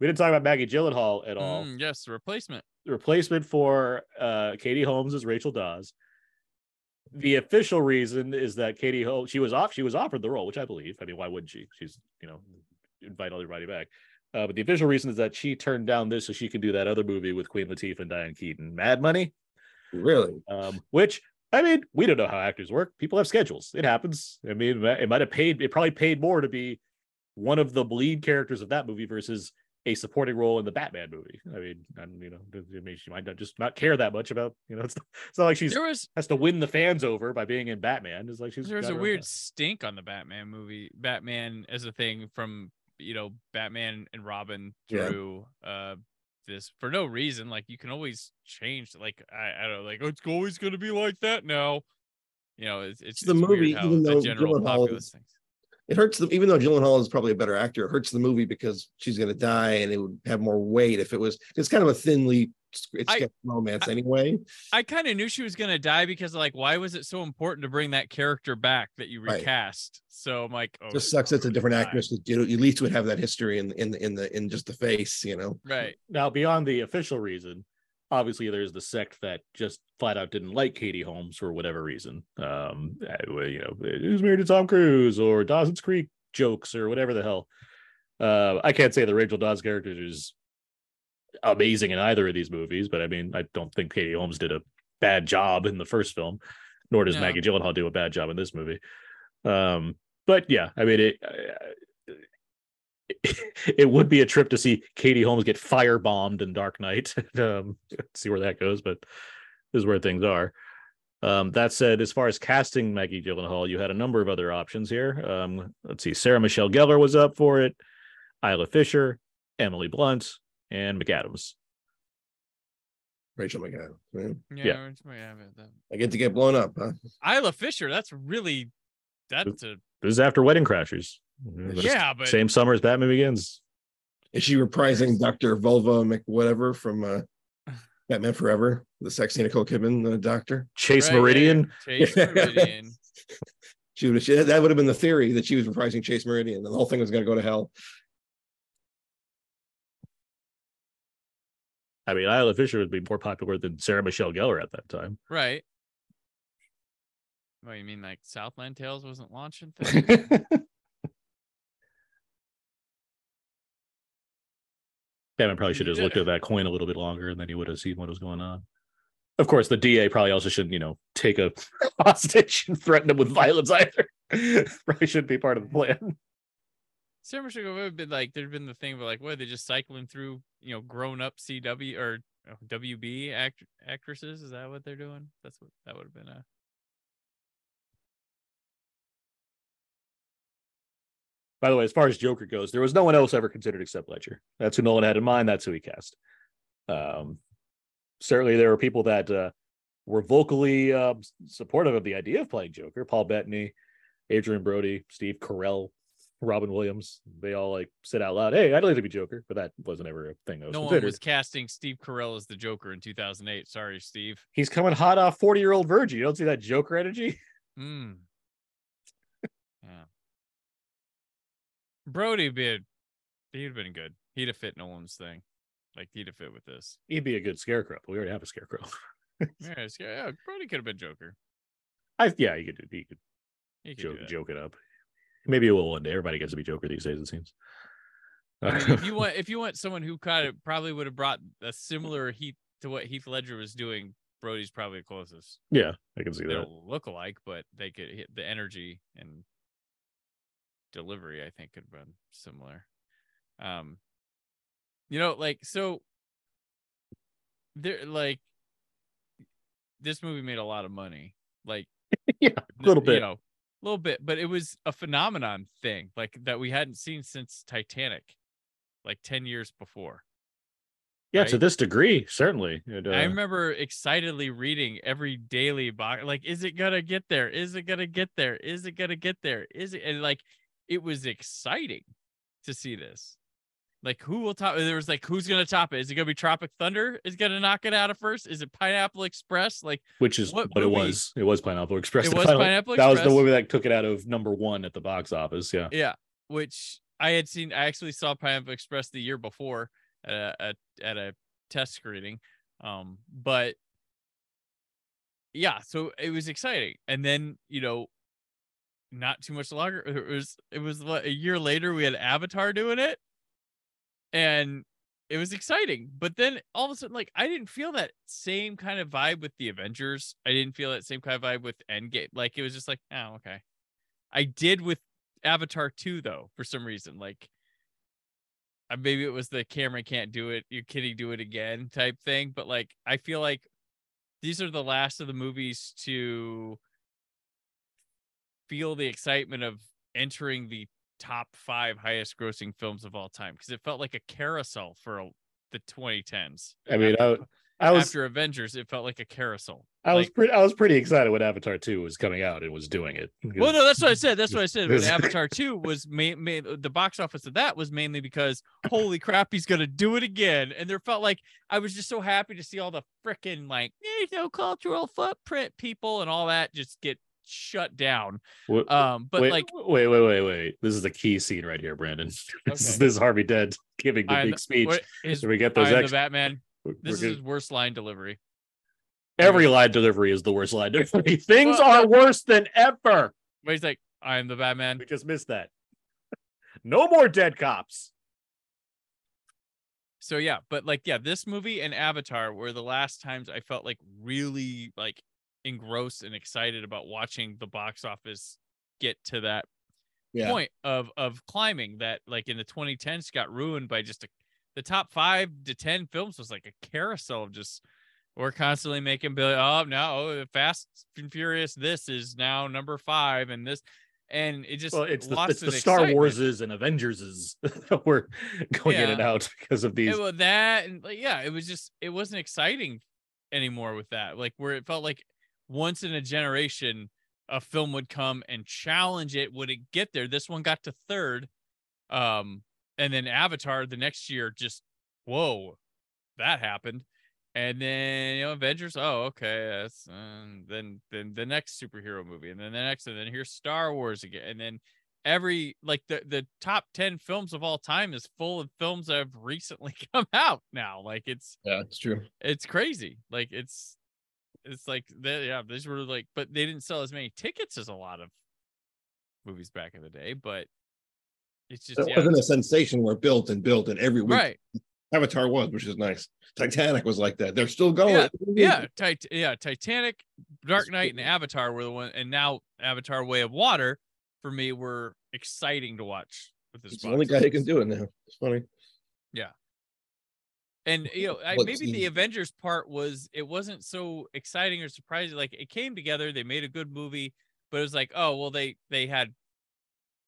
We didn't talk about Maggie Gyllenhaal at all. Mm, yes, the replacement. The replacement for uh, Katie Holmes is Rachel Dawes. The official reason is that Katie Holmes she was off she was offered the role, which I believe. I mean, why wouldn't she? She's you know invite everybody back. Uh, but the official reason is that she turned down this so she could do that other movie with Queen Latifah and Diane Keaton, Mad Money. Really? Um, which I mean, we don't know how actors work. People have schedules. It happens. I mean, it might have paid. It probably paid more to be one of the lead characters of that movie versus a supporting role in the Batman movie. I mean, and you know, I mean, she might not just not care that much about. You know, it's, it's not like she's There was has to win the fans over by being in Batman. It's like she's there was a weird path. stink on the Batman movie. Batman as a thing from you know Batman and Robin Yeah. through uh this for no reason. Like you can always change. Like I, I don't like. Oh, it's always going to be like that now. You know, it's it's, the it's weird movie, how even the though general Gyllenhaal populace is- things. It hurts them, even though Gyllenhaal is probably a better actor. It hurts the movie because she's going to die, and it would have more weight if it was. It's kind of a thinly it's I- sketch romance anyway. I kind of knew she was gonna die because like, why was it so important to bring that character back that you Right. recast? So I'm like, oh, Just sucks. It's a different die. actress. That you, you at least would have that history in in in the in just the face. You know. right? Now, beyond the official reason, obviously there's the sect that just flat out didn't like Katie Holmes for whatever reason. Um, you know, who's married to Tom Cruise or Dawson's Creek jokes or whatever the hell. Uh, I can't say the Rachel Dawes character is amazing in either of these movies, but I mean, I don't think Katie Holmes did a bad job in the first film, nor does No. Maggie Gyllenhaal do a bad job in this movie. Um, but yeah, I mean, it. it would be a trip to see Katie Holmes get firebombed in Dark Knight. um, see where that goes, but this is where things are. Um, that said, as far as casting Maggie Gyllenhaal, you had a number of other options here. Um, let's see, Sarah Michelle Gellar was up for it, Isla Fisher, Emily Blunt, and McAdams. Rachel McAdams. man. Yeah, Yeah. which way I have it, then. I get to get blown up, huh? Isla Fisher. That's really that's a This is after Wedding Crashers. That's yeah, but Same summer as Batman Begins. Is she reprising Dr. Vulva McWhatever from uh, Batman Forever? The sexy Nicole Kidman, the doctor? Chase Right, yeah, Meridian. Chase Meridian. She would she, that would have been the theory that she was reprising Chase Meridian and the whole thing was gonna go to hell. I mean, Isla Fisher would be more popular than Sarah Michelle Gellar at that time. right. Well, you mean, like Southland Tales wasn't launching? Batman probably should have looked at that coin a little bit longer and then he would have seen what was going on. Of course, the DA probably also shouldn't, you know, take a hostage and threaten him with violence either. probably shouldn't be part of the plan. Sarah Michelle would have been like, there'd been the thing, but like, what? Are they just cycling through, you know, grown up CW or uh, WB act- actresses. Is that what they're doing? That's what that would have been. A By the way, as far as Joker goes, there was no one else ever considered except Ledger. That's who Nolan had in mind. That's who he cast. Um, certainly, there were people that uh, were vocally uh, supportive of the idea of playing Joker. Paul Bettany, Adrien Brody, Steve Carell, Robin Williams. They all like said out loud, "Hey, I'd like to be Joker," but that wasn't ever a thing that was no one was casting Steve Carell as the Joker in 2008. Sorry, Steve. He's coming hot off forty-year-old virgin. You don't see that Joker energy. Hmm. yeah. Brody bid. He'd have been good. He'd have fit Nolan's thing. Like he'd have fit with this. He'd be a good scarecrow. But we already have a scarecrow. Yeah, yeah, Brody could have been Joker. I yeah, he could do. He could He could joke, joke it up. Maybe it will one day. Everybody gets to be Joker these days. It seems. I mean, if you want, if you want someone who kind of probably would have brought a similar heat to what Heath Ledger was doing, Brody's probably the closest. yeah, I can see They that. don't look alike, but they could hit the energy and delivery. I think could have been similar. Um, you know, like so. There, like, this movie made a lot of money. Like, Yeah, a little you bit. know, a little bit, but it was a phenomenon thing, like that we hadn't seen since Titanic, like ten years before. Yeah, to this degree, certainly. It, I uh, remember excitedly reading every daily box, like, is it gonna get there? Is it gonna get there? Is it gonna get there? Is it? And like, it was exciting to see this. Like, who will top? There was like, who's gonna top it? Is it gonna be Tropic Thunder? Is gonna knock it out of first? Is it Pineapple Express? Like, which is what what, it was. It was Pineapple Express. It was final- Pineapple Express. That was the movie that took it out of number one at the box office. Yeah. yeah, which I had seen. I actually saw Pineapple Express the year before at a, at, at a test screening. Um, but yeah, so it was exciting. And then, you know, not too much longer. It was it was what a year later we had Avatar doing it. And it was exciting. But then all of a sudden, like I didn't feel that same kind of vibe with the Avengers. I didn't feel that same kind of vibe with Endgame. Like it was just like, oh, okay. I did with Avatar 2 though, for some reason. Like uh, maybe it was the camera can't do it, you can he do it again type thing. But like I feel like these are the last of the movies to feel the excitement of entering the top five highest grossing films of all time because it felt like a carousel for a, the 2010s. I mean, after, I, I was after Avengers, it felt like a carousel. I was pretty I was pretty excited when Avatar two was coming out and was doing it. Well, no, that's what I said. That's what I said. When Avatar 2 was ma- ma- the box office of that was mainly because holy crap, he's gonna do it again. And there felt like I was just so happy to see all the freaking like there's no cultural footprint people and all that just get shut down. Um, but wait, like wait, wait, wait, wait. This is the key scene right here, Brandon. This is this is Harvey Dent giving the I big the- speech. is So we get those. I am the Batman. we're This is his worst line delivery. Every line delivery is the worst line delivery. Things Well, are worse than ever. But he's like, I am the Batman. We just missed that. No more dead cops. So yeah, but like yeah, this movie and Avatar were the last times I felt like really like engrossed and excited about watching the box office get to that Yeah. point of of climbing that like in the 2010s got ruined by just a, the top 5 to 10 films was like a carousel of just we're constantly making billion. Oh no, oh, Fast and Furious. This is now number five, and this, and it just well, it's the, it's the Star excitement. Warses and Avengerses that were going in and out because of these. It was that, and like, yeah, it was just it wasn't exciting anymore with that. Like where it felt like once in a generation a film would come and challenge it. Would it get there? This one got to third, um, and then Avatar the next year just whoa, that happened. And then you know Avengers. Oh, okay. That's then then the next superhero movie, and then the next, and then here's Star Wars again, and then every like the the top 10 films of all time is full of films that have recently come out now like it's Yeah, it's true. it's crazy like it's it's like they, yeah these were like but they didn't sell as many tickets as a lot of movies back in the day but it's just It yeah, wasn't a sensation where built and built and every week right Avatar was, which is nice. Titanic was like that. They're still going. Yeah, yeah tit- yeah titanic dark knight and avatar were the one and now avatar way of water for me were exciting to watch with this It's the only guy who can do it now. It's funny. And you know, I, maybe the Avengers part was it wasn't so exciting or surprising. Like it came together, they made a good movie, but it was like, oh well, they they had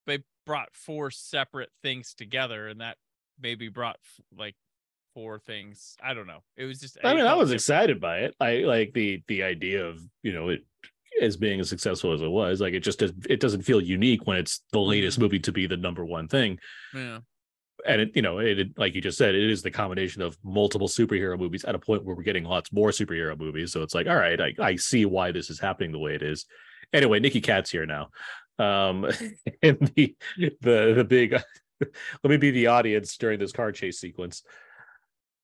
they brought four separate things together, and that maybe brought like four things. I don't know. It was just. I mean, I was different. excited by it. I like the the idea of you know it as being as successful as it was. Like it just it doesn't feel unique when it's the latest mm-hmm. movie to be the number one thing. Yeah. And it you know it, like you just said it is the combination of multiple superhero movies at a point where we're getting lots more superhero movies. So it's like all right, I I see why this is happening the way it is. Anyway, Nikki Cat's here now. Um, and the the the big let me be the audience during this car chase sequence.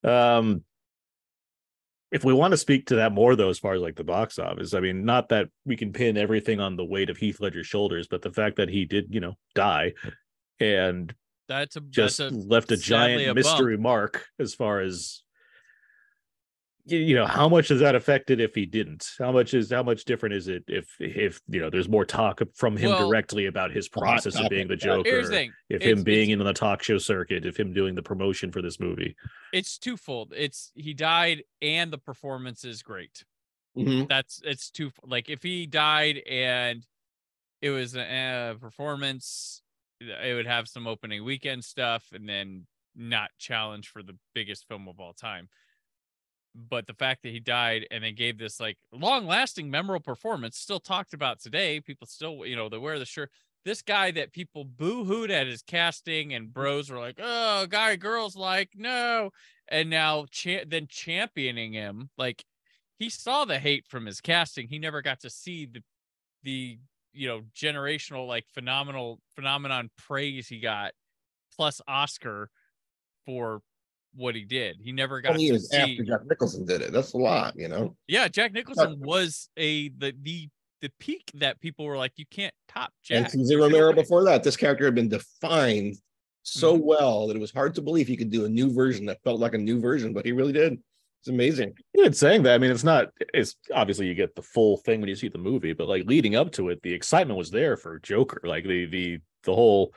Um, if we want to speak to that more though as far as like the box office i mean not that we can pin everything on the weight of heath ledger's shoulders but the fact that he did you know die and That's a just that's a, left a giant a mystery mark as far as you know how much does that affect it if he didn't how much is how much different is it if if you know there's more talk from him Well, directly about his process of being the joker Here's the thing. if It's- him being in the talk show circuit if him doing the promotion for this movie It's twofold. It's he died and the performance is great. Mhm. that's it's two like if he died and it was a, a performance it would have some opening weekend stuff and then not challenge for the biggest film of all time. But the fact that he died and they gave this like long lasting memorable performance still talked about today people still you know they wear the shirt. This guy that people boo-hooed at his casting and mm. bros were like oh guy girls like no. And now cha- then championing him like he saw the hate from his casting. He never got to see the the you know generational like phenomenal phenomenon praise he got plus Oscar for what he did. He never got Twenty to years see. after Jack Nicholson did it. That's a lot, you know. Yeah, Jack Nicholson was a the the the peak that people were like, you can't top Jack. and no Romero before that, this character had been defined so Mm-hmm. well that it was hard to believe he could do a new version that felt like a new version, but he really did. It's amazing. Even saying that, I mean, it's not. It's obviously you get the full thing when you see the movie, but like leading up to it, the excitement was there for Joker. Like the the the whole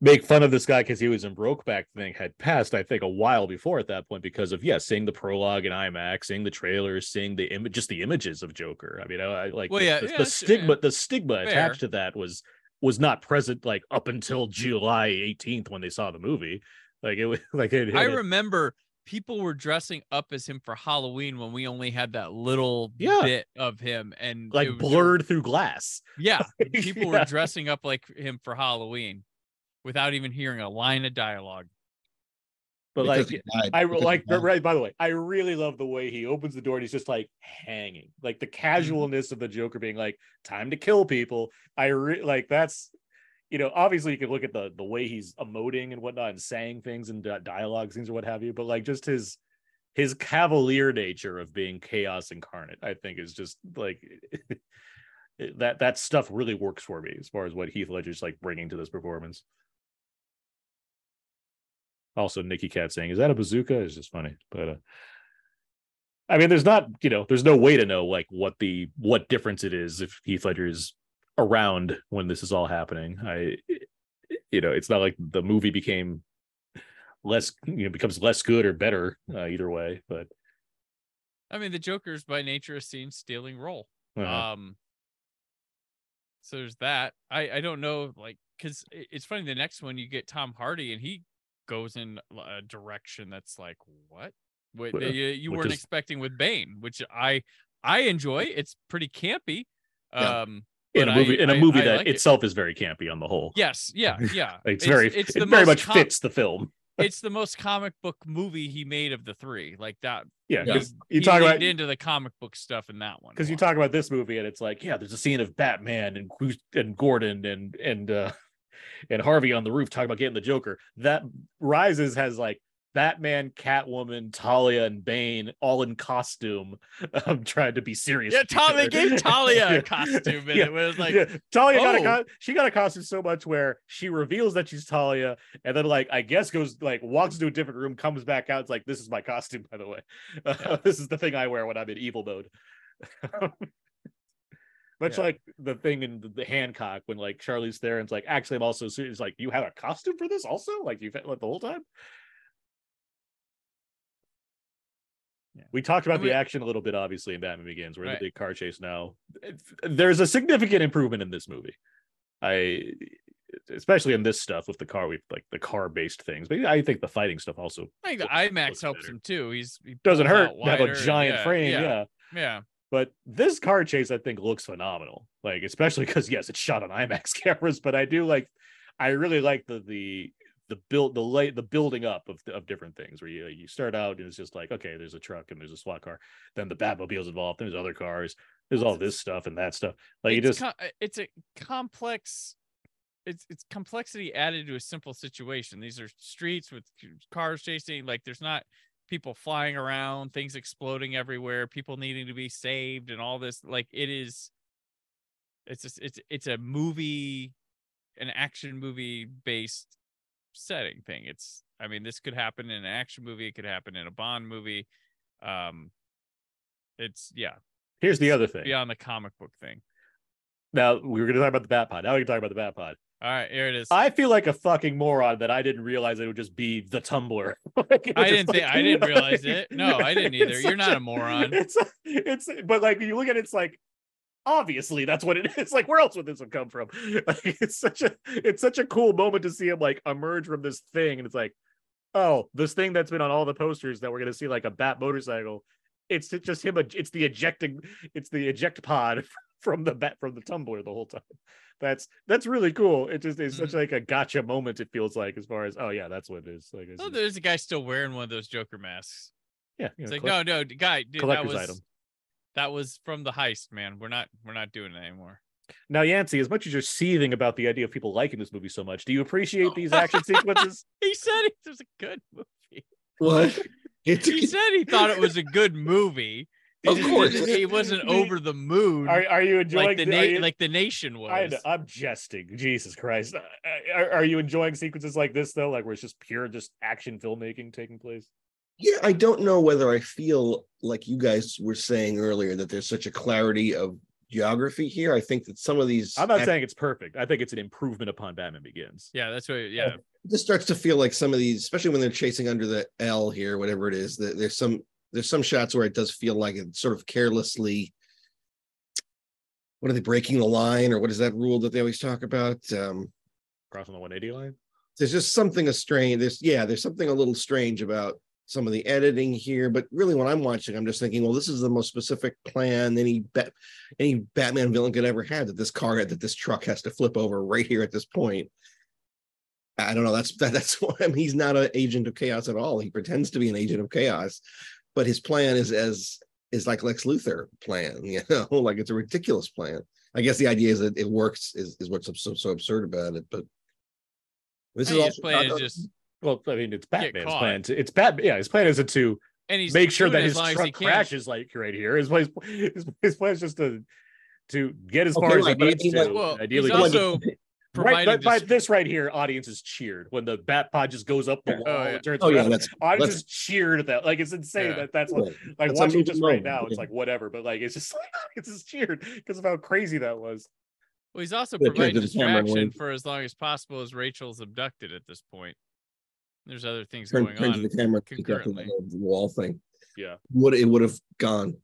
make fun of this guy because he was in Brokeback thing had passed. I think a while before at that point because of yeah, seeing the prologue in IMAX, seeing the trailers, seeing the image, just the images of Joker. I mean, I, I like Well, the, yeah, the, yeah, the stigma. yeah. The stigma Fair. attached to that was was not present like up until July 18th when they saw the movie. Like it was like it, I it- remember people were dressing up as him for Halloween when we only had that little Yeah. bit of him and like was- blurred through glass. Yeah, people Yeah. were dressing up like him for Halloween without even hearing a line of dialogue. But because like I like right by the way, I really love the way he opens the door and he's just like hanging. Like the casualness of the Joker being like, time to kill people. I re- like that's you know, obviously you can look at the the way he's emoting and whatnot and saying things and di- dialogue things or what have you, but like just his his cavalier nature of being chaos incarnate, I think is just like that that stuff really works for me as far as what Heath Ledger's like bringing to this performance. Also, Nikki Cat saying, "Is that a bazooka?" is just funny, but uh, I mean, there's not, you know, there's no way to know like what the what difference it is if Heath Ledger is around when this is all happening. I, you know, it's not like the movie became less, you know, becomes less good or better uh, either way. But I mean, the Joker's by nature a scene stealing role. Uh-huh. Um, so there's that. I I don't know, like, because it's funny. The next one you get Tom Hardy, and he goes in a direction that's like, what? What Wh- you, you weren't is- expecting with Bane, which I I enjoy. It's pretty campy. Yeah. In a movie I- in a movie I that like itself is very campy on the whole. Yes, yeah, yeah. It's, very it's it very much com- fits the film. it's the most comic book movie he made of the three. Like that. Yeah, Yeah. 'cause you talk about into the comic book stuff in that one. because you talk about this movie and it's like, yeah, there's a scene of Batman and and Gordon and and uh and Harvey on the roof talking about getting the Joker. That Rises has like Batman, Catwoman, Talia, and Bane all in costume, um, trying to be serious. Yeah, Tom, they gave Talia a costume in Yeah. it. Was like, yeah, Talia got a oh. co- she got a costume so much where she reveals that she's Talia, and then like I guess goes like walks into a different room, comes back out. It's like this is my costume, by the way. Yeah. this is the thing I wear when I'm in evil mode. Much Yeah. like the thing in the, the Hancock when like Charlie's there and it's like actually I'm also it's like you have a costume for this also like you've had like, the whole time. Yeah. We talked about I mean- the action a little bit, obviously, in Batman Begins. We're in Right. the big car chase now. There's a significant improvement in this movie. I, especially in this stuff with the car, with like the car-based things. But I think the fighting stuff also I think the IMAX helps better. him too. He's he doesn't hurt out to have a giant Yeah, frame. Yeah, yeah. yeah. But this car chase, I think, looks phenomenal. Like, especially because yes, it's shot on IMAX cameras, but I do like, I really like the the the build the light the building up of of different things where you you start out and it's just like okay, there's a truck and there's a SWAT car, then the Batmobile's involved, there's other cars, there's all this stuff and that stuff. Like you it's just co- uh, it's a complex it's it's complexity added to a simple situation these are streets with cars chasing like there's not people flying around things exploding everywhere people needing to be saved and all this like it is it's just, it's it's a movie an action movie based setting thing it's i mean this could happen in an action movie it could happen in a bond movie um it's yeah here's the other thing. beyond the comic book thing Now we were gonna talk about the Bat Pod. Now we can talk about the Bat Pod. all right here it is I feel like a fucking moron that I didn't realize it would just be the Tumbler. Like, I didn't think- I didn't realize it. No, I didn't either. You're not a moron. It's it's but like you look at it, it's like obviously that's what it is. Like where else would this have come from? Like it's such a it's such a cool moment to see him like emerge from this thing, and it's like, oh, this thing that's been on all the posters that we're gonna see like a bat motorcycle. It's just him. It's the ejecting. It's the eject pod from the bat from the tumbler the whole time. That's that's really cool. It just is such Mm-hmm. like a gotcha moment. It feels like as far as oh yeah, that's what it is. Like Oh, there's a guy still wearing one of those Joker masks. yeah, you It's know, like, collect- no, no, guy, dude, that collector's was item. That was from the heist, man. We're not we're not doing it anymore. Now, Yancy, as much as you're seething about the idea of people liking this movie so much, do you appreciate these action sequences? He said it was a good movie. What? It's, He said he thought it was a good movie. Of course. he wasn't over the moon Are, are you enjoying like the na- you- like the nation was. I know, I'm jesting. Jesus Christ. Uh, Are, are you enjoying sequences like this though? Like where it's just pure just action filmmaking taking place? Yeah, I don't know whether I feel like you guys were saying earlier that there's such a clarity of geography here. I think that some of these I'm not act- saying it's perfect. I think it's an improvement upon Batman Begins. Yeah, that's what. Yeah, it just starts to feel like some of these, especially when they're chasing under the L here, whatever it is, that there's some there's some shots where it does feel like it's sort of carelessly. What are they breaking the line, or what is that rule that they always talk about? Um, Crossing the 180 line. there's just something a strange. There's yeah, there's something a little strange about some of the editing here. But really, when I'm watching, I'm just thinking, well, this is the most specific plan any bat, any Batman villain could ever have. That this car, that this truck has to flip over right here at this point. I don't know. That's that, that's why I mean, he's not an agent of chaos at all. He pretends to be an agent of chaos, but his plan is as is like Lex Luthor plan. You know, like it's a ridiculous plan. I guess the idea is that it works is, is what's so, so absurd about it. But this I is also plan is just Well, I mean, it's Batman's plan. To, it's Bat. Yeah, his plan isn't to and he's make sure that it his as long as he truck crashes like right here. His plan, his, his plan is just to to get as Okay, far as he right, but I needs mean, to. like- Well, ideally, he's also right, providing but by this- this right here, audiences cheered when the bat pod just goes up the Yeah. Oh, wall. Oh, yeah. and turns Oh yeah, around. that's audiences cheered at that. Like it's insane Yeah. that that's what. cool. Like That's watching it movie just right now, it's like whatever. But like it's just like it's just cheered because of how crazy that was. Well, he's also providing to the camera and distraction for as long as possible as Rachel's abducted at this point. There's other things turn, going turn on. to the camera, concurrently. the wall thing. Yeah. would it would have gone.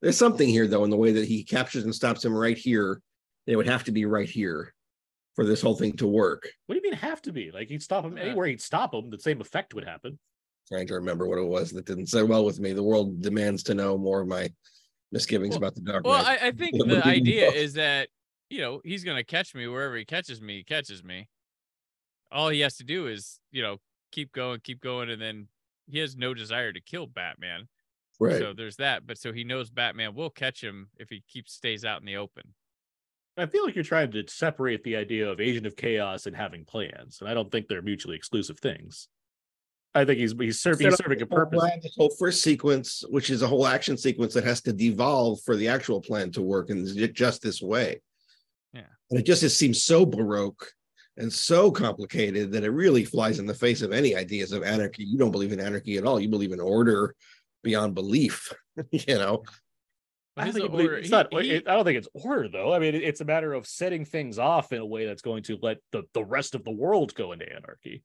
There's something here though in the way that he captures and stops him right here. It would have to be right here for this whole thing to work. What do you mean have to be? Like he'd stop him anywhere he'd stop him, the same effect would happen. Trying to remember what it was that didn't sit well with me. The world demands to know more of my misgivings Well- about the dark. Well, I, I think the idea is that you know he's gonna catch me wherever he catches me. He catches me. All he has to do is you know keep going, keep going, and then he has no desire to kill Batman. right. So there's that. But so he knows Batman will catch him if he keeps stays out in the open. I feel like you're trying to separate the idea of agent of chaos and having plans, and I don't think they're mutually exclusive things. I think he's he's serving he's serving a purpose. plan, This whole first sequence, which is a whole action sequence that has to devolve for the actual plan to work in just this way. Yeah. And it just it seems so baroque and so complicated that it really flies in the face of any ideas of anarchy. You don't believe in anarchy at all. You believe in order beyond belief. you know, I don't, think believe- order- it's he- not, he- it- I don't think it's order though. I mean, it- it's a matter of setting things off in a way that's going to let the, the rest of the world go into anarchy.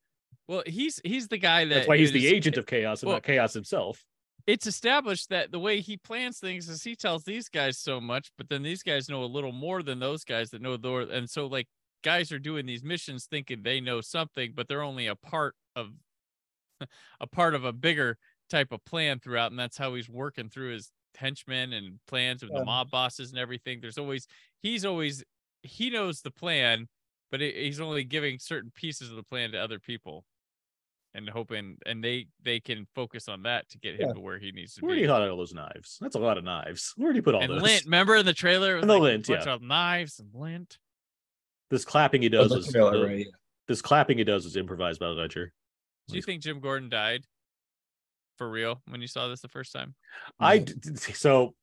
well, he's he's the guy that That's why he's the agent of chaos and well, not chaos himself. it's established that the way he plans things is he tells these guys so much, but then these guys know a little more than those guys that know the and so like guys are doing these missions thinking they know something, but they're only a part of a part of a bigger type of plan throughout, and that's how he's working through his henchmen and plans with Yeah. the mob bosses and everything. There's always he's always he knows the plan, but it, he's only giving certain pieces of the plan to other people. And hoping, and they they can focus on that to get him Yeah. to where he needs to be. Where do you hide all those knives? That's a lot of knives. Where do you put all and those? lint, remember in the trailer? And the like lint, yeah. of knives and lint. This clapping he Oh, does the is trailer, the- right, yeah. this clapping he does is improvised by Ledger. Do you think Jim Gordon died for real when you saw this the first time? I Yeah. d- d- so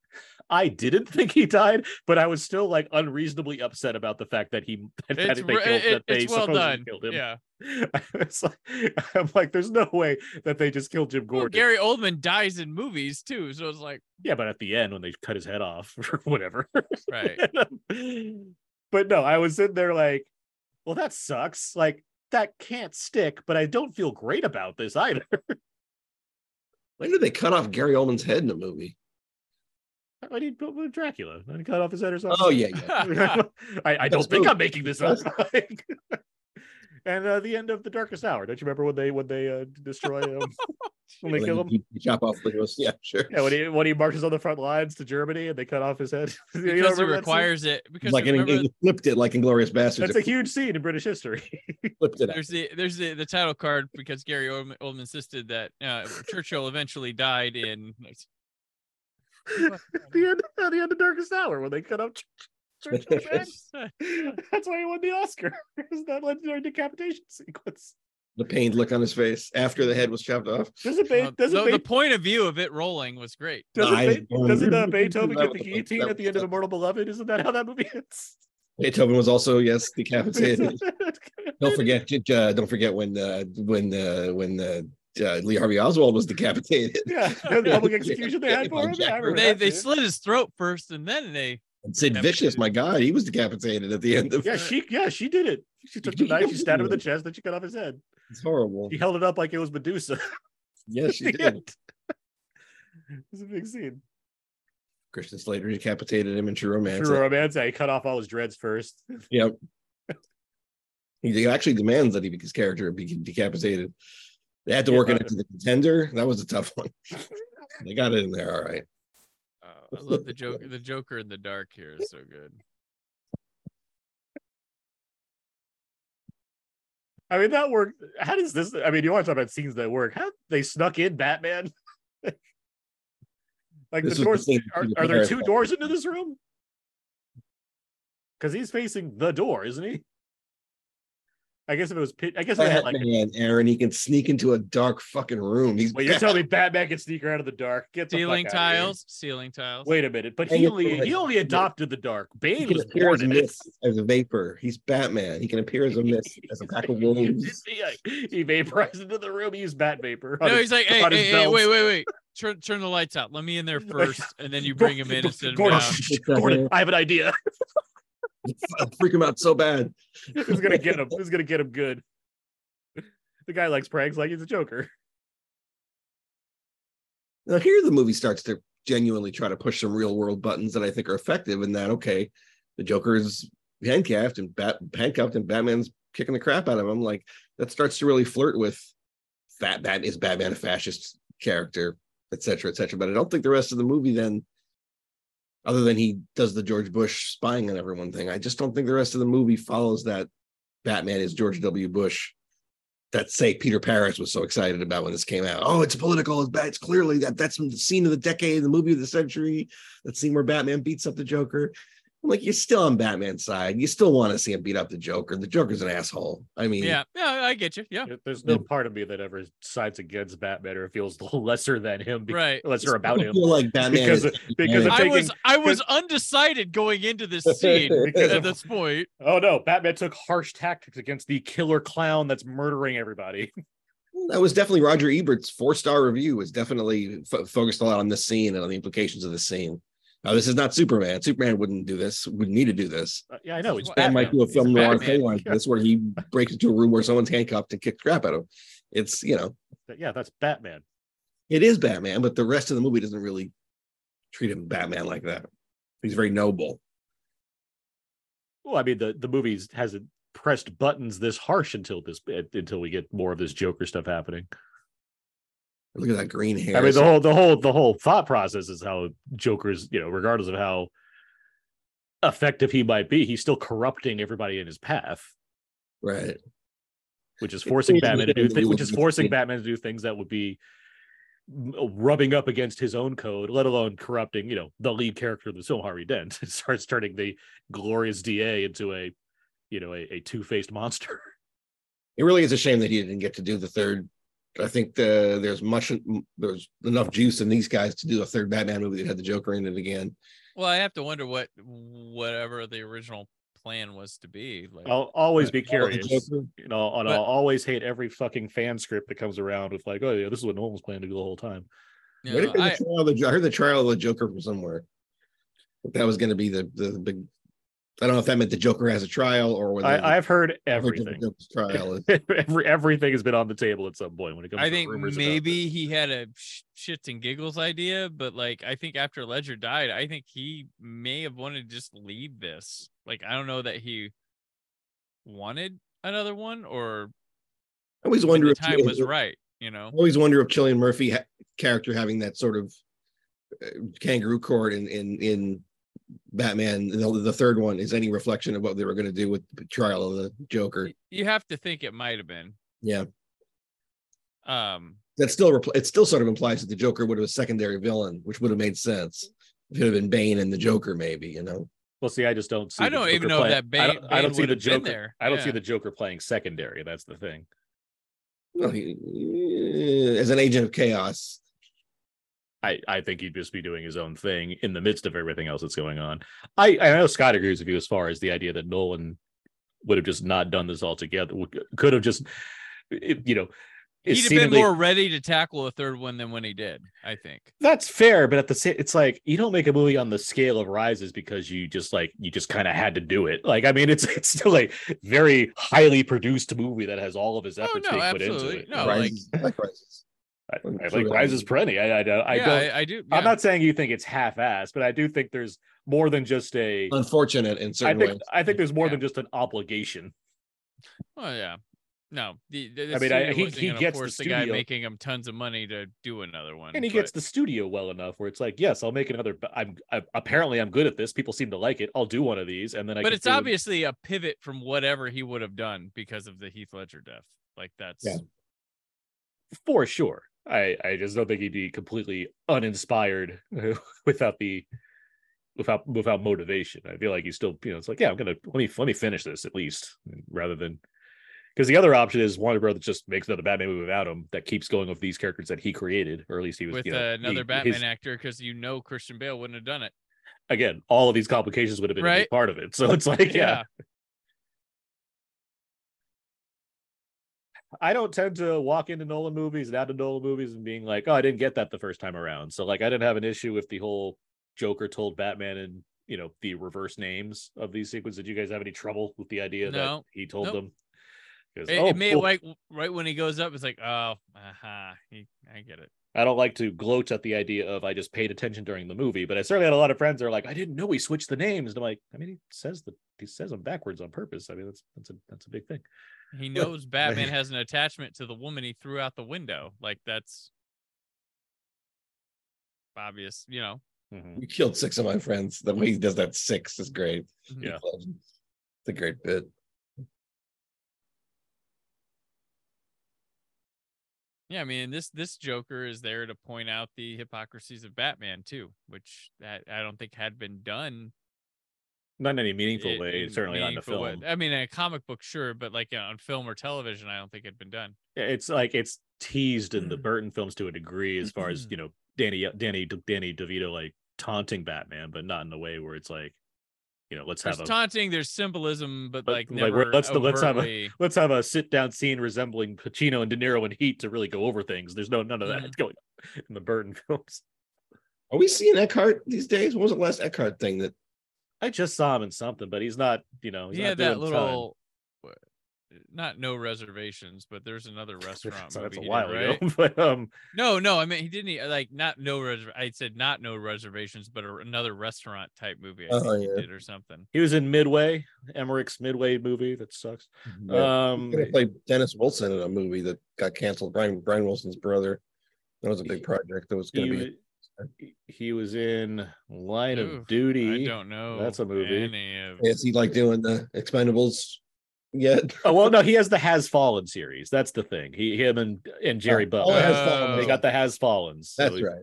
I didn't think he died, but I was still like unreasonably upset about the fact that he that, that It's, they killed it- that they it's well done. killed him. Yeah. Like, I'm like, there's no way that they just killed Jim Well, Gordon. Gary Oldman dies in movies too, so it's like Yeah, but at the end when they cut his head off or whatever. right. But no, I was sitting there like, well, that sucks. Like that can't stick, but I don't feel great about this either. When did they cut off Gary Oldman's head in the movie? I need Dracula. I cut off his head or something. Oh yeah, yeah. I, I don't think. I'm making this up. and uh, the end of the Darkest Hour. Don't you remember when they when they uh, destroy him? when they Like, kill him? you- you chop off the nose. Yeah, sure. Yeah, when he when he marches on the front lines to Germany and they cut off his head. You don't Because it remember requires it. Because like in, remember, he flipped it like Inglourious Basterds. That's a huge scene in British history. flipped it. out. there's the there's the, the title card because Gary Oldman, Oldman insisted that uh, Churchill eventually died in. the end, at the end of Darkest Hour when they cut off. Churchill's head. That's why he won the Oscar. Is that legendary decapitation sequence? The pained look on his face after the head was chopped off. Doesn't Well, Be- doesn't the, Be- the point of view of it rolling was great. doesn't, eyes Be- doesn't uh, Beethoven That get the was- guillotine at the end of was- Immortal Beloved? Isn't that how that movie ends? Beethoven was also yes decapitated. don't forget, j- j- don't forget when uh, when uh, when uh, uh, Lee Harvey Oswald was decapitated. Yeah, the public execution they had for him. Jack They that they shit. slit his throat first, and then they. Sid Vicious, my God, he was decapitated at the end of Yeah, she yeah she did it. She took the knife, she stabbed him in the chest, then she cut off his head. It's horrible. She held it up like it was Medusa. Yes, she did. it was a big scene. Christian Slater decapitated him in True Romance. True romance. Yeah, he cut off all his dreads first. Yep. He actually demands that he his character be decapitated. They had to Yeah, work it into the contender. That was a tough one. they got it in there, all right. Uh, I love the joke. The Joker in the dark here is so good. I mean, that worked. How does this? I mean, you want to talk about scenes that work? How they snuck in Batman? like This the the doors scene are, are there two doors into this room? Because he's facing the door, isn't he? I guess if it was, pit- I guess if had like. Batman, Aaron, he can sneak into a dark fucking room. He's Well, you're telling me Batman can sneak around in the dark? Get the Ceiling fuck outta here. tiles, ceiling tiles. Wait a minute, but he only he only adopted the dark. he Bane can was born as in a it. as a vapor. He's Batman. He can appear as a mist, as a pack of wolves. he, uh, he vaporized into the room. He used bat vapor. No, his- he's like, hey, hey, hey, wait, wait, wait. Turn turn the lights out. Let me in there first, and then you bring him in and sit him Gordon, Gordon, I have an idea. I'll freak him out so bad. Who's gonna get him? Who's gonna get him good? The guy likes pranks like he's a Joker. Now here the movie starts to genuinely try to push some real world buttons that I think are effective in that okay, the Joker is handcuffed and bat handcuffed and Batman's kicking the crap out of him. Like that starts to really flirt with that Bat is Batman a fascist character, etc. cetera, et cetera. But I don't think the rest of the movie then, other than he does the George Bush spying on everyone thing, I just don't think the rest of the movie follows that Batman is George W. Bush that say Peter Paris was so excited about when this came out. Oh, it's political. It's bad. It's clearly that that's the scene of the decade, the movie of the century. That scene where Batman beats up the Joker. I'm like, you're still on Batman's side. You still want to see him beat up the Joker. The Joker's an asshole. I mean, Yeah, yeah, I get you. Yeah, There's no part of me that ever sides against Batman or feels lesser than him, be- right. lesser about him. feel like Batman Because is- of- because of I was I was undecided going into this scene Because at of- this point. Oh no, Batman took harsh tactics against the killer clown that's murdering everybody. that was definitely Roger Ebert's four star review was definitely fo- focused a lot on this scene and on the implications of the scene. Now, this is not Superman. Superman wouldn't do this. Wouldn't need to do this. Uh, yeah, I know. It's Well, Batman might do a He's film noir Batman. thing this where he breaks into a room where someone's handcuffed and kicks crap out of him. It's you know yeah, that's Batman. it is Batman, but the rest of the movie doesn't really treat him Batman like that. He's very noble. Well, I mean, the the movies hasn't pressed buttons this harsh until this until we get more of this Joker stuff happening. Look at that green hair. I mean, the whole the whole the whole thought process is how Joker's, you know, regardless of how effective he might be, he's still corrupting everybody in his path, right. which is forcing Batman to do movie which is forcing Batman to do things that would be rubbing up against his own code, let alone corrupting, you know, the lead character of the film, Harvey Dent. It starts turning the glorious DA into a, you know, a, a two-faced monster. It really is a shame that he didn't get to do the third. I think the, there's much there's enough juice in these guys to do a third Batman movie that had the Joker in it again. Well, I have to wonder what whatever the original plan was to be. Like, I'll always be curious. You know, and But- I'll always hate every fucking fan script that comes around with like, oh yeah, this is what Nolan's planning to do the whole time. you know, I, I, the trial of the, I heard the trial of the Joker from somewhere. That was going to be the, the the big. I don't know if that meant the Joker has a trial or whether I, I've heard everything. Joker's trial is. Every everything has been on the table at some point when it comes. I to think rumors maybe this. he had a shits and giggles idea, but like I think after Ledger died, I think he may have wanted to just leave this. Like I don't know that he wanted another one or I always wonder the if time was right. You know, I always wonder if Cillian Murphy ha- character having that sort of uh, kangaroo court in in in Batman, the, the third one, is any reflection of what they were going to do with the trial of the Joker. You have to think it might have been. Yeah, Um, that still repl- it still sort of implies that the Joker would have a secondary villain, which would have made sense. If it would have been Bane and the Joker, maybe. You know, Well, see, I just don't see. I don't even know play- that Bane- I don't, I don't see the Joker. there. I don't see the Joker playing secondary. That's the thing. well, he, as an agent of chaos. I, I think he'd just be doing his own thing in the midst of everything else that's going on. I, I know Scott agrees with you as far as the idea that Nolan would have just not done this altogether. Could have just, you know, it he'd have been more ready to tackle a third one than when he did. I think. That's fair, but at the same, it's like you don't make a movie on the scale of Rises because you just like you just kind of had to do it. Like, I mean, it's it's still a very highly produced movie that has all of his Oh, efforts no, being put into absolutely. it. No, like- Rises, I like Rises. I, I'm I like that Rises was- plenty. I I, don't- I yeah, don't. I, I do. I'm not saying you think it's half-assed, but I do think there's more than just a. Unfortunate in I think ways. I think there's more Yeah. than just an obligation. Oh yeah. No, the, the, the I mean, I- he- wasn't he gets the force the, guy making him tons of money to do another one. and he but- gets the studio well enough where it's like, yes, I'll make another. I'm I, apparently I'm good at this. People seem to like it. I'll do one of these, and then I. but it's do it- obviously a pivot from whatever he would have done because of the Heath Ledger death. Like that's Yeah. for sure. I I just don't think he'd be completely uninspired without the without without motivation. I feel like he's still you know it's like yeah I'm gonna let me let me finish this at least rather than because the other option is Warner Brothers just makes another Batman movie without him that keeps going with these characters that he created or at least he was with you know, another he- Batman his- actor because you know Christian Bale wouldn't have done it. again all of these complications would have been a big Right. part of it. So it's like yeah. I don't tend to walk into Nolan movies and out of Nolan movies and being like, oh, I didn't get that the first time around. So like I didn't have an issue with the whole Joker told Batman and you know the reverse names of these sequences. Did you guys have any trouble with the idea that No. he told Nope. them? It, oh, it made cool. like right when he goes up, it's like, oh, aha, he, I get it. I don't like to gloat at the idea of I just paid attention during the movie, but I certainly had a lot of friends that are like, I didn't know he switched the names. And I'm like, I mean, he says the he says them backwards on purpose. I mean, that's that's a that's a big thing. He knows Batman has an attachment to the woman he threw out the window. Like that's obvious, you know. Mhm. You killed six of my friends. The way he does that six is great. Yeah. It's a great bit. Yeah, I mean this this Joker is there to point out the hypocrisies of Batman too, which that I don't think had been done Not in any meaningful i- way. in Certainly not in a meaningful way. film. I mean, in a comic book, sure, but like on film or television, I don't think it'd been done. It's like it's teased in the Mm. Burton films to a degree, as far as you know, Danny Danny Danny DeVito like taunting Batman, but not in a way where it's like, you know, let's There's have a taunting, there's symbolism, but But, like like, never we're- let's- let's have a- let's have a sit down scene resembling Pacino and De Niro in Heat to really go over things. There's no none of that Mhm. going on in the Burton films. Are we seeing Eckhart these days? When was the last Eckhart thing that I just saw him in something, but he's not, you know, he's he not had that doing a little wha- not no reservations, but there's another restaurant so that's a he did, while right? ago. But um, No, no, I mean he didn't like not no res. I said not no reservations, but a, another restaurant type movie. I Oh, think yeah. he did or something. he was in Midway, Emmerich's Midway movie that sucks. Um, gonna play Dennis Wilson in a movie that got canceled? Brian Brian Wilson's brother. That was a big project that was gonna be wa- he was in Line Ooh, of Duty. I don't know. That's a movie. Any of is he like doing the expendables yet? Oh well, no, he has the Has Fallen series. That's the thing. He, him, and and Jerry Oh, Butler. oh, Has Uh, they got the Has Fallens. so That's he- right.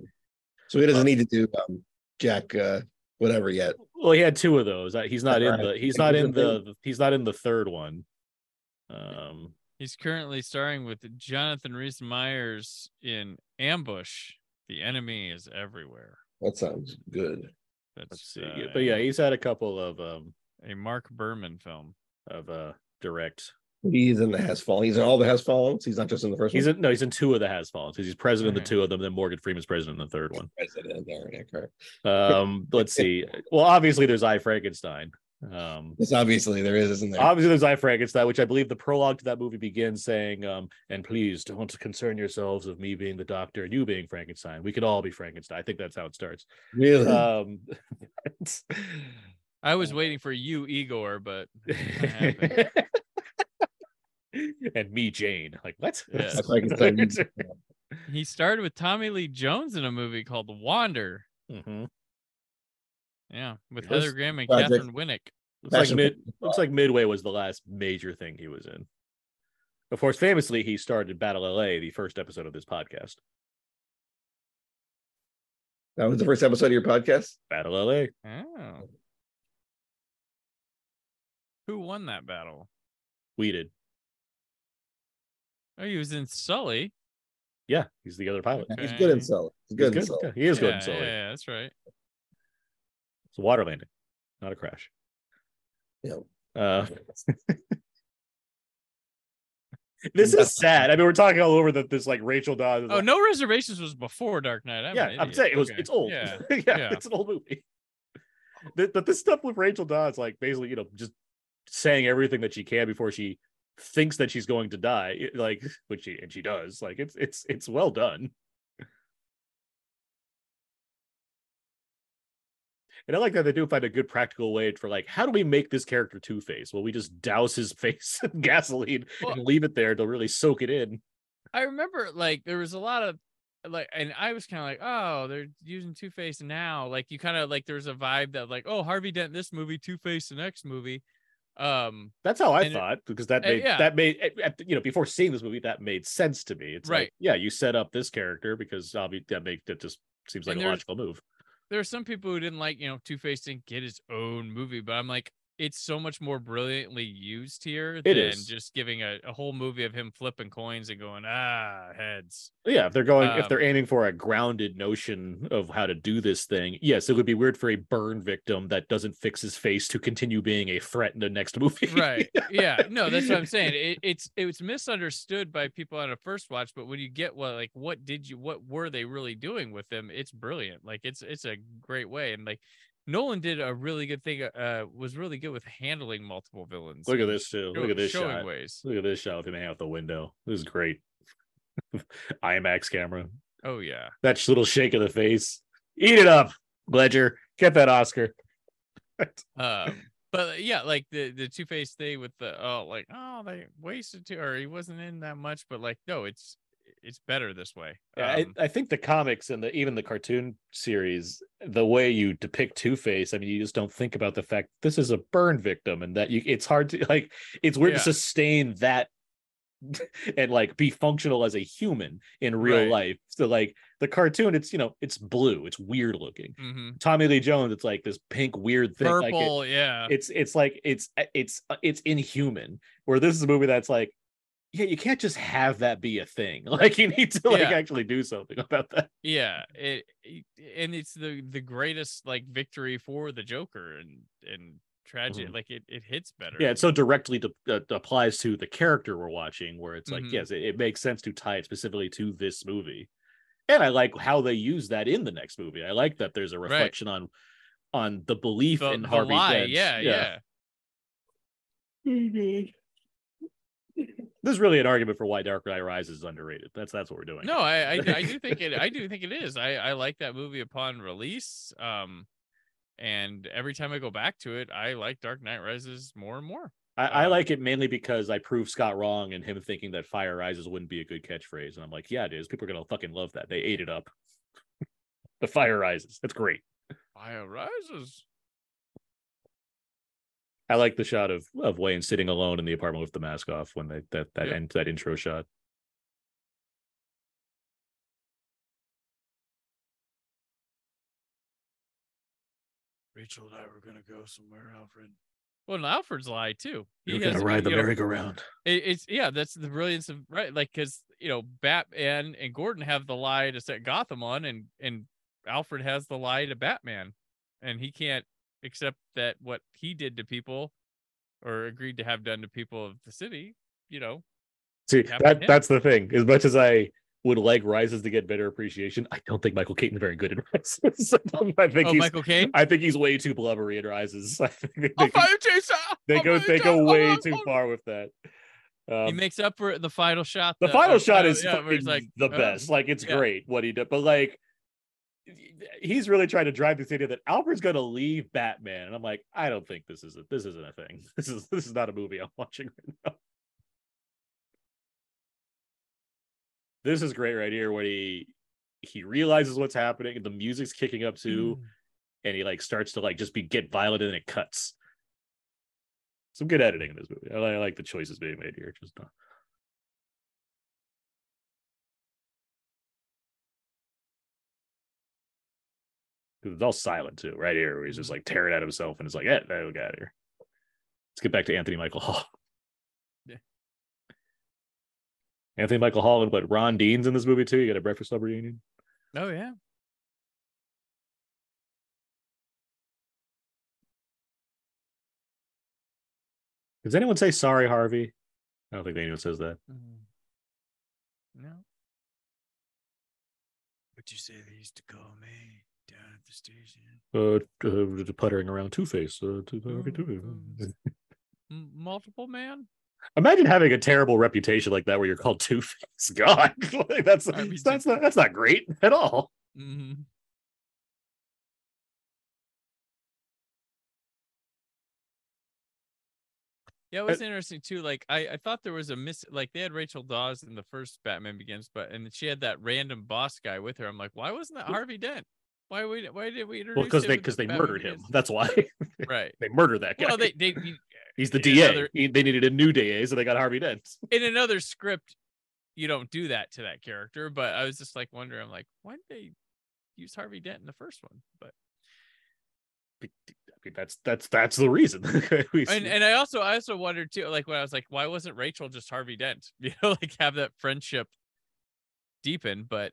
So he doesn't need to do um, Jack uh, whatever yet. Well, he had two of those. Uh, He's not in Right. the. He's not in in the. He's not in the third one. Um, He's currently starring with Jonathan Rhys Meyers in Ambush. The enemy is everywhere. That sounds good. That's let's see. uh, but yeah, he's had a couple of um a Mark Berman film. of uh direct. He's in the Has Fallen. He's in all the Has Fallens. He's not just in the first He's one. in no, he's in two of the Has Fallens. He's president of the two of them. Then Morgan Freeman's president in the third one. President Aaron Eckhart. Um, let's see. Well, obviously there's I Frankenstein. Um, Yes, obviously there is, isn't there? Obviously, there's I Frankenstein, which I believe the prologue to that movie begins saying, um, and please don't concern yourselves of me being the doctor and you being Frankenstein. We could all be Frankenstein. I think that's how it starts. really? Um, I was waiting for you, Igor, but and me, Jane. Like, what? Yeah. He started with Tommy Lee Jones in a movie called The Wander. Mhm. Yeah, with Heather Graham and Project. Katheryn Winnick. Looks like mid. Looks like Midway was the last major thing he was in. Of course, famously, he started Battle LA, the first episode of this podcast. that was the first episode of your podcast. Battle LA. Oh. Who won that battle? We did. Oh, he was in Sully. Yeah, he's the other pilot. He's good in Sully. He's He's good in good. Sully. He is good yeah, in Sully. Yeah, yeah, that's right. It's a water landing, not a crash. Yeah. Uh, this is sad. I mean, we're talking all over that. This like Rachel Dawes. Oh, like- no reservations was before Dark Knight. I'm yeah, I'm saying it was. Okay. It's old. Yeah. Yeah, yeah. it's an old movie. But this stuff with Rachel Dawes, like basically, you know, just saying everything that she can before she thinks that she's going to die, like which she and she does. Like it's it's it's well done. And I like that they do find a good practical way for like, how do we make this character Two Face? Well, we just douse his face in gasoline Well- and leave it there to really soak it in. I remember like there was a lot of like, and I was kind of like, oh, they're using Two Face now. Like you kind of like there's a vibe that like, oh, Harvey Dent this movie, Two Face the next movie. Um, That's how I And it- thought because that uh, made yeah. that made at- you know before seeing this movie that made sense to me. It's like Right. yeah, you set up this character because obviously that make that just seems like And a logical move. There are some people who didn't like, you know, Two Face didn't get his own movie, but I'm like, it's so much more brilliantly used here It than is. just giving a, a whole movie of him flipping coins and going, ah, heads. Yeah, if they're going if Um, they're aiming for a grounded notion of how to do this thing, yes, it would be weird for a burn victim that doesn't fix his face to continue being a threat in the next movie. right yeah no that's what i'm saying it, it's it was misunderstood by people on a first watch but when you get what like what did you what were they really doing with them it's brilliant like it's it's a great way and like nolan did a really good thing uh was really good with handling multiple villains Look at this too. show- Look at this showing shot. ways Look at this shot of him out the window. This is great. IMAX camera. Oh yeah. That little shake of the face. Eat it up, Ledger. Get that Oscar. Um, but yeah, like the the Two Face thing with the oh, like oh they wasted two or he wasn't in that much, but like no, it's it's better this way. Yeah, Um, I, I think the comics and the even the cartoon series, the way you depict Two Face, I mean, you just don't think about the fact this is a burn victim, and that you it's hard to like it's weird Yeah. to sustain that and like be functional as a human in real Right. life. So like the cartoon, it's you know it's blue, it's weird looking. mhm. Tommy Lee Jones, it's like this pink weird thing. like it- purple, yeah. it's it's like it's it's it's inhuman. Where this is a movie that's like. Yeah, you can't just have that be a thing. Like you need to like Yeah. actually do something about that. yeah it, it- and it's the the greatest like victory for the joker and and tragic Mhm. like it, it hits better yeah it so directly to, uh, applies to the character we're watching where it's like Mhm. yes it, it makes sense to tie it specifically to this movie and i like how they use that in the next movie i like that there's a Right. reflection on on the belief the, in the harvey lie Dent. yeah yeah this is really an argument for why dark knight rises is underrated. That's that's what we're doing. No I, I i do think it i do think it is. I i like that movie upon release um and every time i go back to it i like dark knight rises more and more. I, I um, like it mainly because i proved scott wrong and him thinking that fire rises wouldn't be a good catchphrase and i'm like yeah it is. People are gonna fucking love that. They ate it up. The fire rises. That's great. Fire rises I like the shot of of Wayne sitting alone in the apartment with the mask off when they that that Yep. end that intro shot. rachel and i were gonna go somewhere alfred well and alfred's lie too You're has- gonna ride the you know, merry-go-round. It, it's yeah, that's the brilliance of right, like because you know Batman and Gordon have the lie to set Gotham on, and and Alfred has the lie to Batman, and he can't accept that what he did to people, or agreed to have done to people of the city, you know. See, that that's the thing. As much as I would like Rises to get better appreciation, I don't think Michael Keaton's very good in Rises. I think Oh, he's Michael Caine. I think he's way too blubbery in Rises. I think they, fire chaser! they Oh, go they go way Oh, too oh. far with that. He Um, makes up for it in the final shot. the uh, final uh, shot uh, is yeah, where he's fucking like the uh, best. Like it's yeah. great what he did, but like he's really trying to drive this idea that Alfred's going to leave Batman, and I'm like, I don't think this is a, this isn't a thing. This is this is not a movie I'm watching right now. This is great right here when he he realizes what's happening, the music's kicking up too, hmm. and he like starts to like just be get violent, and then it cuts. Some good editing in this movie. I, I like the choices being made here. Just not. Because it's all silent too, right here, where he's just like tearing at himself and it's like, yeah, no, get out of here. Let's get back to Anthony Michael Hall. Yeah. Anthony Michael Hall and what Ron Dean's in this movie too. You got a breakfast club reunion. Oh yeah. Does anyone say sorry, Harvey? I don't think anyone says that. Mm. No. What you say they used to call me down at the station? Uh, uh puttering around Two Face. Uh, to, Harvey Oh, Two-Face. M- multiple man? Imagine having a terrible reputation like that, where you're called Two Face. God, like, that's Harvey that's not that's not great at all. Mm-hmm. Yeah, it was interesting too. Like I, I thought there was a miss like they had Rachel Dawes in the first Batman Begins, but and she had that random boss guy with her. I'm like, why wasn't that Harvey Dent? Why we why did we introduce Well, because they because they murdered him. Begins? That's why Right. they murdered that guy. Well, they they He's the DA. another- He- they needed a new DA, so they got Harvey Dent. in another script, you don't do that to that character. But I was just like wondering, I'm like, why did they use Harvey Dent in the first one? But I mean, that's that's that's the reason. And and I also I also wondered too, like when I was like, why wasn't Rachel just Harvey Dent? You know, like have that friendship deepen. But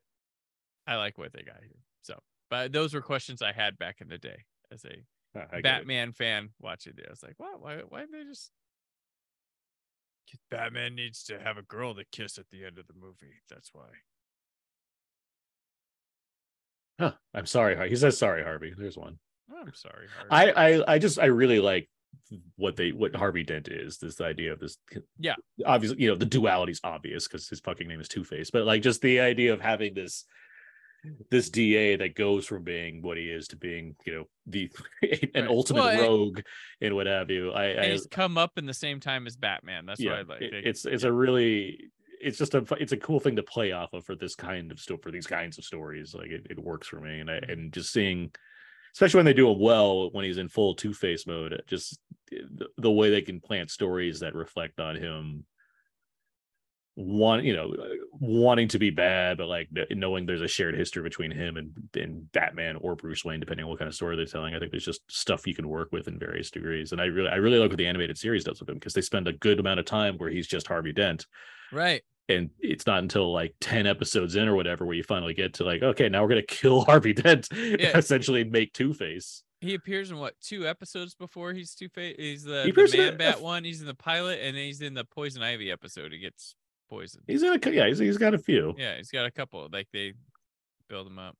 I like what they got here. So, but those were questions I had back in the day as a I get it. Batman fan watching it. I was like, what? Why? Why did they just? Batman needs to have a girl to kiss at the end of the movie. That's why. Huh, I'm sorry. He says sorry, Harvey. There's one. I'm sorry. Harvey. I, I I just I really like what they what Harvey Dent is. This idea of this. Yeah. Obviously, you know the duality is obvious because his fucking name is Two Face, but like just the idea of having this this DA that goes from being what he is to being, you know, the an Right. ultimate Well, rogue and what have you. I, I he's come up in the same time as Batman. That's yeah, what I like. it- it's it's a really it's just a it's a cool thing to play off of for this kind of stuff for these kinds of stories. Like it, it works for me, and I, and just seeing, especially when they do it well when he's in full Two Face mode, just the, the way they can plant stories that reflect on him. Want you know, wanting to be bad, but like knowing there's a shared history between him and, and Batman or Bruce Wayne, depending on what kind of story they're telling. I think there's just stuff you can work with in various degrees, and I really, I really like what the animated series does with him because they spend a good amount of time where he's just Harvey Dent, right. and it's not until like 10 episodes in or whatever where you finally get to like okay now we're gonna kill harvey dent Yeah. essentially make two-face He appears in what two episodes before he's Two Face? He's the, He the Man a- Bat one. He's in the pilot, and then he's in the Poison Ivy episode. He gets poisoned. he's in a yeah he's, he's got a few Yeah, he's got a couple. Like they build him up.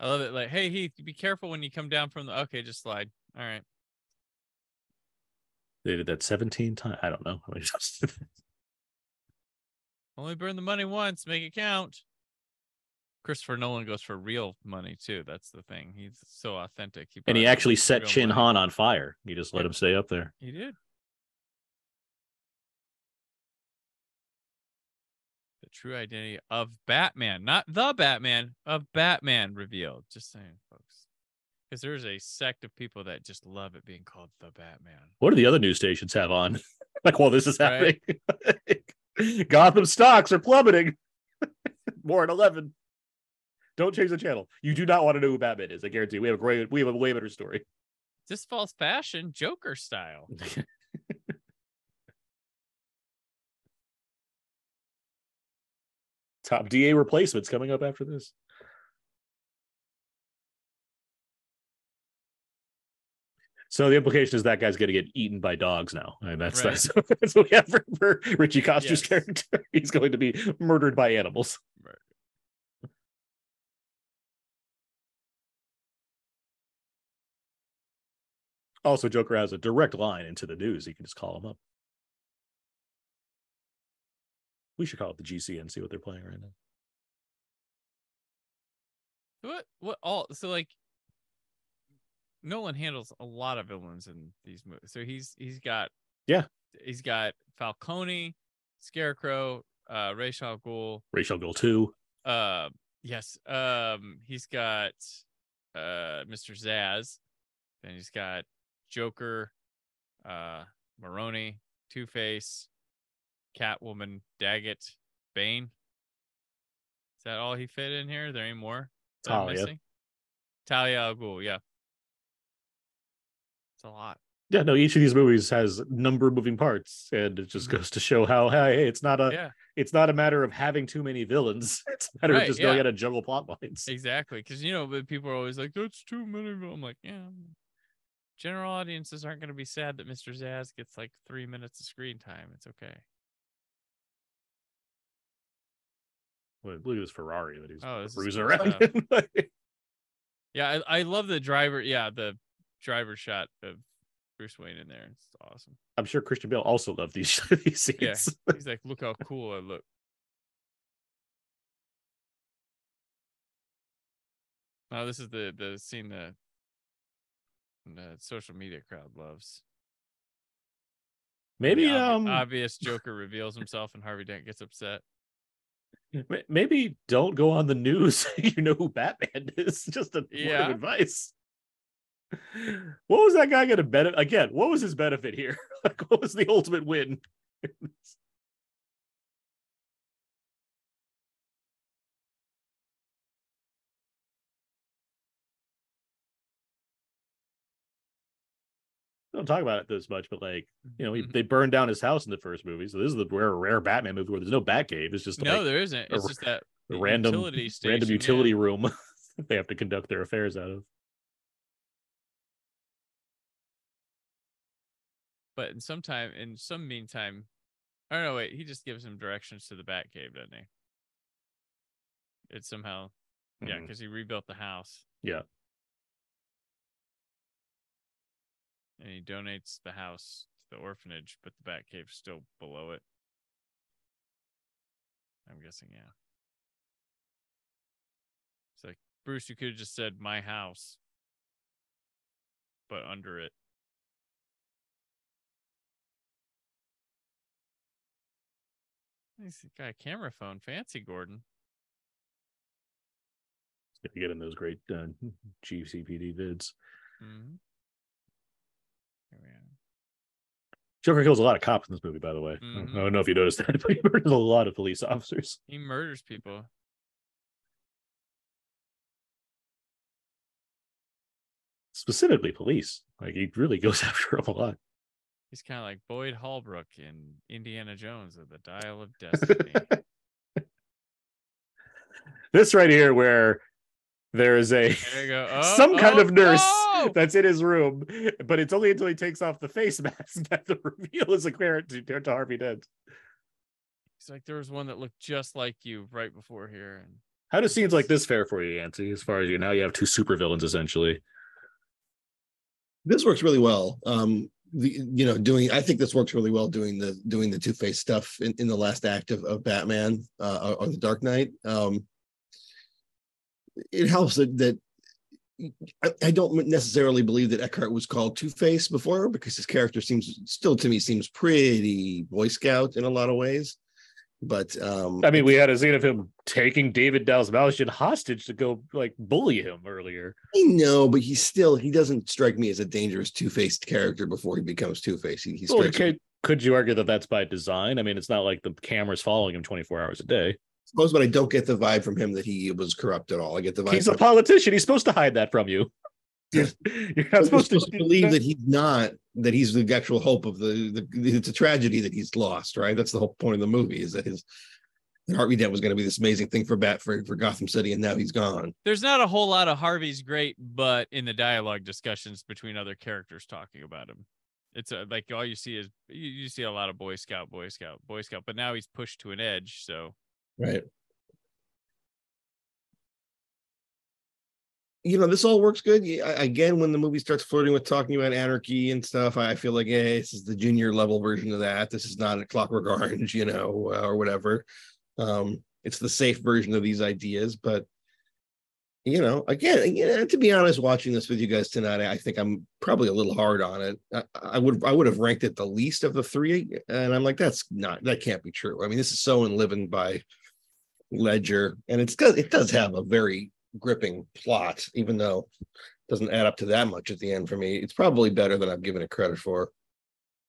I love it. Like, hey Heath, be careful when you come down from the. Okay, just slide. All right. they did that 17 times i don't know I mean, just- Only burn the money once. Make it count. Christopher Nolan goes for real money too. That's the thing. He's so authentic. and he actually set chin money. han on fire he just let Yeah. him stay up there He did. True identity of Batman, not the Batman, of Batman revealed. Just saying, folks. Because there's a sect of people that just love it being called the Batman. what do the other news stations have on like while this is Right. happening gotham stocks are plummeting more at 11 don't change the channel you do not want to know who batman is i guarantee we have a great we have a way better story This false fashion, Joker style. Top DA replacements coming up after this. So the implication is that guy's going to get eaten by dogs now. And that's, Right. that's that's what we have for, for Ritchie Coster's Yes. character. He's going to be murdered by animals. Right. Also, Joker has a direct line into the news. You can just call him up. We should call up the GC and see what they're playing right now. What what all so like Nolan handles a lot of villains in these movies. So he's he's got Yeah. he's got Falcone, Scarecrow, uh Ra's al Ghul, Rachel Gold 2. uh yes, um he's got uh Mr. Zsasz, then he's got Joker, uh Maroni, Two Face, Catwoman, Daggett, Bane. Is that all he fit in here? Is there any more? Talia. missing? Talia al Ghul, yeah. It's a lot. Yeah, no, each of these movies has number of moving parts, and it just Mhm. goes to show how hey, it's not a yeah, it's not a matter of having too many villains. It's a matter Right, of just going yeah. out and juggle plot lines. exactly. Because you know, but people are always like, "That's too many." But I'm like, yeah. General audiences aren't going to be sad that Mr. Zsasz gets like three minutes of screen time. It's okay. Look look at this Ferrari that he's Oh, cruising around. Yeah, I, I love the driver. Yeah, the driver shot of Bruce Wayne in there. It's awesome. I'm sure Christian Bale also loved these these scenes. Yeah. He's like, look how cool I look. Oh, this is the the scene the the social media crowd loves. Maybe obvi- um obvious Joker reveals himself and Harvey Dent gets upset. Ma- maybe don't go on the news. you know who Batman is. Just a word of advice. What was that guy going to benefit again? What was his benefit here? like, what was the ultimate win? Don't talk about it this much, but like you know, he, Mhm. they burned down his house in the first movie. So this is the rare, rare Batman movie where there's no Batcave. It's just No, like there isn't. It's a just that random utility random station, yeah. utility room they have to conduct their affairs out of. But in some time, in some meantime, I don't know. Wait, he just gives him directions to the Batcave, doesn't he? It's somehow, yeah, Mhm. because he rebuilt the house. Yeah. And he donates the house to the orphanage, but the Batcave's still below it. I'm guessing, yeah. It's like Bruce, you could have just said my house, but under it. He's got a camera phone. Fancy, Gordon. Gotta get in those great uh, GCPD vids. Mm-hmm. Here we are. Joker kills a lot of cops in this movie, by the way. I don't- Mhm. I don't know if you noticed that, but he murders a lot of police officers. He murders people. specifically police. Like he really goes after them a lot. He's kind of like Boyd Holbrook in Indiana Jones of the Dial of Destiny. This right here, where there's a there you go. Oh, some kind oh, of nurse oh! that's in his room, but it's only until he takes off the face mask that the reveal is apparent to, to Harvey Dent. He's like, there was one that looked just like you right before here. And How do scenes like this fare for you, Yancy? As far as you now, you have two supervillains essentially. this works really well. Um, the you know doing I think this works really well doing the doing the Two Face stuff in, in the last act of, of Batman uh, or, or the Dark Knight. Um, it helps that that I, I don't necessarily believe that Eckhart was called Two Face before because his character seems still to me seems pretty Boy Scout in a lot of ways. But um, I mean, we had a scene of him taking David Dastmalchian hostage to go like bully him earlier. I know, but he's still he doesn't strike me as a dangerous two faced character before he becomes Two Face. He, he Well, could, could you argue that that's by design? I mean, it's not like the camera's following him 24 hours a day. Suppose, but I don't get the vibe from him that he was corrupt at all. I get the vibe. He's a politician. He's supposed to hide that from you. Yeah. You're not You're supposed to believe that he's not that he's the actual hope of the, the it's a tragedy that he's lost, right? That's the whole point of the movie is that his that Harvey Dent was going to be this amazing thing for Bat for, for Gotham City, and now he's gone. there's not a whole lot of Harvey's great, but in the dialogue discussions between other characters talking about him, it's a, like all you see is you, you see a lot of Boy Scout, Boy Scout, Boy Scout, but now he's pushed to an edge. So Right. You know, this all works good. Again, when the movie starts flirting with talking about anarchy and stuff, I feel like, hey, this is the junior level version of that. This is not a Clockwork Orange, you know, uh, or whatever. Um, it's the safe version of these ideas, but you know, again, you know, to be honest, watching this with you guys tonight, I think I'm probably a little hard on it. I, I would, I would have ranked it the least of the three, and I'm like, that's not, that can't be true. I mean, this is so enlivened by Ledger, and it's does, it does have a very gripping plot, even though it doesn't add up to that much at the end for me. It's probably better than I've given it credit for.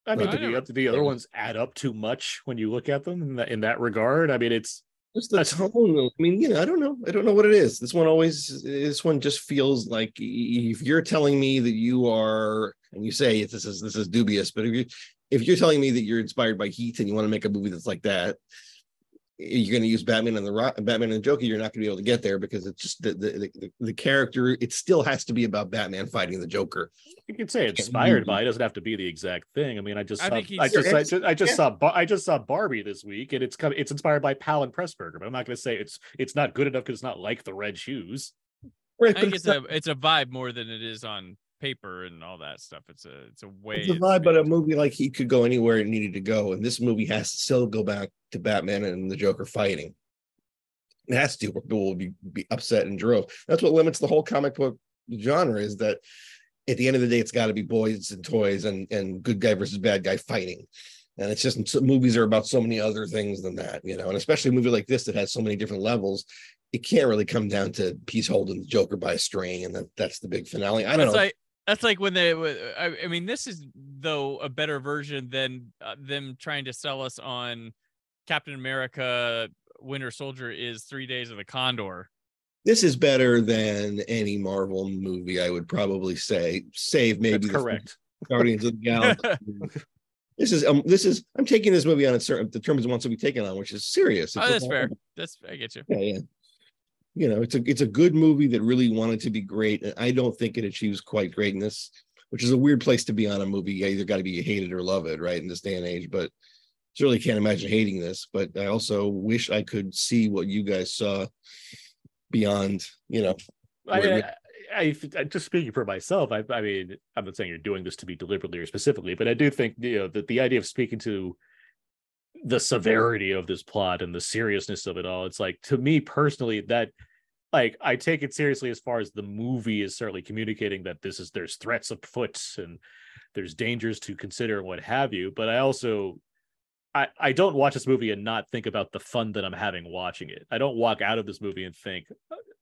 I mean, I do the, the other ones add up too much when you look at them in that, in that regard? I mean, it's Just the That's- tone. I mean, you know, I don't know. I don't know what it is. This one always, this one just feels like if you're telling me that you are, and you say this is this is dubious, but if you if you're telling me that you're inspired by Heat and you want to make a movie that's like that, you're going to use Batman and the Rock, Batman and Joker. You're not going to be able to get there because it's just the the, the the character. It still has to be about Batman fighting the Joker. you could say inspired by. It doesn't have to be the exact thing. I mean, I just I saw, think I just I just, I just yeah. saw I just saw Barbie this week, and it's come it's inspired by Powell and Pressburger. But I'm not going to say it's it's not good enough because it's not like the red shoes. Right, I think it's a it's a vibe more than it is on paper and all that stuff. It's a it's a way. It's a vibe, but a movie like he could go anywhere it needed to go, and this movie has to still go back to Batman and the Joker fighting. It has to, people will be, be upset and drove. That's what limits the whole comic book genre is that at the end of the day, it's got to be boys and toys and and good guy versus bad guy fighting. And it's just so movies are about so many other things than that, you know. And especially a movie like this that has so many different levels, it can't really come down to Peace holding the Joker by a string, and that, that's the big finale. I don't That's know. like that's like when they. I, I mean, this is though a better version than uh, them trying to sell us on Captain America: Winter Soldier is Three Days of the Condor. this is better than any Marvel movie, I would probably say, save maybe That's correct. Guardians of the Galaxy. this is um, this is I'm taking this movie on its certain the terms it wants to be taken on, which is serious. Oh, It's a- that's fair. That's I get you. Yeah, yeah. You know, it's a it's a good movie that really wanted to be great, and I don't think it achieves quite greatness, which is a weird place to be on a movie. You either got to be hated or love it, right? In this day and age, but certainly can't imagine hating this. But I also wish I could see what you guys saw beyond, you know, I, I, I, I just speaking for myself. I, I mean, I'm not saying you're doing this to be deliberately or specifically, but I do think you know that the idea of speaking to the severity of this plot and the seriousness of it all. It's like to me personally that like I take it seriously as far as the movie is certainly communicating that this is there's threats afoot and there's dangers to consider and what have you. But I also I, I don't watch this movie and not think about the fun that I'm having watching it. I don't walk out of this movie and think,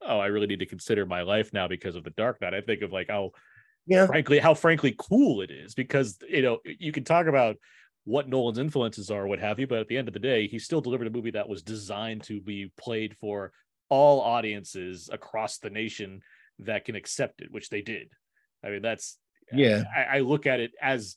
oh, I really need to consider my life now because of the Dark Knight. I think of like how Yeah. frankly how frankly cool it is because you know you can talk about what Nolan's influences are, what have you, but at the end of the day, he still delivered a movie that was designed to be played for all audiences across the nation that can accept it, which they did. I mean, that's Yeah. I, I look at it as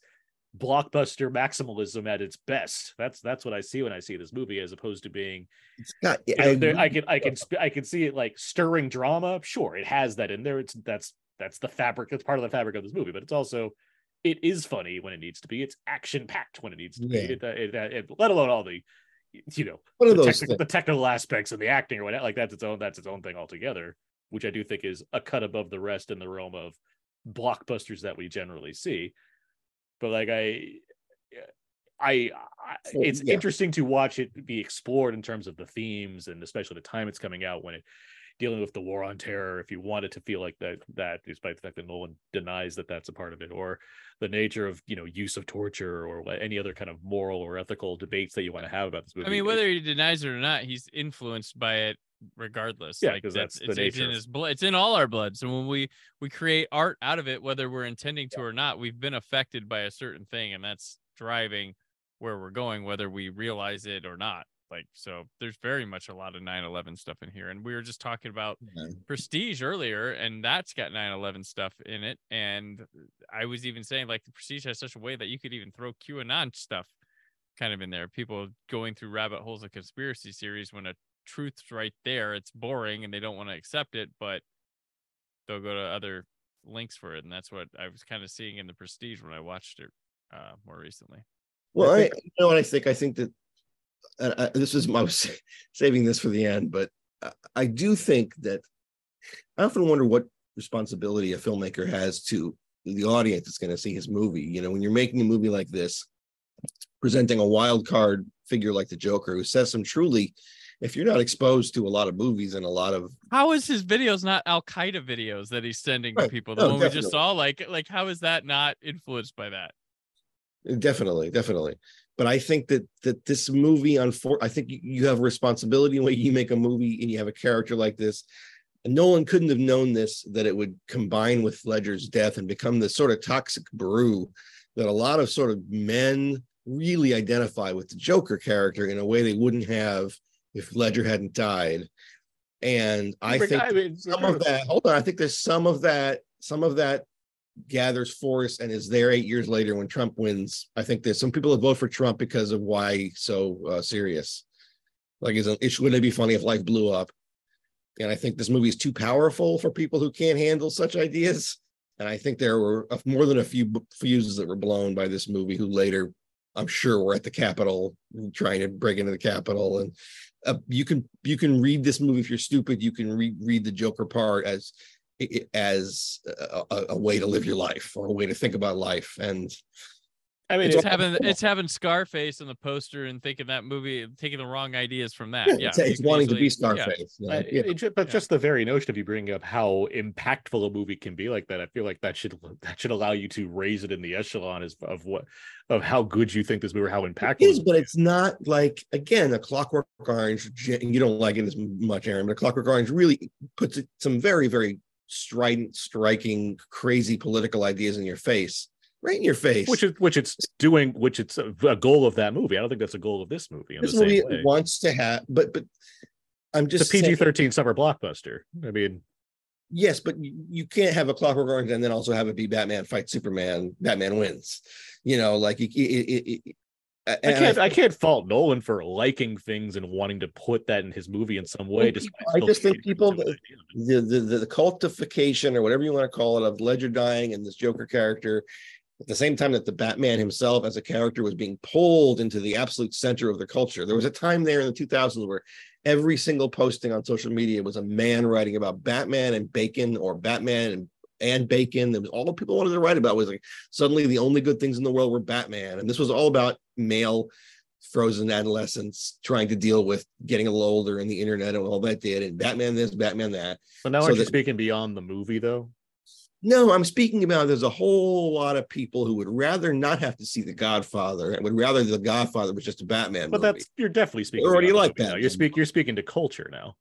blockbuster maximalism at its best. That's that's what I see when I see this movie, as opposed to being It's got, you know, I, there, I can I can I can see it like stirring drama. Sure, it has that in there. It's that's that's the fabric. That's part of the fabric of this movie. But it's also it is funny when it needs to be. It's action packed when it needs to be. Yeah. It, uh, it, it, it- let alone all the you know one of the, those techni- the technical aspects and the acting or whatever. Like that's its own that's its own thing altogether. Which I do think is a cut above the rest in the realm of blockbusters that we generally see. But like I. I, I So, it's yeah. interesting to watch it be explored in terms of the themes and especially the time it's coming out when it dealing with the war on terror if you wanted to feel like that that despite the fact that Nolan denies that that's a part of it or the nature of you know use of torture or any other kind of moral or ethical debates that you want to have about this movie I mean, whether he denies it or not, he's influenced by it regardless. Yeah, like 'cause that's that's the it's, it's nature in his blood. It's in all our blood. So when we we create art out of it, whether we're intending to or not, we've been affected by a certain thing, and that's driving where we're going, whether we realize it or not. Like so, there's very much a lot of 9/11 stuff in here, and we were just talking about Yeah. Prestige earlier, and that's got 9/11 stuff in it. And I was even saying like the Prestige has such a way that you could even throw QAnon stuff kind of in there. People going through rabbit holes of conspiracy series when a truth's right there, it's boring and they don't want to accept it, but they'll go to other links for it, and that's what I was kind of seeing in the Prestige when I watched it uh, more recently. Well, I I, you know what I think. I think that and I, this is I was saving this for the end, but I, I do think that I often wonder what responsibility a filmmaker has to the audience that's going to see his movie. You know, when you're making a movie like this, presenting a wild card figure like the Joker, who says some truly, if you're not exposed to a lot of movies and a lot of How is his videos not Al Qaeda videos that he's sending to people? The No, one we just saw, like, like how is that not influenced by that? Definitely, definitely. But I think that that this movie, unfor- I think you, have a responsibility when you make a movie and you have a character like this. And Nolan couldn't have known this that it would combine with Ledger's death and become this sort of toxic brew that a lot of sort of men really identify with the Joker character in a way they wouldn't have if Ledger hadn't died. And I think mean, some of that hold on i think there's some of that some of that gathers force and is there eight years later when trump wins. I think there's some people that vote for trump because of why so uh, serious. Like is it wouldn't it be funny if life blew up? And i think this movie is too powerful for people who can't handle such ideas. And i think there were more than a few fuses that were blown by this movie who later i'm sure were at the capitol trying to break into the capitol. And uh, you can you can read this movie if you're stupid. You can read the Joker part as as a, a, a way to live your life or a way to think about life. And I mean, It's, it's, all- having it's having Scarface on the poster and thinking that movie, taking the wrong ideas from that. yeah, Yeah, it's, it's could wanting to be easily- yeah. Scarface. I- Yeah. it ju- but Yeah. just the very notion of you bringing up how impactful a movie can be like that, I feel like that should that should allow you to raise it in the echelon as of what of how good you think this movie or how impactful. It is, this but it's not like again a Clockwork Orange. You don't like it as much, Aaron, but a Clockwork Orange really puts it, some very, very strident, striking, crazy political ideas in your face, right in your face. which is which it's doing which it's a, goal of that movie i don't think that's a goal of this movie this the movie same way wants to have, but but I'm just pg-13 summer blockbuster i mean Yes, but you, can't have a Clockwork Orange and then also have it be Batman fight Superman. Batman wins. You know, like it, it, it I can't I, can't fault Nolan for liking things and wanting to put that in his movie in some way. People- I just think people the the, the the cultification or whatever you want to call it of Ledger dying and this Joker character at the same time that the Batman himself as a character was being pulled into the absolute center of the culture. There was a time there in the 2000s where every single posting on social media was a man writing about Batman and bacon or Batman and and bacon. That was all the people wanted to write about was like suddenly the only good things in the world were Batman, and this was all about male frozen adolescence trying to deal with getting a little older and the internet and all that did, and Batman this, Batman that. But now So aren't you that- speaking beyond the movie though? No, I'm speaking about there's a whole lot of people who would rather not have to see The Godfather and would rather The Godfather was just a Batman But movie. that's you're definitely speaking. Or do you like that? You're speak. You're speaking to culture now.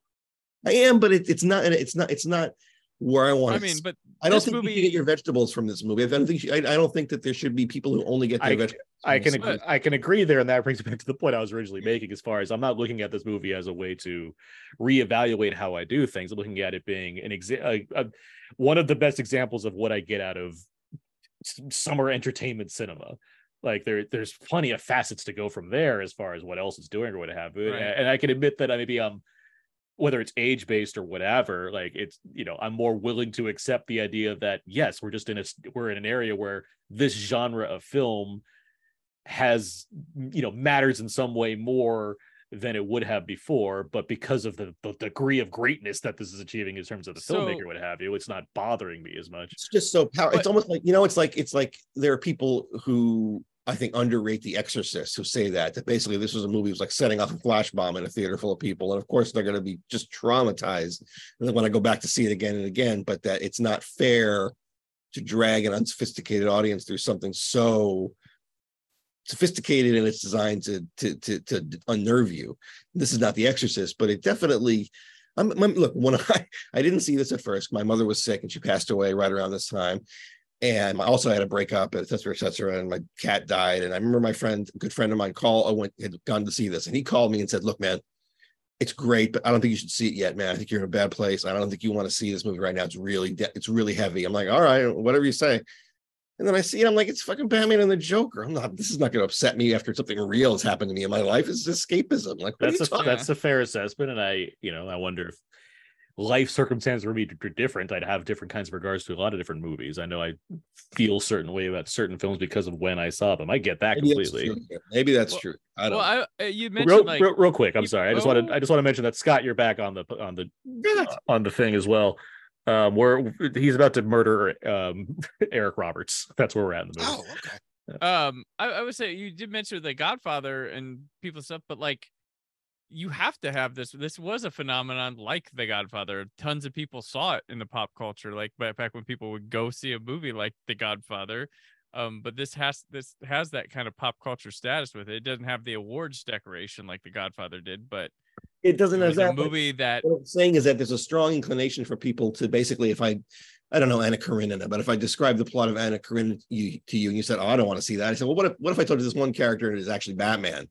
I am, but it, it's not. It's not. It's not where I want. I mean, but I don't this think you movie- should get your vegetables from this movie. I don't think. you- I, I don't think that there should be people who only get their I- vegetables. I can agree, movie. I can agree there, and that brings me back to the point I was originally making. As far as I'm not looking at this movie as a way to reevaluate how I do things. I'm looking at it being an exa- a, a, one of the best examples of what I get out of summer entertainment cinema. Like there, there's plenty of facets to go from there as far as what else it's doing or what have you. Right. And I can admit that I maybe um whether it's age based or whatever, like it's you know I'm more willing to accept the idea that yes, we're just in a we're in an area where this genre of film has you know matters in some way more than it would have before but because of the, the degree of greatness that this is achieving in terms of the So- filmmaker what have you it's not bothering me as much It's just so powerful. It's almost like you know. It's like it's like there are people who I think underrate The Exorcist who say that that basically this was a movie that was like setting off a flash bomb in a theater full of people, and of course they're going to be just traumatized and they want to go back to see it again and again. But that it's not fair to drag an unsophisticated audience through something so sophisticated and it's designed to to to to unnerve you. This is not The Exorcist, but it definitely. I'm, I'm- look when I I didn't see this at first. My mother was sick and she passed away right around this time. And I also had a breakup, et cetera, et cetera. And my cat died. And I remember my friend, a good friend of mine, call. I went had gone to see this, and he called me and said, "Look, man, it's great, but I don't think you should see it yet, man. I think you're in a bad place. I don't think you want to see this movie right now. It's really, de- it's really heavy." I'm like, "All right, whatever you say." And then I see it. I'm like, "It's fucking Batman and the Joker." I'm not. This is not going to upset me after something real has happened to me in my life. It's escapism. Like, that's a that's a fair assessment and i you know i wonder if life circumstances were be d- different i'd have different kinds of regards to a lot of different movies i know i feel certain way about certain films because of when i saw them i get that Maybe that's completely true. Maybe that's Well- true. I don't. well, I, uh, you mentioned real, like real, real quick i'm you- sorry i just wanted i just want to mention that scott you're back on the on the Good. on the thing as well um where he's about to murder um eric roberts that's where we're at in the movie Oh, okay. um I, I would say you did mention the godfather and people stuff but like you have to have this this was a phenomenon like the godfather tons of people saw it in the pop culture like back when people would go see a movie like the godfather um but this has this has that kind of pop culture status with it it doesn't have the awards decoration like the godfather did but it it doesn't have that. movie that what I'm saying is that there's a strong inclination for people to basically, if I, I don't know Anna Karenina, but if I describe the plot of Anna Karenina you, to you and you said, "Oh, I don't want to see that," I said, "Well, what if what if I told you this one character is actually Batman?"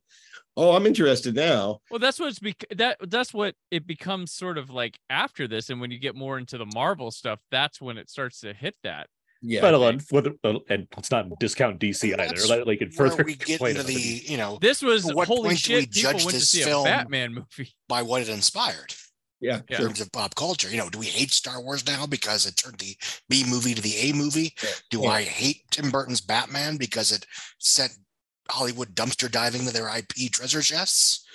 Oh, I'm interested now. Well, that's what's bec- that that's what it becomes sort of like after this, and when you get more into the Marvel stuff, that's when it starts to hit that. Yeah, Let alone whether, uh, and let's not discount DC And either. Like, like it further we get explain into it, the, you know, This was what holy point do we shit. People judge went to this see film? a Batman movie. by what it inspired yeah, Yeah. in terms of pop culture. You know, do we hate Star Wars now because it turned the B movie to the A movie? Yeah. Do Yeah. I hate Tim Burton's Batman because it sent Hollywood dumpster diving to their IP treasure chests?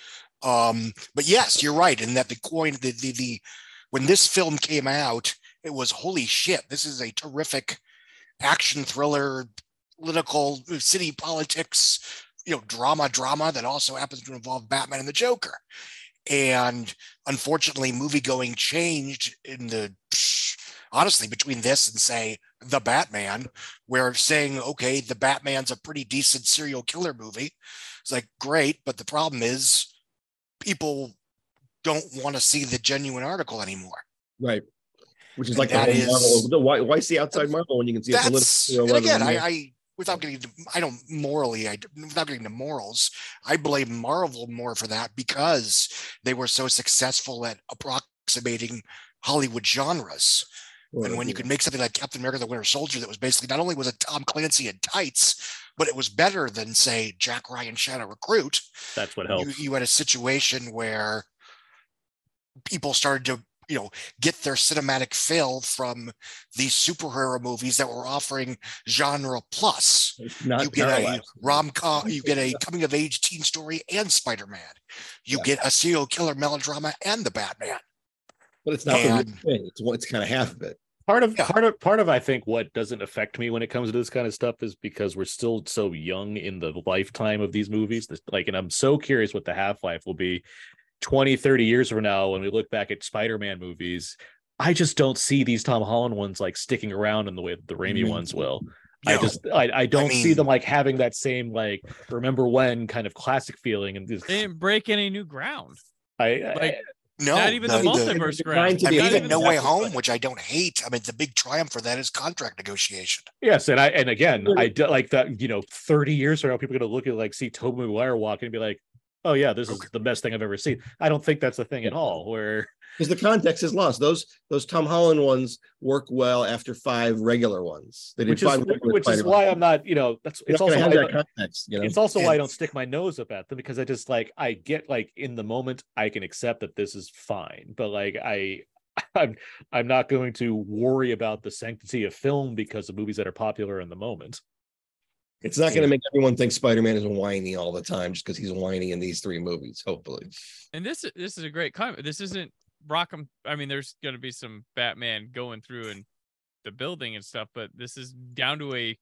Um, but yes, you're right in that the coin, the, the the when this film came out, it was holy shit. This is a terrific action thriller, political city politics, you know, drama, drama that also happens to involve Batman and the Joker. And unfortunately, movie going changed in the honestly between this and say the Batman, where saying, okay, the Batman's a pretty decent serial killer movie. It's like great, but the problem is people don't want to see the genuine article anymore. right. Which is And like the that whole is- Marvel. Why, why see outside Marvel when you can see a That's political? and again, I, I, I without getting to, I don't morally, I without getting to morals, I blame Marvel more for that because they were so successful at approximating Hollywood genres. And when you could make something like Captain America: The Winter Soldier, that was basically not only was it Tom Clancy in tights, but it was better than say Jack Ryan Shadow Recruit. that's what You, helps. you had a situation where people started to you know get their cinematic fill from these superhero movies that were offering genre plus not you get a rom-com you get a coming of age teen story and spider-man you Yeah. get a serial killer melodrama and the batman but it's not the and- real thing. It's one- it's kind of half of it. Part of Yeah. part of part of I think what doesn't affect me when it comes to this kind of stuff is because we're still so young in the lifetime of these movies. Like, and I'm so curious what the half life will be 20, 30 years from now when we look back at Spider-Man movies. I just don't see these Tom Holland ones like sticking around in the way that the Raimi Me ones will. I just I, I don't see mean- them like having that same like remember when kind of classic feeling and this, They didn't break any new ground. I, I Like, No, not even the, the- multiverse the- ground. to I be mean, even even No Way Home, which I don't hate. I mean, the big triumph for that is contract negotiation. Yes, and I and again, I do like that. You know, thirty years from now, people are gonna look at like see Tobey Maguire walking and be like, "Oh yeah, this is the best thing I've ever seen." I don't think that's the thing at all. Where because the context is lost. Those those Tom Holland ones work well after five regular ones. They did which is five which is why I'm not. You know, that's You're it's also why have I that don't- context. You know, it's also why I don't stick my nose up at them because I just like I get like in the moment I can accept that this is fine, but like I. I'm I'm not going to worry about the sanctity of film because of movies that are popular in the moment. it's not going to make everyone think Spider-Man is whiny all the time just because he's whiny in these three movies. Hopefully, And this this is a great comment. This isn't Rock'em. I mean, there's gonna be some Batman going through and the building and stuff, but this is down to a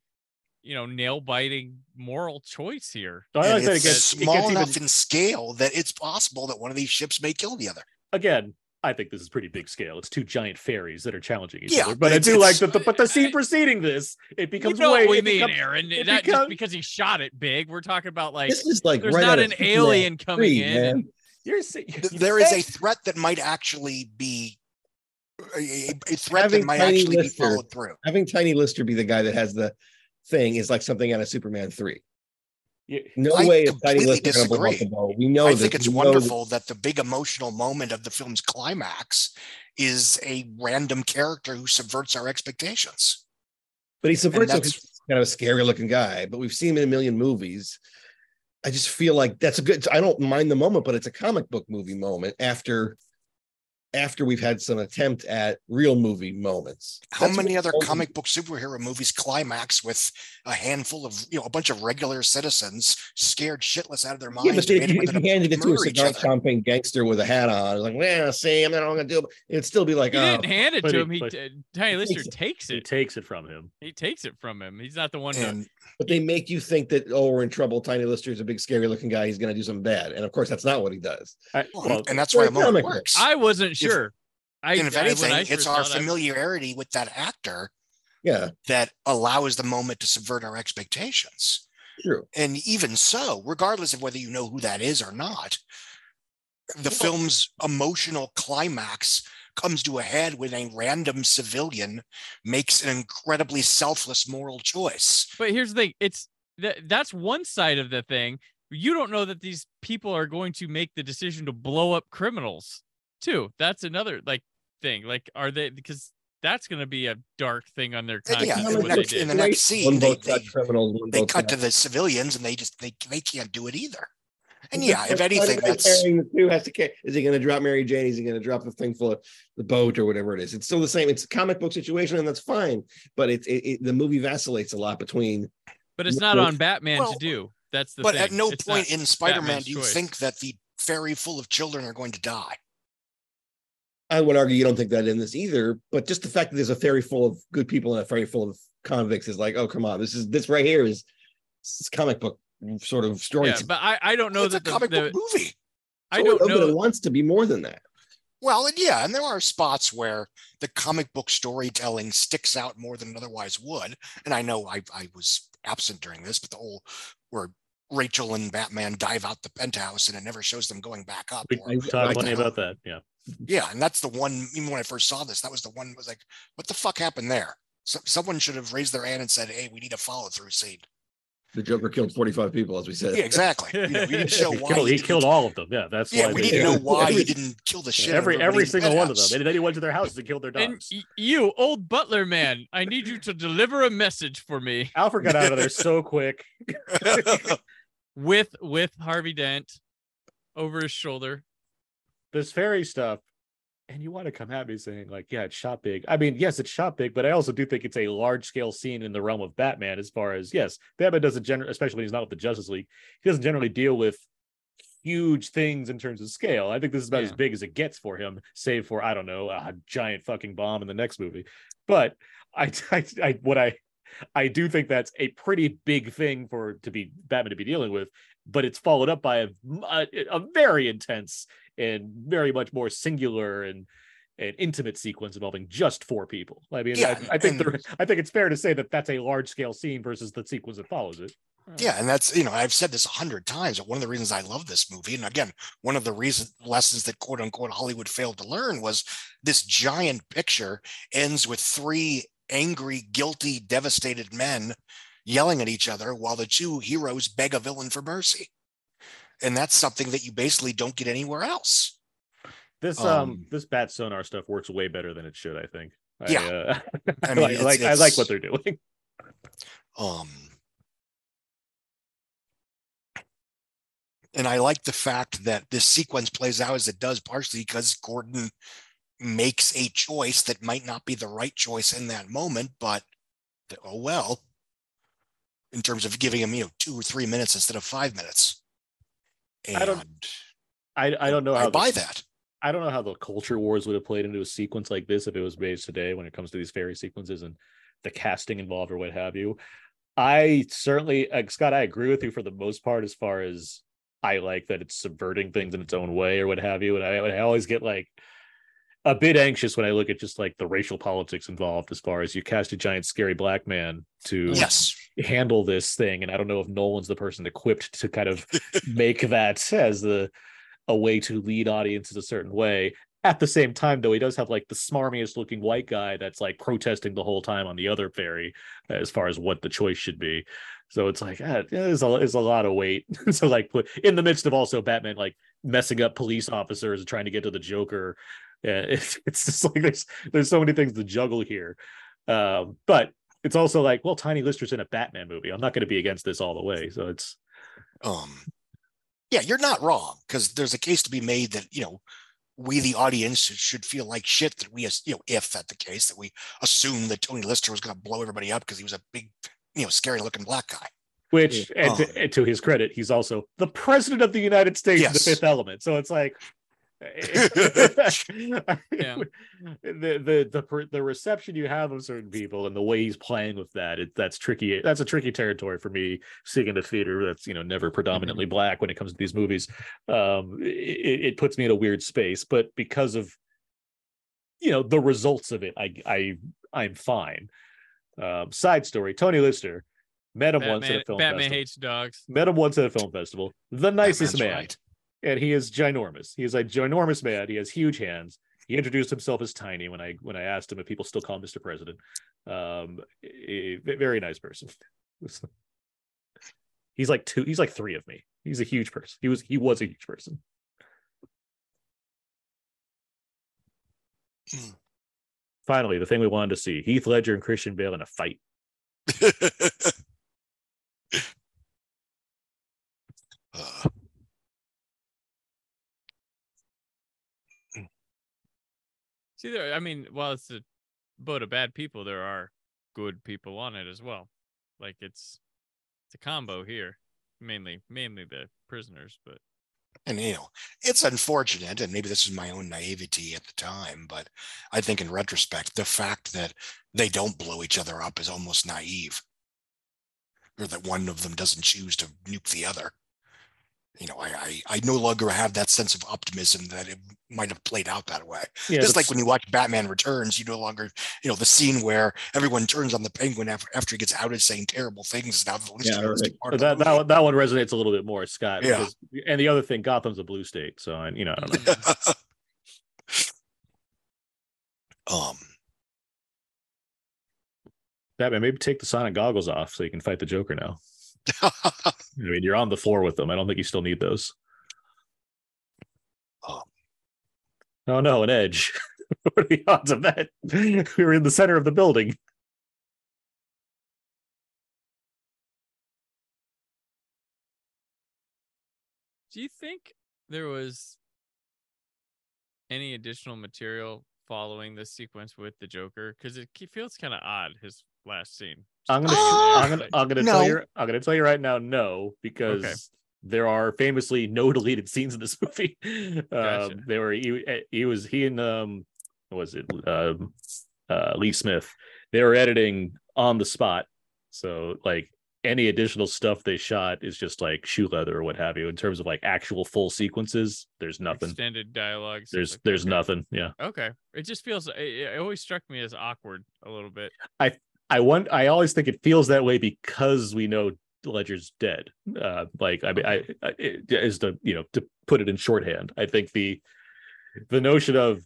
you know nail biting moral choice here. So I And like that it it's gets, it small gets even- enough in scale that it's possible that one of these ships may kill the other. again, I think this is pretty big scale. It's two giant ferries that are challenging each Yeah, other. But but I do like that. The, but the scene preceding this, it becomes you know way. what we it mean, becomes- Aaron. it Not becomes- just because he shot it big. We're talking about like this is like there's right not an alien coming 3, in. man. and- You're saying Th- There is a threat that might actually be a, a- a threat Having that might Tiny actually be Lister- followed through. Having Tiny Lister be the guy that has the thing is like something out of Superman three. No I way is Tiny completely Lister going to blow up disagree. the ball. We know. I that- think it's we that- wonderful that the big emotional moment of the film's climax is a random character who subverts our expectations. But he subverts. He's kind of a scary looking guy, but we've seen him in a million movies. I just feel like that's a good. I don't mind the moment, but it's a comic book movie moment after after we've had some attempt at real movie moments. How That's many other comic book superhero movies climax with a handful of you know a bunch of regular citizens scared shitless out of their minds? Yeah, but if you, whether if you handed it to a cigar other? chomping gangster with a hat on, it's like, well, see, I'm not going to do it. It'd still be like, He oh, didn't hand it but to he- him. He but- t- Tiny Lister takes it. takes He takes it from him. He takes it from him. He's not the one to. And but they make you think that, oh, we're in trouble. Tiny Lister is a big, scary looking guy. He's going to do something bad. And of course, that's not what he does. I, well, well, and that's for why a a moment comic works. I wasn't sure. I, and if I- anything, I it's our saw I- familiarity with that actor Yeah, that allows the moment to subvert our expectations. true. And even so, regardless of whether you know who that is or not, the film's emotional climax comes to a head when a random civilian makes an incredibly selfless moral choice. But here's the thing: it's that that's one side of the thing. You don't know that these people are going to make the decision to blow up criminals, too. That's another like thing. Like, are they because that's going to be a dark thing on their conscience. yeah, in the next, in the next scene, One they, they, criminals. One they cut got- to the civilians and they just they they can't do it either. And yeah, if anything, that's carrying the two has to ca- is he going to drop Mary Jane? Is he going to drop the thing full of the boat or whatever it is? It's still the same. It's a comic book situation, and that's fine. But it, it, it the movie vacillates a lot between. But it's not on Batman Well, to do. That's the but thing. at no It's point in Spider-Man Batman's do you choice. think that the ferry full of children are going to die. I would argue you don't think that in this either, but just the fact that there's a ferry full of good people and a ferry full of convicts is like, oh come on, this is this right here is this is comic book sort of story. Yeah, but I, I don't know it's a that the, comic the book movie. I don't but know. it wants to be more than that. Well, and yeah, and there are spots where the comic book storytelling sticks out more than it otherwise would. And I know I, I was absent during this, but the whole where Rachel and Batman dive out the penthouse and it never shows them going back up. we or- I- talked plenty about that. Yeah. Yeah, and that's the one. Even when I first saw this, that was the one. Was like, what the fuck happened there? So, someone should have raised their hand and said, "Hey, we need a follow through scene." The Joker killed 45 people, as we said. Yeah, exactly. You know, we didn't show He why killed, he didn't- killed all of them. Yeah, that's Yeah, why we they- need to know why he didn't kill the shit. every every everybody in the single one of them. penthouse. And then he went to their houses and killed their dogs. y- you, old butler man, I need you to deliver a message for me Alfred got out of there so quick. with with Harvey Dent over his shoulder. This ferry stuff, and you want to come at me saying like, yeah, it's shot big. I mean, yes, it's shot big, but I also do think it's a large scale scene in the realm of Batman. As far as yes, Batman doesn't generally, especially when he's not with the Justice League, he doesn't generally deal with huge things in terms of scale. I think this is about as big as it gets for him, save for I don't know a giant fucking bomb in the next movie. but I, I, I what I I do think that's a pretty big thing for to be Batman to be dealing with, but it's followed up by a, a, a very intense and very much more singular and an intimate sequence involving just four people. I mean, Yeah, I, I think I think it's fair to say that that's a large scale scene versus the sequence that follows it. Yeah, and that's you know I've said this a hundred times. But one of the reasons I love this movie, and again, one of the reason lessons that quote unquote Hollywood failed to learn was this giant picture ends with three angry, guilty, devastated men yelling at each other while the two heroes beg a villain for mercy, and that's something that you basically don't get anywhere else. This um, Um, this bat sonar stuff works way better than it should. I think. Yeah. I, uh, I mean, like, it's- like- I like what they're doing. Um, and I like the fact that this sequence plays out as it does, partially because Gordon makes a choice that might not be the right choice in that moment, but oh well. In terms of giving him, you know, two or three minutes instead of five minutes. And I don't I I don't know I how the- buy that. I don't know how the culture wars would have played into a sequence like this if it was made today when it comes to these ferry sequences and the casting involved or what have you. I certainly, like, Scott, I agree with you for the most part as far as I like that it's subverting things in its own way or what have you. And I, I always get like a bit anxious when I look at just like the racial politics involved as far as you cast a giant scary black man to Yes. Handle this thing and i don't know if nolan's the person equipped to kind of make that as the a way to lead audiences a certain way. At the same time though he does have like the smarmiest looking white guy that's like protesting the whole time on the other ferry as far as what the choice should be. So it's like ah, there's, a, there's a lot of weight. So like in the midst of also batman like messing up police officers and trying to get to the joker yeah, it's, it's just like there's there's so many things to juggle here. Um but it's also like, well, Tiny Lister's in a Batman movie. I'm not going to be against this all the way. So it's um yeah you're not wrong because there's a case to be made that you know we the audience should feel like shit that we you know if that's the case that we assume that tony lister was going to blow everybody up because he was a big you know scary looking black guy which, and, Um, to, and to his credit, he's also the president of the United States, in the Fifth Element. So it's like. Yeah. the the the the reception you have of certain people and the way he's playing with that it, that's tricky that's a tricky territory for me seeing in a theater that's you know never predominantly black when it comes to these movies um it, it puts me in a weird space but because of you know the results of it i i i'm fine um side story tony lister met him once at a film Batman festival hates dogs. met him once at a film festival the nicest Batman's man right. And he is ginormous. He is a ginormous man. He has huge hands. He introduced himself as tiny when I when I asked him if people still call him Mr. President. Um, a, a very nice person. he's like two. He's like three of me. He's a huge person. He was he was a huge person. Mm. Finally, the thing we wanted to see: Heath Ledger and Christian Bale in a fight. See, there. I mean, while it's a boat of bad people, there are good people on it as well. Like it's it's a combo here, mainly mainly the prisoners, but and you know it's unfortunate and maybe this is my own naivety at the time but i think in retrospect the fact that they don't blow each other up is almost naive or that one of them doesn't choose to nuke the other you know i i, I no longer have that sense of optimism that it might have played out that way Yeah, just like when you watch batman returns you no longer you know the scene where everyone turns on the penguin after after he gets outed saying terrible things is now the least Yeah, right. part of the that, that one- that one resonates a little bit more, Scott. Yeah. because- and the other thing, Gotham's a blue state, so I, you know, I don't know. um Batman, maybe take the Sonic goggles off so you can fight the Joker now. I mean, you're on the floor with them. I don't think you still need those. Um. Oh no, an edge. what are the odds of that? We were in the center of the building. do you think there was any additional material following this sequence with the Joker? Because it feels kind of odd. His last scene. I'm gonna, Just being there, I'm gonna, I'm gonna No. tell you, I'm gonna tell you right now, no, because there are famously no deleted scenes in this movie. Gotcha. Um, they were he, he was he and um, what was it um, uh, Lee Smith, they were editing on the spot. So like any additional stuff they shot is just like shoe leather or what have you. In terms of like actual full sequences, there's nothing. Extended dialogue. There's like there's Okay. nothing. Yeah. Okay. It just feels. It, it always struck me as awkward a little bit. I want. I always think it feels that way because we know Ledger's dead. Uh, like I mean, I, I is to you know to put it in shorthand. I think the the notion of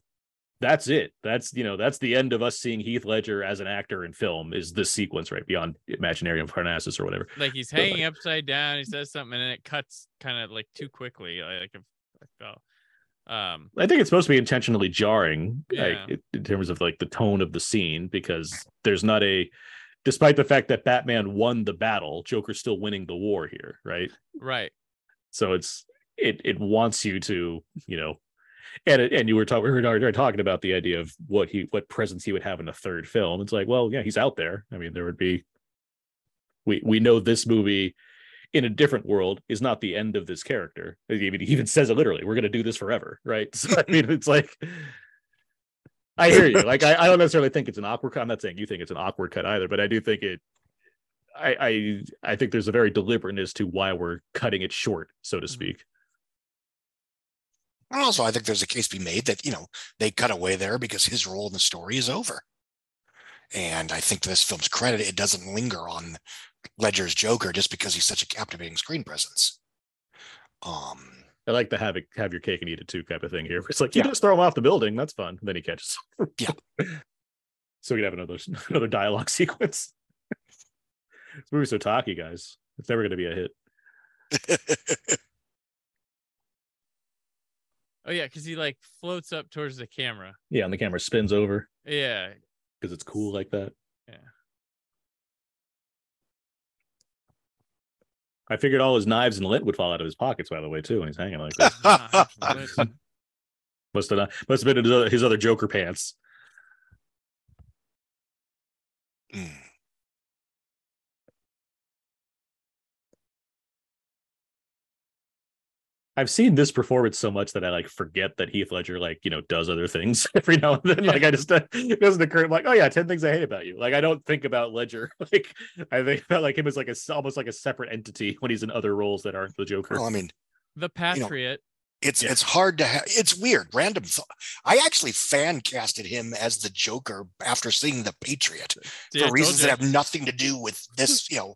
that's it. That's you know that's the end of us seeing Heath Ledger as an actor in film is this sequence right beyond Imaginarium of Parnassus or whatever. Like he's But, like- hanging upside down. He says something, and it cuts kind of like too quickly. Like I felt. Um. I think it's supposed to be intentionally jarring, Yeah. in- in terms of like the tone of the scene, because there's not a, despite the fact that Batman won the battle, Joker's still winning the war here, right? Right. So it's it it wants you to you know, and it, and you were talking we were talking about the idea of what he what presence he would have in a third film. It's like, well, yeah, he's out there. I mean, there would be. We we know this movie. In a different world, is not the end of this character. I mean, he even says it literally. We're going to do this forever, right? So I mean, it's like, I hear you. Like, I, I don't necessarily think it's an awkward cut. I'm not saying you think it's an awkward cut either, but I do think it. I I I think there's a very deliberateness to why we're cutting it short, so to Mhm. speak. And also, I think there's a case to be made that, you know, they cut away there because his role in the story is over. And I think to this film's credit, it doesn't linger on Ledger's Joker just because he's such a captivating screen presence. Um, I like to have it have your cake and eat it too type of thing here. It's like you Yeah. just throw him off the building, that's fun. And then he catches. Yeah. so we can have another another dialogue sequence. this movie's so talky, guys. It's never going to be a hit. Oh yeah, because he like floats up towards the camera. Yeah, and the camera spins over Yeah. Because it's cool like that. Yeah. I figured all his knives and lint would fall out of his pockets, by the way, too, when he's hanging like that. Must have not, must have been his other, his other Joker pants. mm. I've seen this performance so much that I like forget that Heath Ledger like you know does other things every now and then. Yeah. Like I just it doesn't occur. I'm like, oh yeah, ten things I hate about you. Like I don't think about Ledger. Like I think about like him as like a s- almost like a separate entity when he's in other roles that aren't the Joker. well, I mean, the Patriot. it's Yeah. it's hard to have. It's weird. Random. Th- I actually fan casted him as the Joker after seeing The Patriot See, I for reasons that have nothing to do with this. You know,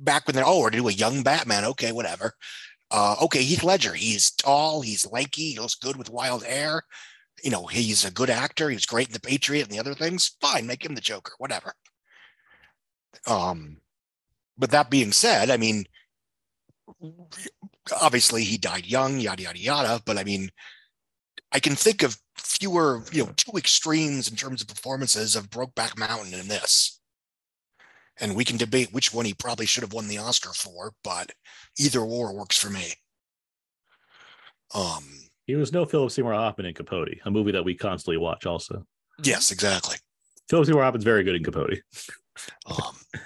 back when they're oh, we're to do a young Batman. Okay, whatever. Uh, okay, Heath Ledger. He's tall. He's lanky. He looks good with wild hair. You know, he's a good actor. He was great in The Patriot and the other things. Fine, make him the Joker. Whatever. Um, but that being said, I mean, obviously he died young, yada yada yada. But I mean, I can think of fewer, you know, two extremes in terms of performances of Brokeback Mountain and this. And we can debate which one he probably should have won the Oscar for, but either or works for me. Um, He was no Philip Seymour Hoffman in Capote, a movie that we constantly watch. Also, yes, exactly. Philip Seymour Hoffman's very good in Capote. Um,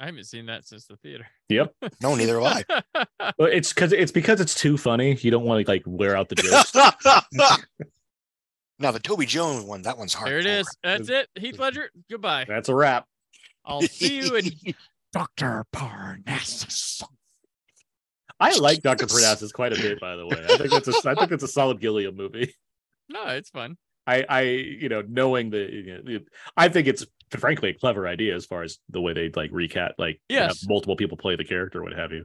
I haven't seen that since the theater. Yep. no, neither have I. Well, it's because it's because it's too funny. You don't want to like wear out the jokes. Now the Toby Jones one, that one's hard. there it is. That's it. Heath Ledger. Goodbye. That's a wrap. I'll see you in Dr. Parnassus. I like Doctor Parnassus quite a bit, by the way. I think that's a I think that's a solid Gilliam movie. No, it's fun. I, I, you know, knowing the, you know, I think it's frankly a clever idea as far as the way they like recat, like have Yes. multiple people play the character, what have you.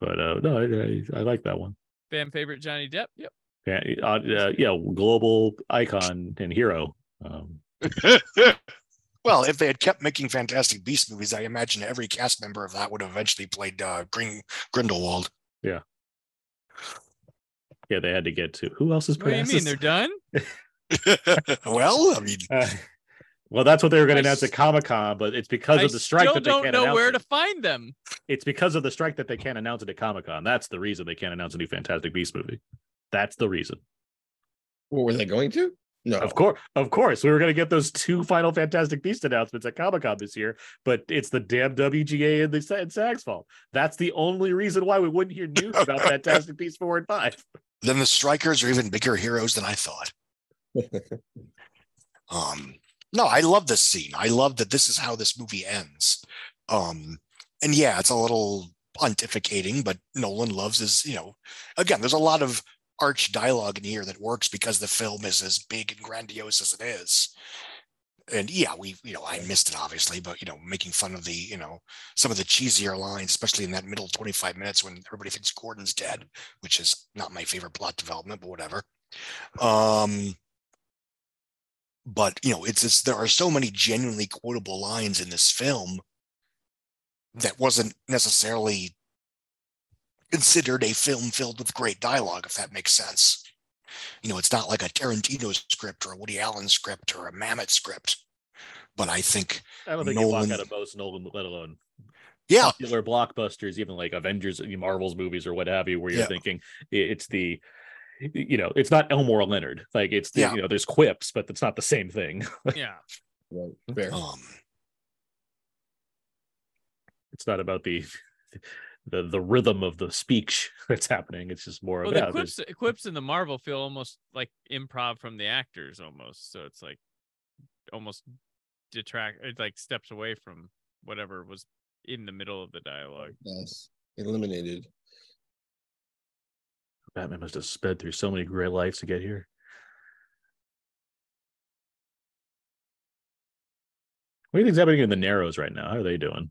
But uh, no, I, I, I like that one. Fan favorite Johnny Depp. Yep. Yeah, uh, uh, yeah, global icon and hero. Um, well, if they had kept making Fantastic Beast movies, I imagine every cast member of that would have eventually played uh, Green Grindelwald. yeah, Yeah, they had to get to who else is What do you mean they're done? well, I mean, Uh, well, that's what they were going to announce at s- Comic Con, but it's because I of the strike still that they don't can't know announce where it. to find them. It's because of the strike that they can't announce it at Comic Con. That's the reason they can't announce a new Fantastic Beast movie. That's the reason. What were they going to? No. Of course, of course, we were going to get those two final Fantastic Beast announcements at Comic Con this year, but it's the damn WGA and the and SAG's fault. That's the only reason why we wouldn't hear news about Fantastic Beast four and five. then the strikers are even bigger heroes than I thought. um, no, I love this scene. I love that this is how this movie ends. Um, and yeah, it's a little pontificating, but Nolan loves his, you know, again, there's a lot of arch dialogue in here that works because the film is as big and grandiose as it is. And yeah, we, you know, I missed it obviously, but you know, making fun of the, you know, some of the cheesier lines, especially in that middle 25 minutes when everybody thinks Gordon's dead, which is not my favorite plot development, but whatever. Um, but you know, it's just, there are so many genuinely quotable lines in this film that wasn't necessarily considered a film filled with great dialogue, if that makes sense. You know, it's not like a Tarantino script or a Woody Allen script or a Mamet script. But I think I don't think Nolan- you walk out of most Nolan, let alone yeah, popular blockbusters, even like Avengers, Marvel's movies, or what have you, where you're Yeah. thinking it's the, you know, it's not Elmore Leonard. Like it's the, Yeah. you know, there's quips, but it's not the same thing. Yeah. Right. Fair. um, It's not about the, the the rhythm of the speech that's happening. It's just more Well, of the yeah, quips quips in the Marvel feel almost like improv from the actors, almost. So it's like almost detract, it like steps away from whatever was in the middle of the dialogue. Yes. Eliminated. Batman must have sped through so many great lights to get here. What do you think's happening in the Narrows right now? How are they doing?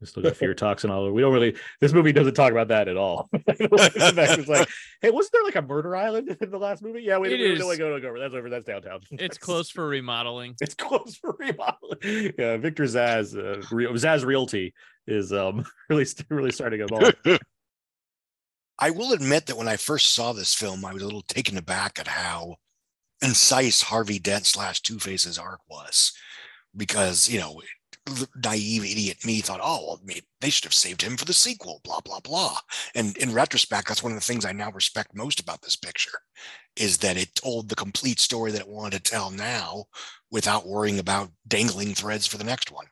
They still got fear toxin all over. We don't really. This movie doesn't talk about that at all. it's like, hey, wasn't there like a murder island in the last movie? Yeah, we didn't is. really go go over. That's over. That's downtown. It's close for remodeling. It's close for remodeling. Yeah, Victor Zsasz, uh, Re- Zsasz Realty is um really really starting a ball. I will admit that when I first saw this film, I was a little taken aback at how concise Harvey Dent slash Two Face's arc was, because you know, naive idiot me thought, oh, well, maybe they should have saved him for the sequel, blah blah blah. And in retrospect, that's one of the things I now respect most about this picture, is that it told the complete story that it wanted to tell now, without worrying about dangling threads for the next one.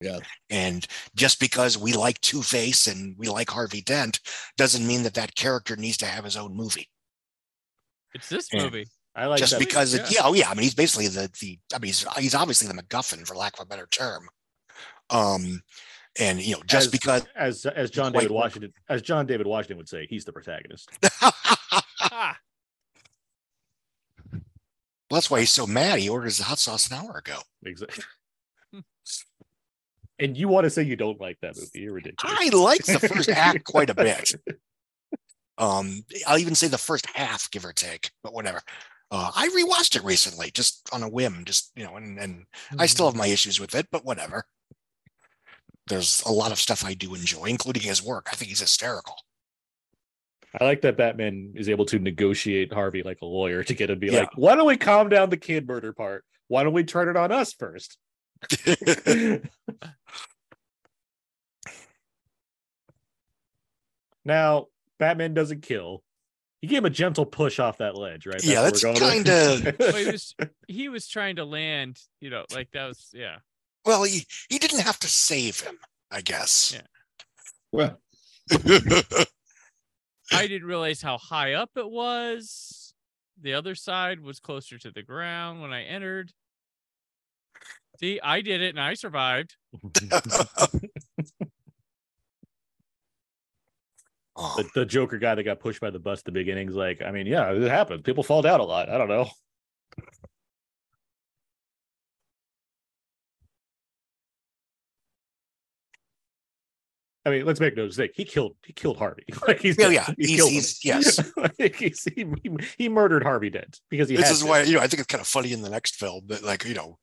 Yeah. And just because we like Two Face and we like Harvey Dent doesn't mean that that character needs to have his own movie. It's this Yeah. movie. I like just that. because it, yeah. yeah, oh yeah. I mean, he's basically the the. I mean, he's, he's obviously the MacGuffin, for lack of a better term. Um, and you know, just As- because. as as John David. Washington, as John David Washington would say, he's the protagonist. Ah, that's why he's so mad. He orders the hot sauce an hour ago. Exactly. and you want to say you don't like that movie? You're ridiculous. I like the first act quite a bit. Um, I'll even say the first half, give or take, but whatever. Uh, I rewatched it recently, just on a whim, just you know, and, and I still have my issues with it, but whatever. There's a lot of stuff I do enjoy, including his work. I think he's hysterical. I like that Batman is able to negotiate Harvey like a lawyer to get him to be Yeah. like, why don't we calm down the kid murder part? Why don't we turn it on us first? now, Batman doesn't kill. He gave him a gentle push off that ledge, right? Yeah, that's kinda- well, he was he was trying to land, you know, like that was yeah. Well, he, he didn't have to save him, I guess. Yeah. Well, I didn't realize how high up it was. The other side was closer to the ground when I entered. See, I did it and I survived. The, the Joker guy that got pushed by the bus at the beginning's like, I mean, yeah, it happens. People fall down a lot. I don't know. I mean, let's make no mistake. He killed. He killed Harvey. Like he's oh, Yeah, yeah. He He's- killed he's- yes. Like, he's, he, he he murdered Harvey Dent because he. this is to. why you know I think it's kind of funny in the next film that like you know,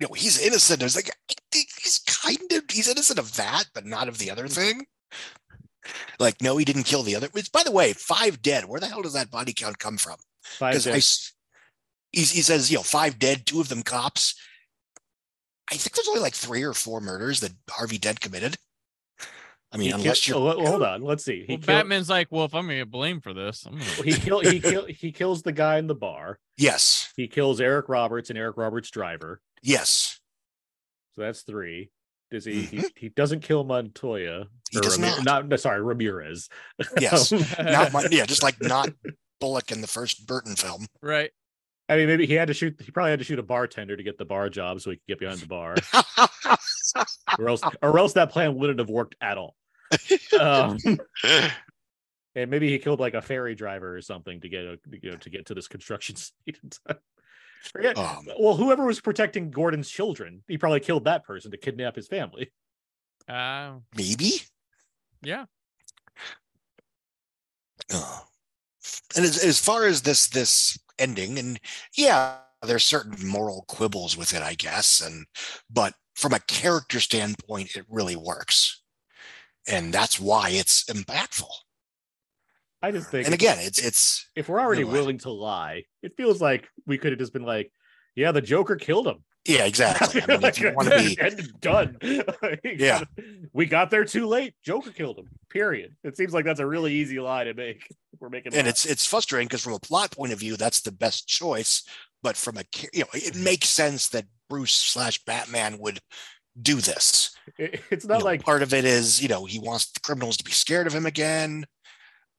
you know he's innocent. It's like he's kind of he's innocent of that, but not of the other thing. Like no, he didn't kill the other. Which, by the way, five dead. Where the hell does that body count come from? Five Because I dead. s- he's, he says you know five dead, two of them cops. I think there's only like three or four murders that Harvey Dent committed. I mean, He unless kill- you're oh, hold on. Let's see. He Well, killed- Batman's like, well, if I'm gonna get blamed for this, I'm gonna he kill he kill he kills the guy in the bar. yes, He kills Eric Roberts and Eric Roberts' driver. yes, So that's three. Does he? He, mm-hmm. he doesn't kill Montoya. He does Ramir- not. no, sorry, Ramirez. yes. Not my, yeah, just like not Bullock in the first Burton film. Right. I mean, maybe he had to shoot. He probably had to shoot a bartender to get the bar job so he could get behind the bar, or else, or else that plan wouldn't have worked at all. Um, and maybe he killed like a ferry driver or something to get a, you know to get to this construction site. Forget. Um, well, whoever was protecting Gordon's children, he probably killed that person to kidnap his family. Uh, Maybe. yeah. Uh, and as, as far as this this ending, and yeah, there's certain moral quibbles with it, I guess, and but from a character standpoint, it really works, and that's why it's impactful. I just think, And again, it's it's if we're already Go ahead. willing to lie, it feels like we could have just been like, "Yeah, the Joker killed him." yeah, exactly. I mean, if you want to be and done. Yeah. we got there too late. Joker killed him. Period. It seems like that's a really easy lie to make. We're making, and it's it's frustrating because from a plot point of view that's the best choice but from a you know it makes sense that bruce slash batman would do this It- it's You not know, like part of it is you know he wants the criminals to be scared of him again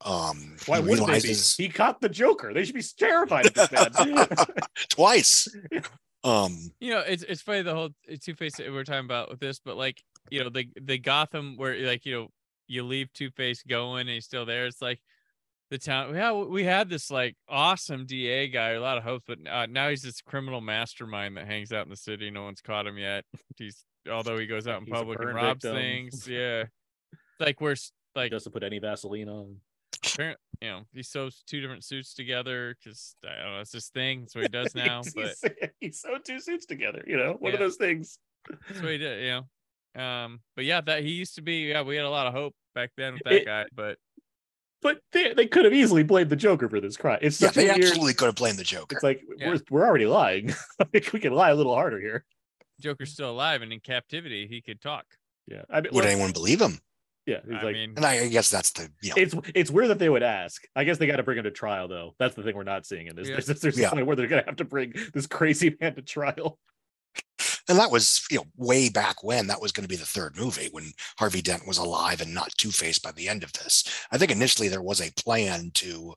um why he would they be? He caught the Joker. They should be terrified of this man. twice um You know, it's it's funny the whole Two Face we're talking about with this, but like you know the the Gotham where like you know you leave Two Face going and he's still there. It's like the town. Yeah, we had this like awesome DA guy, a lot of hopes, but uh, now he's this criminal mastermind that hangs out in the city. No one's caught him yet. He's although he goes out in He's a public and burn robs victim. things. Yeah, like we're s- like Doesn't put any Vaseline on. apparent, you know he sews two different suits together because I don't know it's his thing. That's what he does now. he's, but he's, he sewed two suits together. You know, one of Yeah. those things. That's what he did, you know. Um, but yeah, that he used to be. Yeah, we had a lot of hope back then with that It- guy. But But they, they could have easily blamed the Joker for this crime. It's yeah such they weird. absolutely could have blamed the joker It's like Yeah. we're we're already lying. like we can lie a little harder here. Joker's still alive and in captivity, he could talk. Yeah, I mean, would well, anyone believe him yeah, he's I like, mean, and I, I guess that's the you know it's it's weird that they would ask. I guess they got to bring him to trial, though. That's the thing we're not seeing in this. Yeah. There's, there's, there's Yeah. a point where they're gonna have to bring this crazy man to trial. and that was you know way back when that was going to be the third movie when harvey dent was alive and not two-faced by the end of this i think initially there was a plan to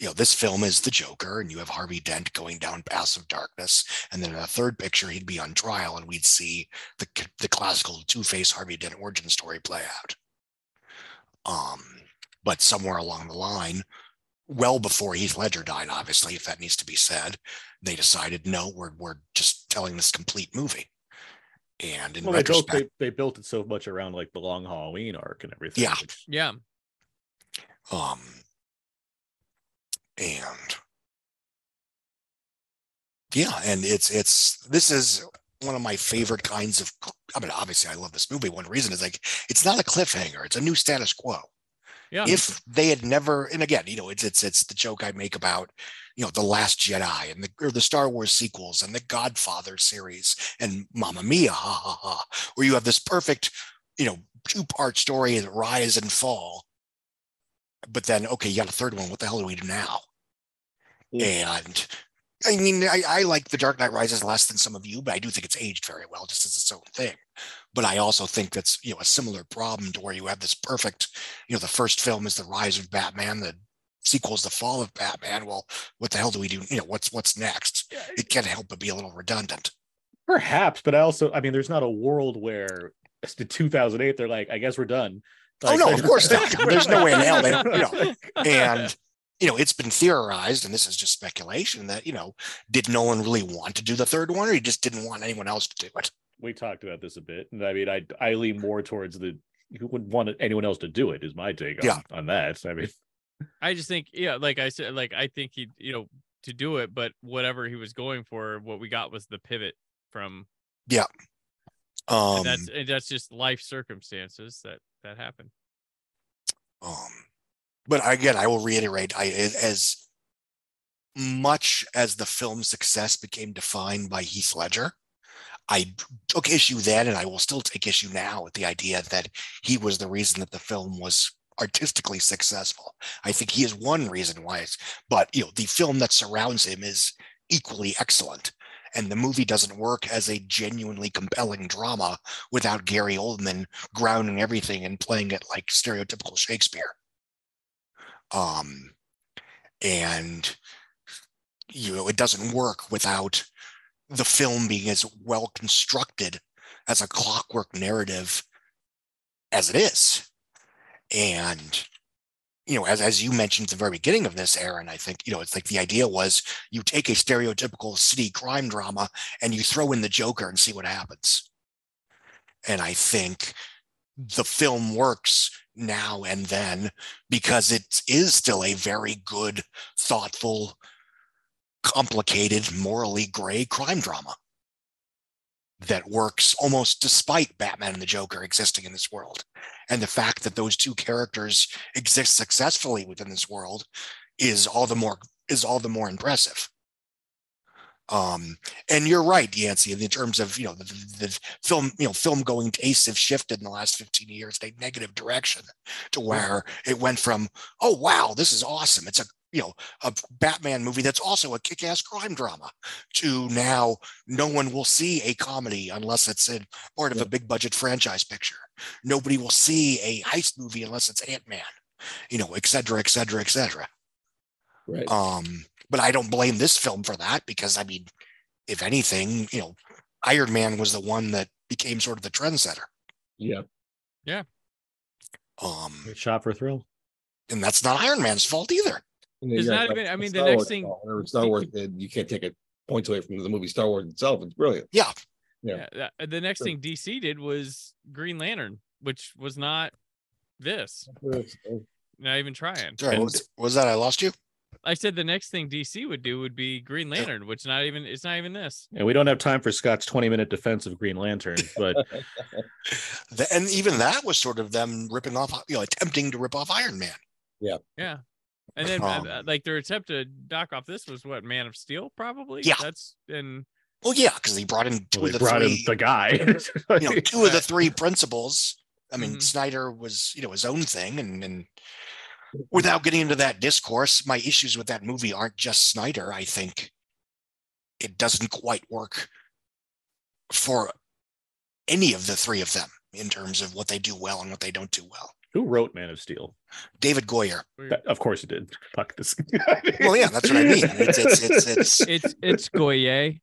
you know this film is the joker and you have harvey dent going down paths of darkness and then in a third picture he'd be on trial and we'd see the, the classical two-face harvey dent origin story play out um but somewhere along the line well before heath ledger died obviously if that needs to be said they decided no we're, we're just telling this complete movie and in Well, they built retrospect they, they built it so much around like the long Halloween arc and everything. Yeah. which- yeah, um and yeah and it's it's this is one of my favorite kinds of i mean obviously i love this movie. One reason is like it's not a cliffhanger. It's a new status quo. Yeah, if they had never and again you know it's it's it's the joke i make about you know the last jedi and the or the star wars sequels and the godfather series and Mamma mia ha ha ha where you have this perfect you know two part story that rise and fall but then okay you got a third one what the hell do we do now and I mean, I, I like The Dark Knight Rises less than some of you, but I do think it's aged very well, just as its own thing. But I also think that's you know a similar problem to where you have this perfect, you know, the first film is the rise of Batman, the sequel is the fall of Batman. Well, what the hell do we do? You know, what's what's next? It can't help but be a little redundant. perhaps, but I also, I mean, there's not a world where it's the 2008. They're like, I guess we're done. Oh, no, of course not. There's no way in hell they- you know. And you know, it's been theorized, and this is just speculation that you know, did no one really want to do the third one, or he just didn't want anyone else to do it? we talked about this a bit, and I mean, I I lean more towards the who wouldn't want anyone else to do it. Is my take on, Yeah. on that. I mean, I just think, yeah, like I said, like I think he, you know, to do it, but whatever he was going for, what we got was the pivot from. Um, and that's and that's just life circumstances that that happened. Um, but again, I will reiterate, I as much as the film's success became defined by Heath Ledger, I took issue then, and I will still take issue now with the idea that he was the reason that the film was artistically successful. I think he is one reason why it's, but you know, the film that surrounds him is equally excellent. And the movie doesn't work as a genuinely compelling drama without Gary Oldman grounding everything and playing it like stereotypical Shakespeare. Um, and you know it doesn't work without the film being as well constructed as a clockwork narrative as it is and you know as, as you mentioned at the very beginning of this aaron i think you know it's like the idea was you take a stereotypical city crime drama and you throw in the joker and see what happens. And i think the film works now and then because it is still a very good thoughtful complicated, morally gray crime drama that works almost despite Batman and the Joker existing in this world. And the fact that those two characters exist successfully within this world is all the more is all the more impressive. Um, and you're right, Yancy, in terms of you know the, the, film, you know, film going tastes have shifted in the last 15 years in a negative direction to where it went from, oh wow, this is awesome. It's a you know a batman movie that's also a kick-ass crime drama to now no one will see a comedy unless it's in part of a big budget franchise picture nobody will see a heist movie unless it's ant-man you know et cetera et cetera et cetera Right. um but i don't blame this film for that because i mean if anything you know iron man was the one that became sort of the trendsetter Yeah. yeah. um Shot for thrill. and that's not iron man's fault either And then It's not even- I mean, the next Wars thing- fault. Whenever Star Wars did, you can't take it points away from the movie Star Wars itself. It's brilliant. Yeah. Yeah. Yeah. that- the next Sure. thing DC did was Green Lantern, which was not this. Oh. Not even trying. Sorry, what was, what was that i lost you I said the next thing DC would do would be Green Lantern, which not even it's not even this. And we don't have time for Scott's 20 minute defense of Green Lantern, but The- and even that was sort of them ripping off, you know, attempting to rip off Iron Man. Yeah, yeah. And then uh, Um, uh, like their attempt to knock off this was what Man of Steel, probably. Yeah. That's and Well, yeah, because they brought in two well, of they the brought in the guy. you know, two of the three principals. I mean, Mhm. Snyder was, you know, his own thing, and and without getting into that discourse, my issues with that movie aren't just Snyder. I think it doesn't quite work for any of the three of them in terms of what they do well and what they don't do well. Who wrote Man of Steel? David Goyer. That- of course he did. Fuck this. Well, yeah, that's what I mean. It's it's it's, it's it's it's Goye.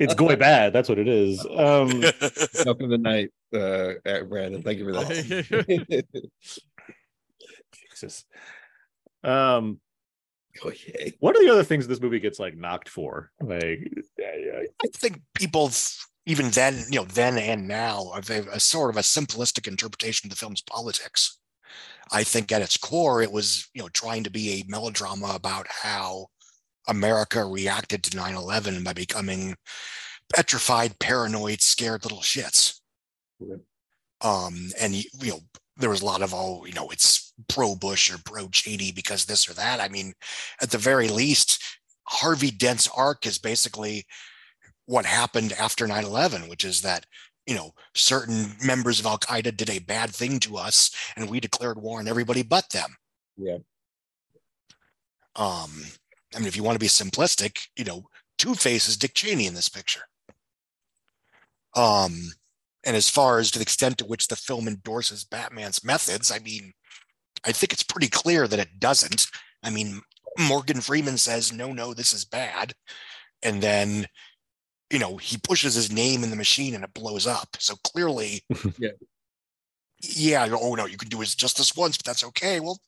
it's going bad. That's what it is. Um, Up in the night, uh, Brandon. Thank you for that. Jesus. Um, oh, what are the other things this movie gets like knocked for? Like, I think people th- even then, you know, then and now have a, a sort of a simplistic interpretation of the film's politics. I think at its core, it was, you know, trying to be a melodrama about how America reacted to 9-11 by becoming petrified, paranoid, scared little shits. Um, and you know, there was a lot of oh, you know, it's pro Bush or pro Cheney because this or that. I mean, at the very least, Harvey Dent's arc is basically what happened after 9-11 which is that you know certain members of al-qaeda did a bad thing to us and we declared war on everybody but them. Yeah. um i mean if you want to be simplistic you know two faces dick cheney in this picture. Um and as far as to the extent to which the film endorses batman's methods i mean i think it's pretty clear that it doesn't. I mean morgan freeman says no no this is bad. And then you know he pushes his name in the machine and it blows up. So clearly Yeah. yeah oh no you can do it just this once but that's okay. Well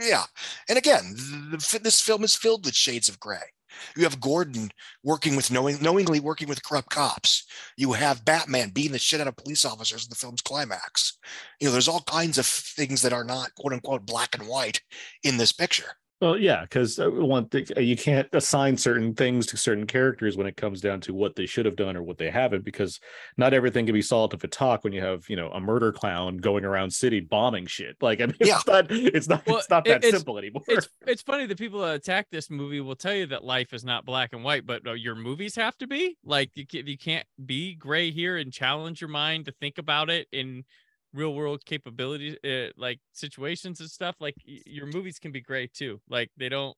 yeah. And again the, this film is filled with shades of gray. You have gordon working with knowing knowingly working with corrupt cops. You have batman beating the shit out of police officers in the film's climax. You know there's all kinds of things that are not quote unquote black and white in this picture Well, yeah, because one thing uh, you can't assign certain things to certain characters when it comes down to what they should have done or what they haven't, because not everything can be solved if it talk when you have you know a murder clown going around city bombing shit. Like I mean, Yeah. it's not it's not Well, it's not that it's- simple anymore. It's it's funny that people that attack this movie will tell you that life is not black and white, but uh, your movies have to be. Like you can, you can't be gray here and challenge your mind to think about it in real world capabilities, uh, like situations and stuff. Like y- your movies can be great too. Like they don't.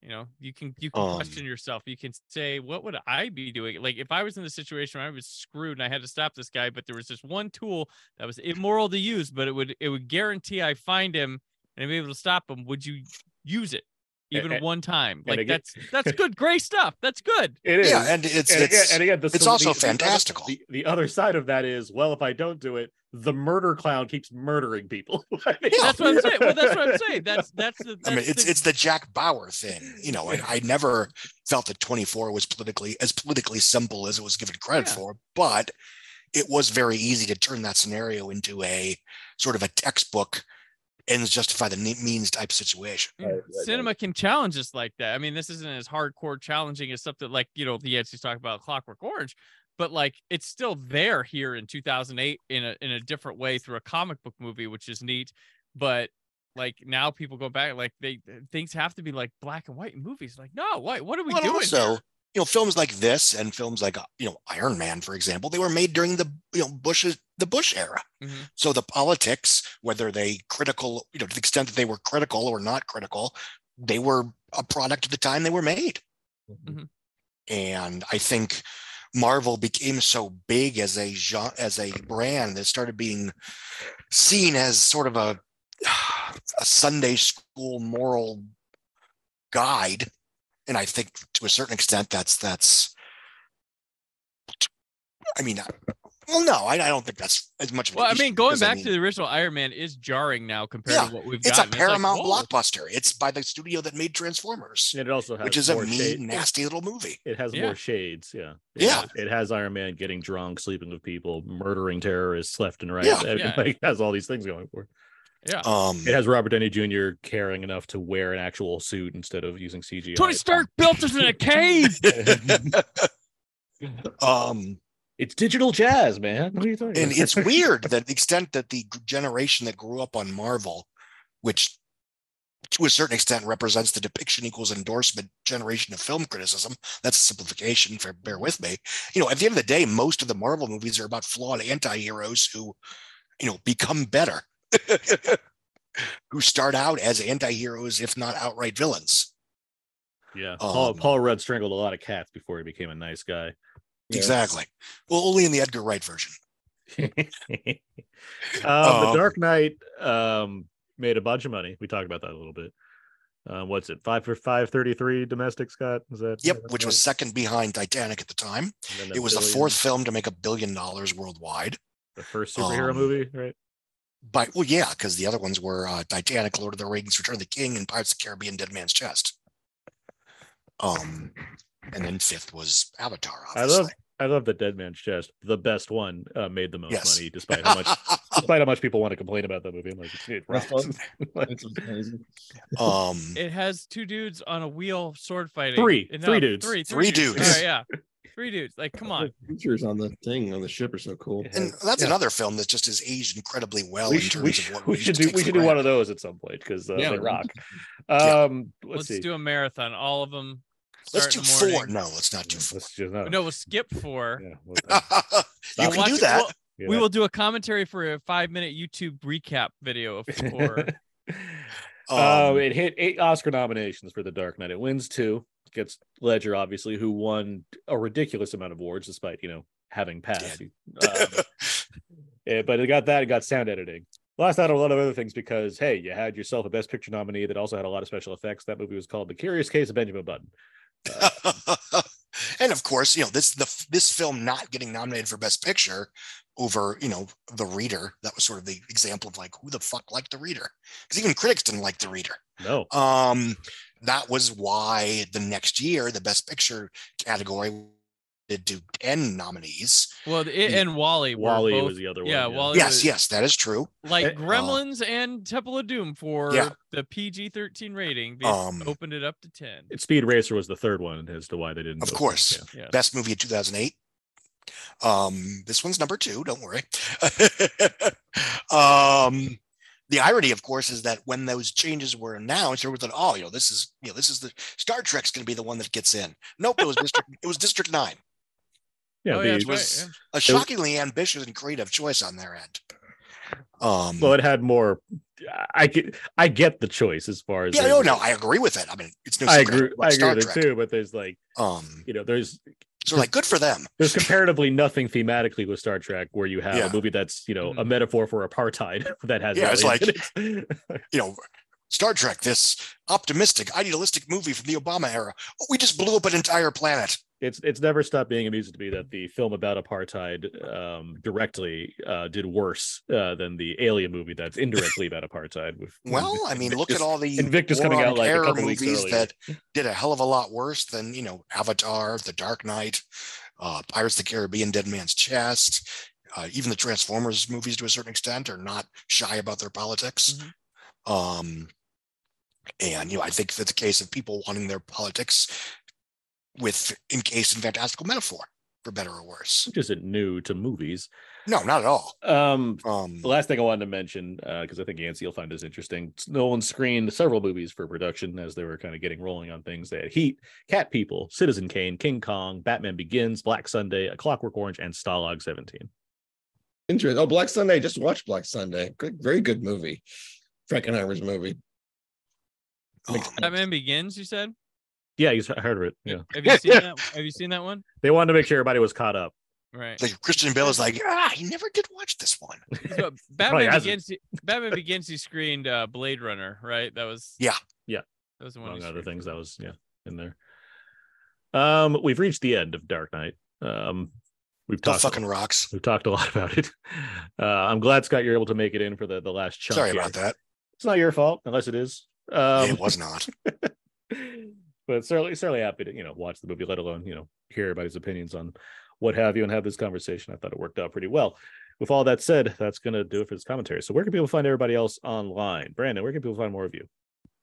You know, you can you can Um, question yourself. You can say, "What would I be doing?" Like if I was in the situation where I was screwed and I had to stop this guy, but there was this one tool that was immoral to use, but it would it would guarantee I find him and be able to stop him would you use it even and- one time? Like again- that's that's good, gray stuff. That's good. It is. Yeah, and it's and again, it's and again, the, it's so also the- the other- fantastical. The, the other side of that is, well, if I don't do it, the murder clown keeps murdering people. I mean, That's what I'm saying. Well, that's what I'm saying. That's that's the. I mean, it's the- it's the Jack Bauer thing, you know. And I never felt that 24 was politically as politically simple as it was given credit Yeah. for, but it was very easy to turn that scenario into a sort of a textbook ends justify the means type situation. Yeah, Right, right, right. cinema can challenge us like that. I mean, this isn't as hardcore challenging as something like you know the Yancy's talking about Clockwork Orange, but like it's still there here in 2008 in a in a different way through a comic book movie, which is neat. But like now people go back like they things have to be like black and white in movies. Like no, what what are we But doing? also, here? You know, films like this and films like you know Iron Man, for example, they were made during the you know Bush's the Bush era. Mhm. So the politics, whether they critical, you know, to the extent that they were critical or not critical, they were a product of the time they were made. Mhm. And I think Marvel became so big as a genre, as a brand that started being seen as sort of a a Sunday school moral guide. And I think to a certain extent that's that's I mean, well, no, I, I don't think that's as much of an Well, I mean, going because, I back mean, to the original Iron Man is jarring now compared Yeah, to what we've it's a gotten. like, Paramount whoa. blockbuster. It's by the studio that made Transformers, and it also has which is a mean, shade- nasty little movie. It has Yeah. more shades, yeah. It Yeah. has- it has Iron Man getting drunk, sleeping with people, murdering terrorists left and right. Yeah. I mean, Yeah. Like, it has all these things going for it. Yeah. Um, It has Robert Downey Jr. caring enough to wear an actual suit instead of using CGI. Tony Stark built us in a cave. um, It's digital jazz, man. What are you talking and about? it's weird that the extent that the generation that grew up on Marvel, which to a certain extent represents the depiction equals endorsement generation of film criticism. That's a simplification. For bear with me. You know, at the end of the day, most of the Marvel movies are about flawed anti-heroes who, you know, become better, who start out as anti-heroes, if not outright villains. yeah. Paul, um, Paul Rudd strangled a lot of cats before he became a nice guy. Yeah. Exactly. Well, only in the Edgar Wright version. um, the Um, Dark Knight um, made a bunch of money. We talked about that a little bit. Uh, what's it? Five for five thirty-three domestic. Scott is that? Yep, which was second behind Titanic at the time. It was the fourth film to make a billion dollars worldwide. the first superhero um, movie, right? But well, yeah, because the other ones were uh, Titanic, Lord of the Rings, Return of the King, and Pirates of the Caribbean, Dead Man's Chest. Um, and then fifth was Avatar. I love, I love that Dead Man's Chest. The best one uh, made the most Yes. money, despite how much, despite how much people want to complain about that movie. I'm like, it That's rocks. fun. It's amazing. um, It has two dudes on a wheel sword fighting. Three. Uh, Three dudes. Three, Three dudes. All right, yeah. Three dudes. Like, come on. The features on the thing on the ship are so cool. and that's yeah. another film that just has aged incredibly well we in should, terms we of what we used should do we should do one of those at some point because uh, Yeah, they we- rock. Yeah. Um, let's, Let's, see. do a marathon, all of them. Let's do the four. No, let's not do four. let's just no. No, we'll skip four. Yeah, well, uh, you can do that. we'll- yeah. We will do a commentary for a five minute YouTube recap video of four. Uh, Um, it hit eight Oscar nominations for The Dark Knight. It wins two. Gets Ledger, obviously, who won a ridiculous amount of awards, despite you know having passed. Um, yeah, but it got that. It got sound editing. Lost out on a lot of other things because hey, you had yourself a Best Picture nominee that also had a lot of special effects. That movie was called The Curious Case of Benjamin Button. and of course, you know this the this film not getting nominated for Best Picture over you know the Reader. That was sort of the example of like who the fuck liked the Reader because even critics didn't like the Reader. No, Um, that was why the next year the Best Picture category did do ten nominees. Well, it and WALL-E. were WALL-E both, was the other one. yeah, WALL-E- Yes, was- yes, that is true. like Uh, Gremlins and Temple of Doom for Yeah. the PG thirteen rating. Um, opened it up to ten. Speed Racer was the third one as to why they didn't. Of course. Yeah. Yeah. Best movie of 2008. Um, this one's number two. Don't worry. um, the irony, of course, is that when those changes were announced, everyone thought, "Oh, you know, this is you know, this is the Star Trek's going to be the one that gets in." Nope, it was District. it was District Nine. Yeah, oh, the- yeah, that's was- right. A shockingly ambitious and creative choice on their end. Um, well, it had more. I get, I get the choice as far as yeah, no, no, I agree with it. I mean, it's no I agree. about I Star agree with it too. But there's like, Um, you know, there's so like, good for them. there's comparatively nothing thematically with Star Trek where you have Yeah. a movie that's you know a Mhm. metaphor for apartheid that has Yeah, it's aliens in it. you know, Star Trek, this optimistic, idealistic movie from the Obama era. Oh, we just blew up an entire planet. it's it's never stopped being amusing to me that the film about apartheid um, directly uh, did worse uh, than the Alien movie that's indirectly about apartheid. With Well, I mean, look at all the Invictus coming out like a couple weeks movies that did a hell of a lot worse than you know Avatar, The Dark Knight, uh, Pirates of the Caribbean, Dead Man's Chest. Uh, even the Transformers movies, to a certain extent, are not shy about their politics. Mm-hmm. Um, and you know, I think that's a case of people wanting their politics with encased in fantastical metaphor, for better or worse. which isn't new to movies. No, not at all. Um, Um, the last thing I wanted to mention, because I think Yancy will find this interesting, Nolan screened several movies for production as they were kind of getting rolling on things. They had Heat, Cat People, Citizen Kane, King Kong, Batman Begins, Black Sunday, A Clockwork Orange, and Stalag 17. Interesting. Oh, Black Sunday. Just watched Black Sunday. Good, very good movie. Frankenheimer's movie. Um, Batman Begins. You said. Yeah, you heard of it. Yeah, Have you seen that? Have you seen that one? they wanted to make sure everybody was caught up. Right. like Christian Bale is like, ah, he never did watch this one. So Batman. Begins. he- Batman Begins. He screened uh, Blade Runner. Right. That was. Yeah. Yeah. That was one. among he other things that was yeah in there. Um, we've reached the end of Dark Knight. Um, we've The talked fucking rocks. we've talked a lot about it. Uh, I'm glad Scott you're able to make it in for the the last chunk. Sorry here. about that. It's not your fault unless it is. Um, it was not. but certainly certainly happy to you know watch the movie, let alone you know hear everybody's opinions on what have you, and have this conversation. I thought it worked out pretty well. With all that said, that's gonna do it for this commentary. So where can people find everybody else online? Brandon, where can people find more of you?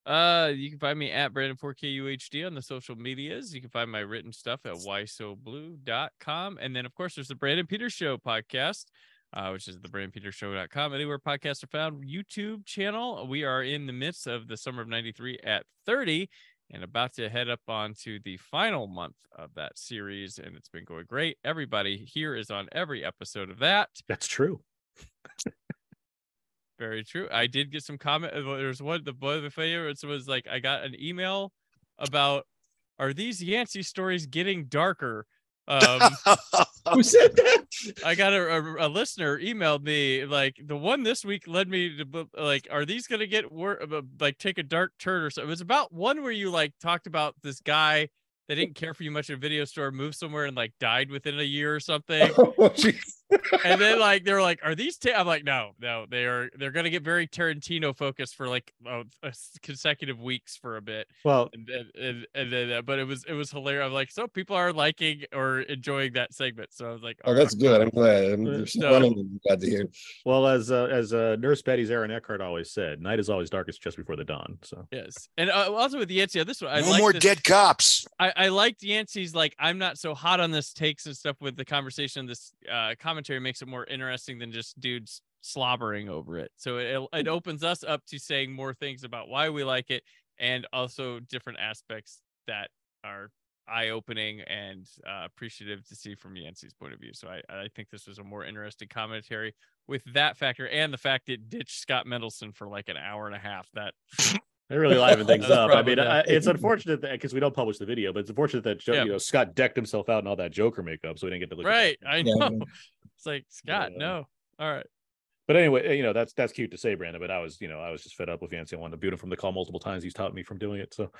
Uh, you can find me at Brandon4KUHD on the social medias. You can find my written stuff at whysoblu.com. And then, of course, there's the Brandon Peters Show podcast, uh, which is the brandonpetershow.com. Anywhere podcasts are found, YouTube channel. We are in the midst of the summer of 93 at 30 and about to head up onto the final month of that series. And it's been going great. Everybody here is on every episode of that. That's true. Very true. I did get some comment. uh, There's one the boy of the favorites was like I got an email about are these Yancy stories getting darker? Um, Who said that? I got a, a, a listener emailed me like the one this week led me to like are these gonna get wor- uh, like take a dark turn or something? It was about one where you like talked about this guy that didn't care for you much at a video store, moved somewhere and like died within a year or something. Oh. And then like they're like, "Are these?" Ta-? I'm like, "No, no, they are. They're gonna get very Tarantino focused for like uh, consecutive weeks for a bit." Well, And then, and, and then, uh, but it was it was hilarious. I'm like, so people are liking or enjoying that segment. So I was like, oh, "All that's right." good. I'm glad. I'm Uh, there's no. one of them glad to hear. well, as uh, as uh, Nurse Betty's Aaron Eckhart always said, night is always darkest just before the dawn. So Yes, and uh, also with Yancy, on this one, I no more this- dead cops. I, I liked Yancy's like I'm not so hot on this takes and stuff with the conversation. This uh, commentary makes it more interesting than just dudes slobbering over it. So it it opens us up to saying more things about why we like it and also different aspects that are eye opening and uh, appreciative to see from Yancy's point of view. So I I think this was a more interesting commentary with that factor and the fact it ditched Scott Mendelson for like an hour and a half. That they really liven things up. I mean, I, it's unfortunate that because we don't publish the video, but it's unfortunate that Jo- Yeah. you know Scott decked himself out in all that Joker makeup, so we didn't get to look. at that. right, I Yeah. know. It's like Scott, Yeah. no. All right. But anyway, you know that's that's cute to say, Brandon. But I was, you know, I was just fed up with Yancy. I wanted to boot him from the call multiple times. He's taught me from doing it, so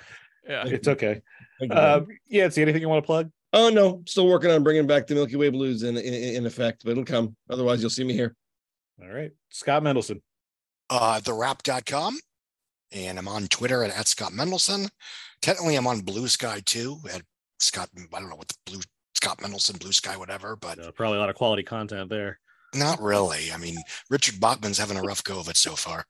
Yeah. it's okay. Thank you, man. Uh, anything you want to plug? oh no, still working on bringing back the Milky Way Blues in, in in effect, but it'll come. Otherwise, you'll see me here. All right, Scott Mendelson. Uh, thewrap.com. And I'm on Twitter at, at Scott Mendelson. Technically, I'm on Bluesky too at Scott. I don't know what the blue Scott Mendelson, Bluesky, whatever, but Uh, probably a lot of quality content there. not really. I mean, Richard Bachman's having a rough go of it so far.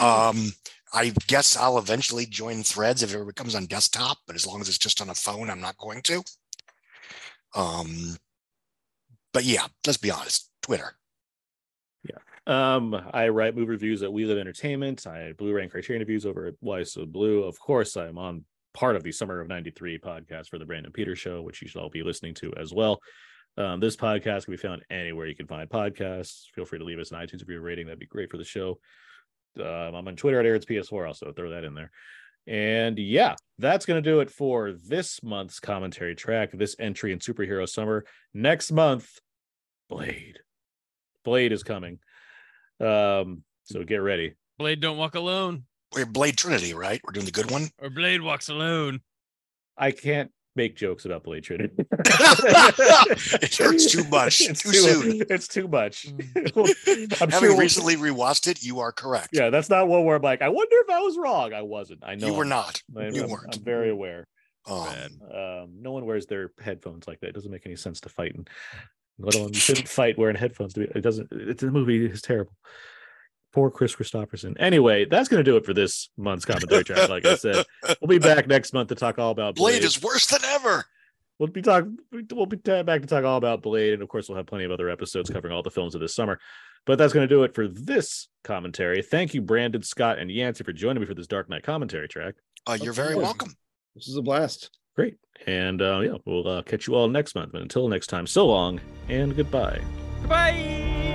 um, I guess I'll eventually join Threads if it ever comes on desktop, but as long as it's just on a phone, I'm not going to. Um, but yeah, let's be honest, Twitter. Yeah. Um, I write movie reviews at We Live Entertainment. I Blu-ray and Criterion reviews over at Why So Blu. Of course, I'm on part of the Summer of '93 podcast for the Brandon Peters Show, which you should all be listening to as well. Um, this podcast can be found anywhere you can find podcasts. Feel free to leave us an iTunes review rating; that'd be great for the show. Um, I'm on Twitter at Aaron's PS4. Also, throw that in there. And yeah, that's going to do it for this month's commentary track. This entry in Superhero Summer. Next month, Blade. Blade is coming. Um, so get ready. Blade don't walk alone, We're Blade Trinity, right? We're doing the good one. or Blade walks alone. I can't make jokes about Blade Trinity. it hurts too much, It's too soon. It's too much. Mm. I'm Having we'll- recently rewatched it, you are correct. Yeah, that's not one where I'm like, I wonder if I was wrong. I wasn't. I know you were I'm- not. I'm, you I'm- weren't. I'm very aware. Um, Bad. Um, no one wears their headphones like that. It doesn't make any sense to fight. And let alone you shouldn't fight wearing headphones. To be, it doesn't. It's the movie is terrible. Poor Kris Kristofferson. Anyway, that's going to do it for this month's commentary track. Like I said, we'll be back next month to talk all about Blade is worse than ever. We'll be talking. We'll be back to talk all about Blade, and of course, we'll have plenty of other episodes covering all the films of this summer. But that's going to do it for this commentary. Thank you, Brandon, Scott, and Yancy for joining me for this Dark Knight commentary track. Uh, you're very welcome. This is a blast. Great, and uh, yeah, we'll uh, catch you all next month. But until next time, so long and goodbye. Goodbye.